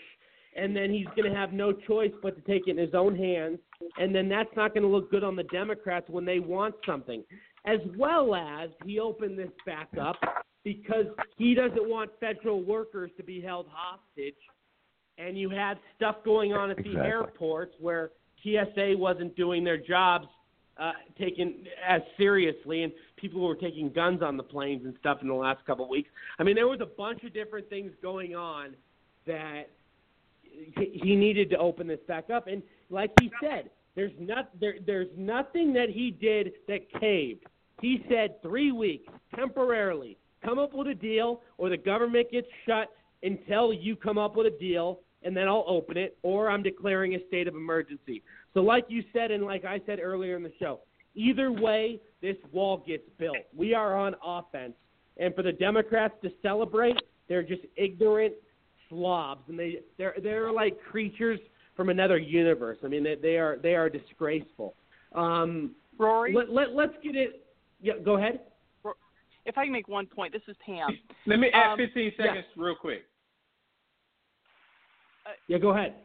A: and then he's going to have no choice but to take it in his own hands. And then that's not going to look good on the Democrats when they want something. As well as he opened this back up because he doesn't want federal workers to be held hostage. And you had stuff going on at the airports where TSA wasn't doing their jobs uh, taken as seriously, and people were taking guns on the planes and stuff in the last couple of weeks. I mean, there was a bunch of different things going on that he he needed to open this back up. And like he said, there's not there there's nothing that he did that caved. He said three weeks temporarily. Come up with a deal, or the government gets shut until you come up with a deal, and then I'll open it, or I'm declaring a state of emergency. So, like you said, and like I said earlier in the show, either way, this wall gets built. We are on offense, and for the Democrats to celebrate, they're just ignorant slobs, and they they're they're like creatures from another universe. I mean, they, they are they are disgraceful. Um,
S: Rory?
A: let, let let's get it. Yeah, go ahead.
S: If I can make one point, this is Pam.
K: Let me add
S: Um,
K: 15
S: yeah.
K: seconds real quick.
A: Uh, yeah, go ahead.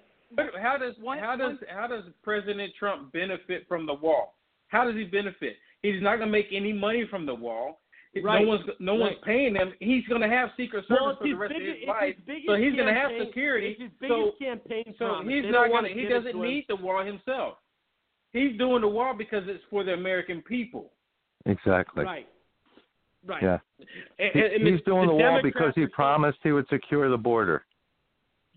K: How does one, how does how does President Trump benefit from the wall? How does he benefit? He's not going to make any money from the wall. If
A: Right.
K: No one's no one's paying him. He's going to have Secret Service
A: Well,
K: for the rest
A: biggest-
K: of his life.
A: his
K: So he's going to have security.
A: it's his
K: so
A: biggest campaign
K: so he's
A: They
K: not going
A: wanna.
K: He doesn't
A: to
K: need the wall himself. He's doing the wall because it's for the American people.
J: Exactly.
A: Right. Right.
J: Yeah.
A: And,
J: He-
A: and
J: he's doing the, wall
A: Democrats
J: because he promised he would secure the border.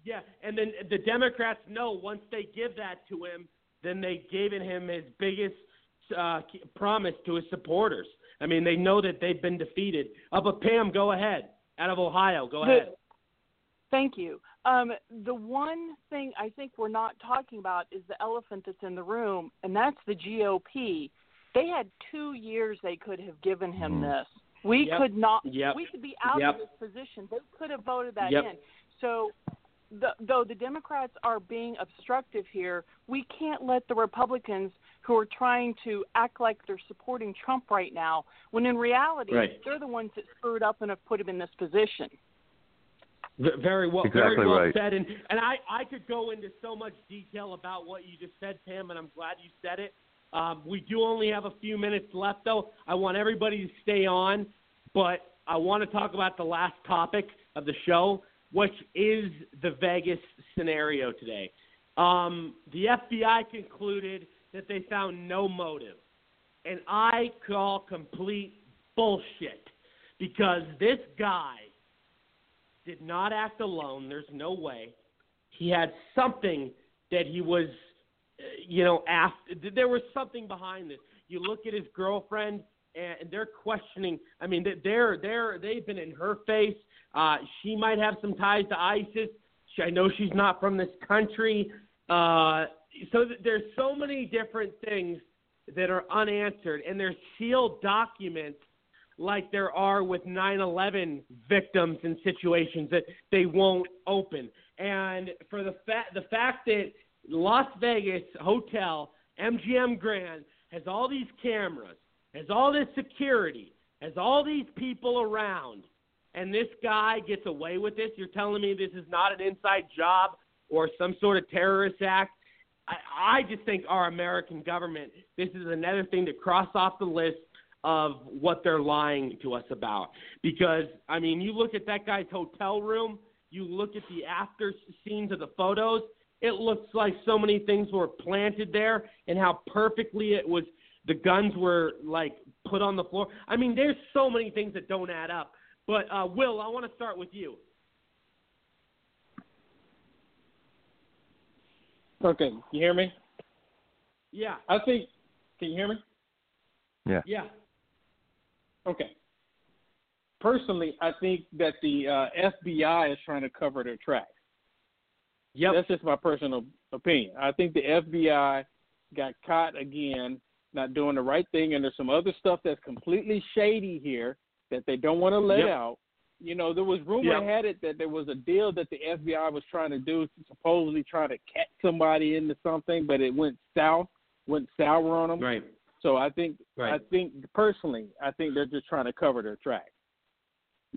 A: Yeah, and then the Democrats know once they give that to him, then they gave him his biggest uh, promise to his supporters. I mean, they know that they've been defeated. Uh, but Pam, go ahead. Out of Ohio, go
S: The-
A: ahead.
S: Thank you. Um, the one thing I think we're not talking about is the elephant that's in the room, and that's the GOP. They had two years they could have given him this. We
A: Yep.
S: could not.
A: Yep.
S: We could be out
A: Yep.
S: of this position. They could have voted that
A: Yep.
S: in. So, the, though the Democrats are being obstructive here, we can't let the Republicans who are trying to act like they're supporting Trump right now, when in reality
A: Right.
S: they're the ones that screwed up and have put him in this position.
A: Very well,
Q: Exactly
A: very well
Q: right.
A: said. And and I I could go into so much detail about what you just said, Pam, and I'm glad you said it. Um, we do only have a few minutes left, though. I want everybody to stay on, but I want to talk about the last topic of the show, which is the Vegas scenario today. Um, the FBI concluded that they found no motive, and I call complete bullshit because this guy did not act alone. There's no way. He had something that he was, uh, you know, after. There was something behind this. You look at his girlfriend, and they're questioning. I mean, they're they're they've been in her face. Uh, she might have some ties to ISIS. She, I know she's not from this country. Uh, so th- there's so many different things that are unanswered, and there's sealed documents like there are with 9/11 victims and situations that they won't open. And for the fact the fact that Las Vegas hotel MGM Grand has all these cameras, has all this security, has all these people around, and this guy gets away with this, you're telling me this is not an inside job or some sort of terrorist act? I, I just think our American government, this is another thing to cross off the list of what they're lying to us about. Because, I mean, you look at that guy's hotel room, you look at the after scenes of the photos, it looks like so many things were planted there and how perfectly it was, the guns were like put on the floor. I mean, there's so many things that don't add up. But, uh, Will, I want to start with you.
K: Okay, you hear me?
A: Yeah.
K: I think. Can you hear me?
Q: Yeah.
A: Yeah.
K: Okay. Personally, I think that the uh, FBI is trying to cover their tracks.
A: Yep.
K: That's just my personal opinion. I think the FBI got caught again not doing the right thing, and there's some other stuff that's completely shady here that they don't want to let
A: Yep.
K: out. You know, there was rumor
A: Yep.
K: had it that there was a deal that the FBI was trying to do, supposedly trying to catch somebody into something, but it went south, went sour on them.
A: Right.
K: So I think,
A: Right.
K: I think personally, I think they're just trying to cover their tracks.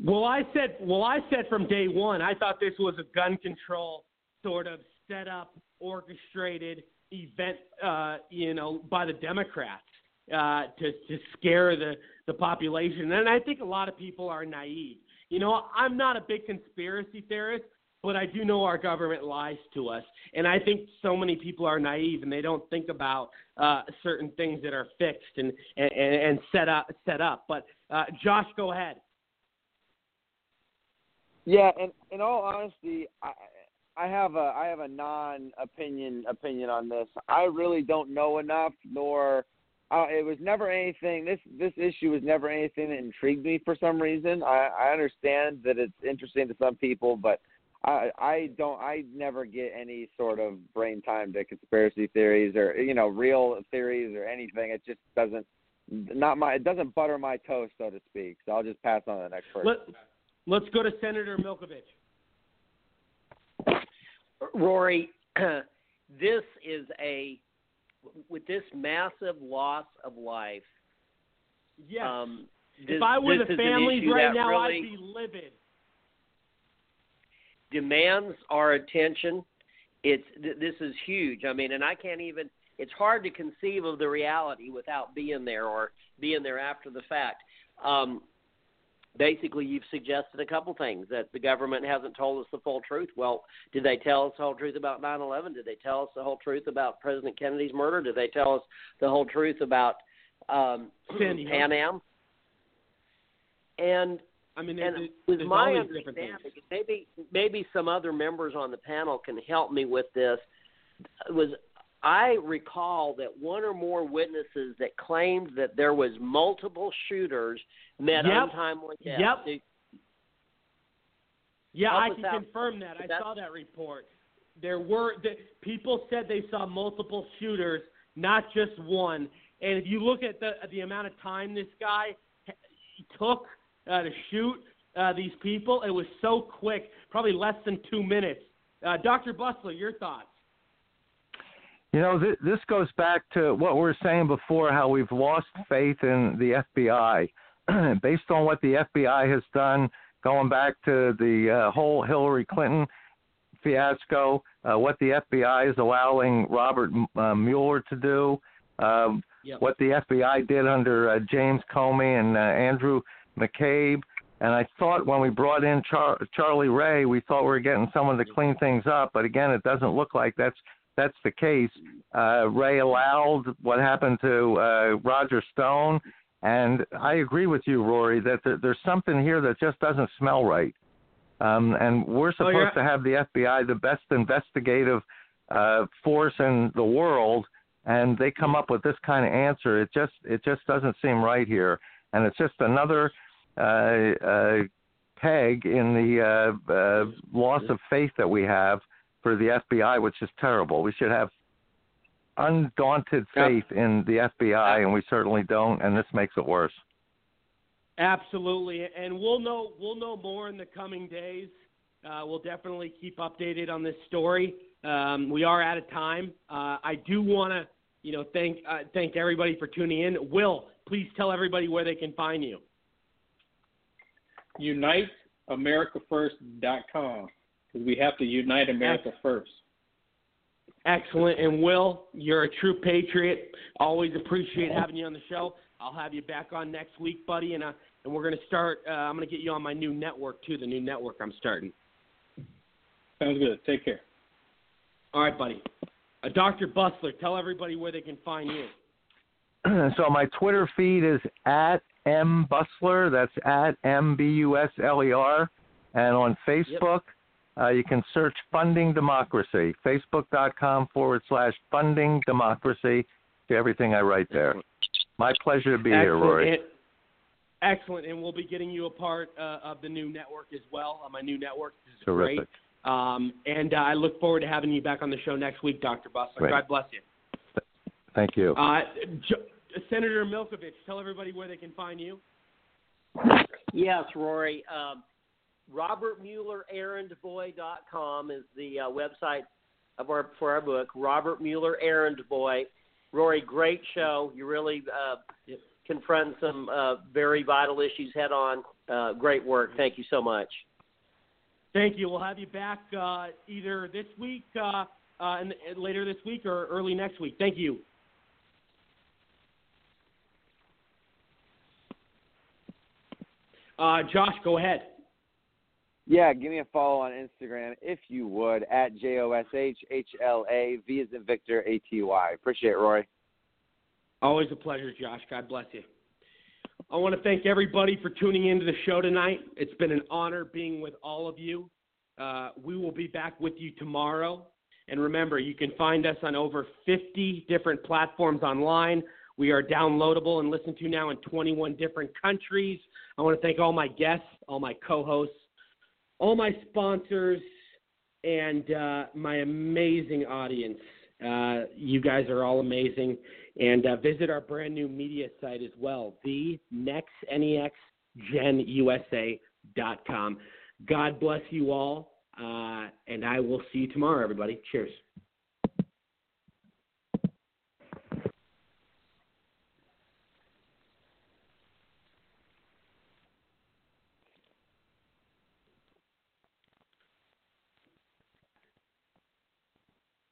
A: Well, I said, well, I said from day one, I thought this was a gun control sort of set up, orchestrated event, uh, you know, by the Democrats uh, to to scare the the population. And I think a lot of people are naive. You know, I'm not a big conspiracy theorist, but I do know our government lies to us, and I think so many people are naive and they don't think about uh, certain things that are fixed and and, and set up set up. But uh, Josh, go ahead.
E: Yeah, and in all honesty, I I have a I have a non opinion opinion on this. I really don't know enough, nor uh, it was never anything. This this issue was never anything that intrigued me for some reason. I I understand that it's interesting to some people, but I I don't I never get any sort of brain time to conspiracy theories or you know real theories or anything. It just doesn't not my it doesn't butter my toast so to speak. So I'll just pass on to the next person.
A: Let, let's go to Senator Milkovich.
I: Rory, this is a with this massive loss of life.
A: Yes.
I: Um,
A: if I were the families right now,
I: really
A: I'd be livid.
I: demands our attention. It's th- this is huge. I mean, and I can't even. It's hard to conceive of the reality without being there or being there after the fact. Um, basically, you've suggested a couple things that the government hasn't told us the full truth. Well, did they tell us the whole truth about 9/11? Did they tell us the whole truth about President Kennedy's murder? Did they tell us the whole truth about um. Pan Am? And
A: I mean,
I: and
A: there's,
I: with
A: there's
I: my
A: always different things.
I: understanding, maybe maybe some other members on the panel can help me with this. Was I recall that one or more witnesses that claimed that there was multiple shooters met
A: Yep.
I: untimely death.
A: Yep. Yeah,
I: Help
A: I can
I: out.
A: confirm that. I
I: That's-
A: saw that report. There were the, people said they saw multiple shooters, not just one. And if you look at the the amount of time this guy took uh, to shoot uh, these people, it was so quick, probably less than two minutes. Uh, Dr. Busler, your thoughts?
J: You know, th- this goes back to what we were saying before how we've lost faith in the FBI. Based on what the FBI has done, going back to the uh, whole Hillary Clinton fiasco, uh, what the FBI is allowing Robert uh, Mueller to do, um,
A: Yep.
J: what the FBI did under uh, James Comey and uh, Andrew McCabe. And I thought when we brought in Char- Charlie Wray, we thought we were getting someone to clean things up. But again, it doesn't look like that's that's the case. Uh, Wray allowed what happened to uh, Roger Stone, and I agree with you, Rory, that there, there's something here that just doesn't smell right. Um, and we're
A: Oh, you're-
J: supposed to have the FBI, the best investigative uh, force in the world, and they come up with this kind of answer. It just it just doesn't seem right here, and it's just another uh, uh, peg in the uh, uh, loss of faith that we have for the FBI, which is terrible. We should have undaunted faith in the FBI, and we certainly don't, and this makes it worse.
A: Absolutely, and we'll know we'll know more in the coming days. Uh, we'll definitely keep updated on this story. Um, we are out of time. Uh, I do want to, you know, thank uh, thank everybody for tuning in. Will, please tell everybody where they can find you.
K: UniteAmericaFirst.com because we have to unite America first.
A: Excellent, and Will, you're a true patriot. Always appreciate having you on the show. I'll have you back on next week, buddy, and uh, and we're gonna start. Uh, I'm gonna get you on my new network too. The new network I'm starting.
K: Sounds good. Take care.
A: All right, buddy. Uh, Dr. Busler, tell everybody where they can find you.
J: so my Twitter feed is at m busler. That's at m b u s l e r, and on Facebook, uh, you can search Funding Democracy. Facebook.com forward slash Funding Democracy. to everything I write there. My pleasure to be here, Rory.
A: And- excellent, and we'll be getting you a part uh, of the new network as well. On my new network, this is
J: Terrific.
A: great. Um, and uh, I look forward to having you back on the show next week, Dr. Busler.
J: Great.
A: God bless you.
J: Thank you.
A: Uh, jo- Senator Milkovich, tell everybody where they can find you.
I: Yes, Rory. Um, RobertMuellerErrandBoy.com is the uh, website of our for our book. Robert Mueller Errand Boy. Rory, great show. You really uh, confront some uh, very vital issues head on. Uh, great work. Thank you so much.
A: Thank you. We'll have you back uh, either this week, uh, uh, and, later this week, or early next week. Thank you. Uh, Josh, go ahead.
E: Yeah, give me a follow on Instagram if you would at J O S H H L A V as in Victor A T Y. Appreciate it, Roy.
A: Always a pleasure, Josh. God bless you. I want to thank everybody for tuning into the show tonight. It's been an honor being with all of you. Uh, we will be back with you tomorrow. And remember, you can find us on over 50 different platforms online. We are downloadable and listened to now in 21 different countries. I want to thank all my guests, all my co hosts, all my sponsors, and uh, my amazing audience. Uh, you guys are all amazing. And uh, visit our brand new media site as well, the next nextgenusa.com. God bless you all, uh, and I will see you tomorrow, everybody. Cheers.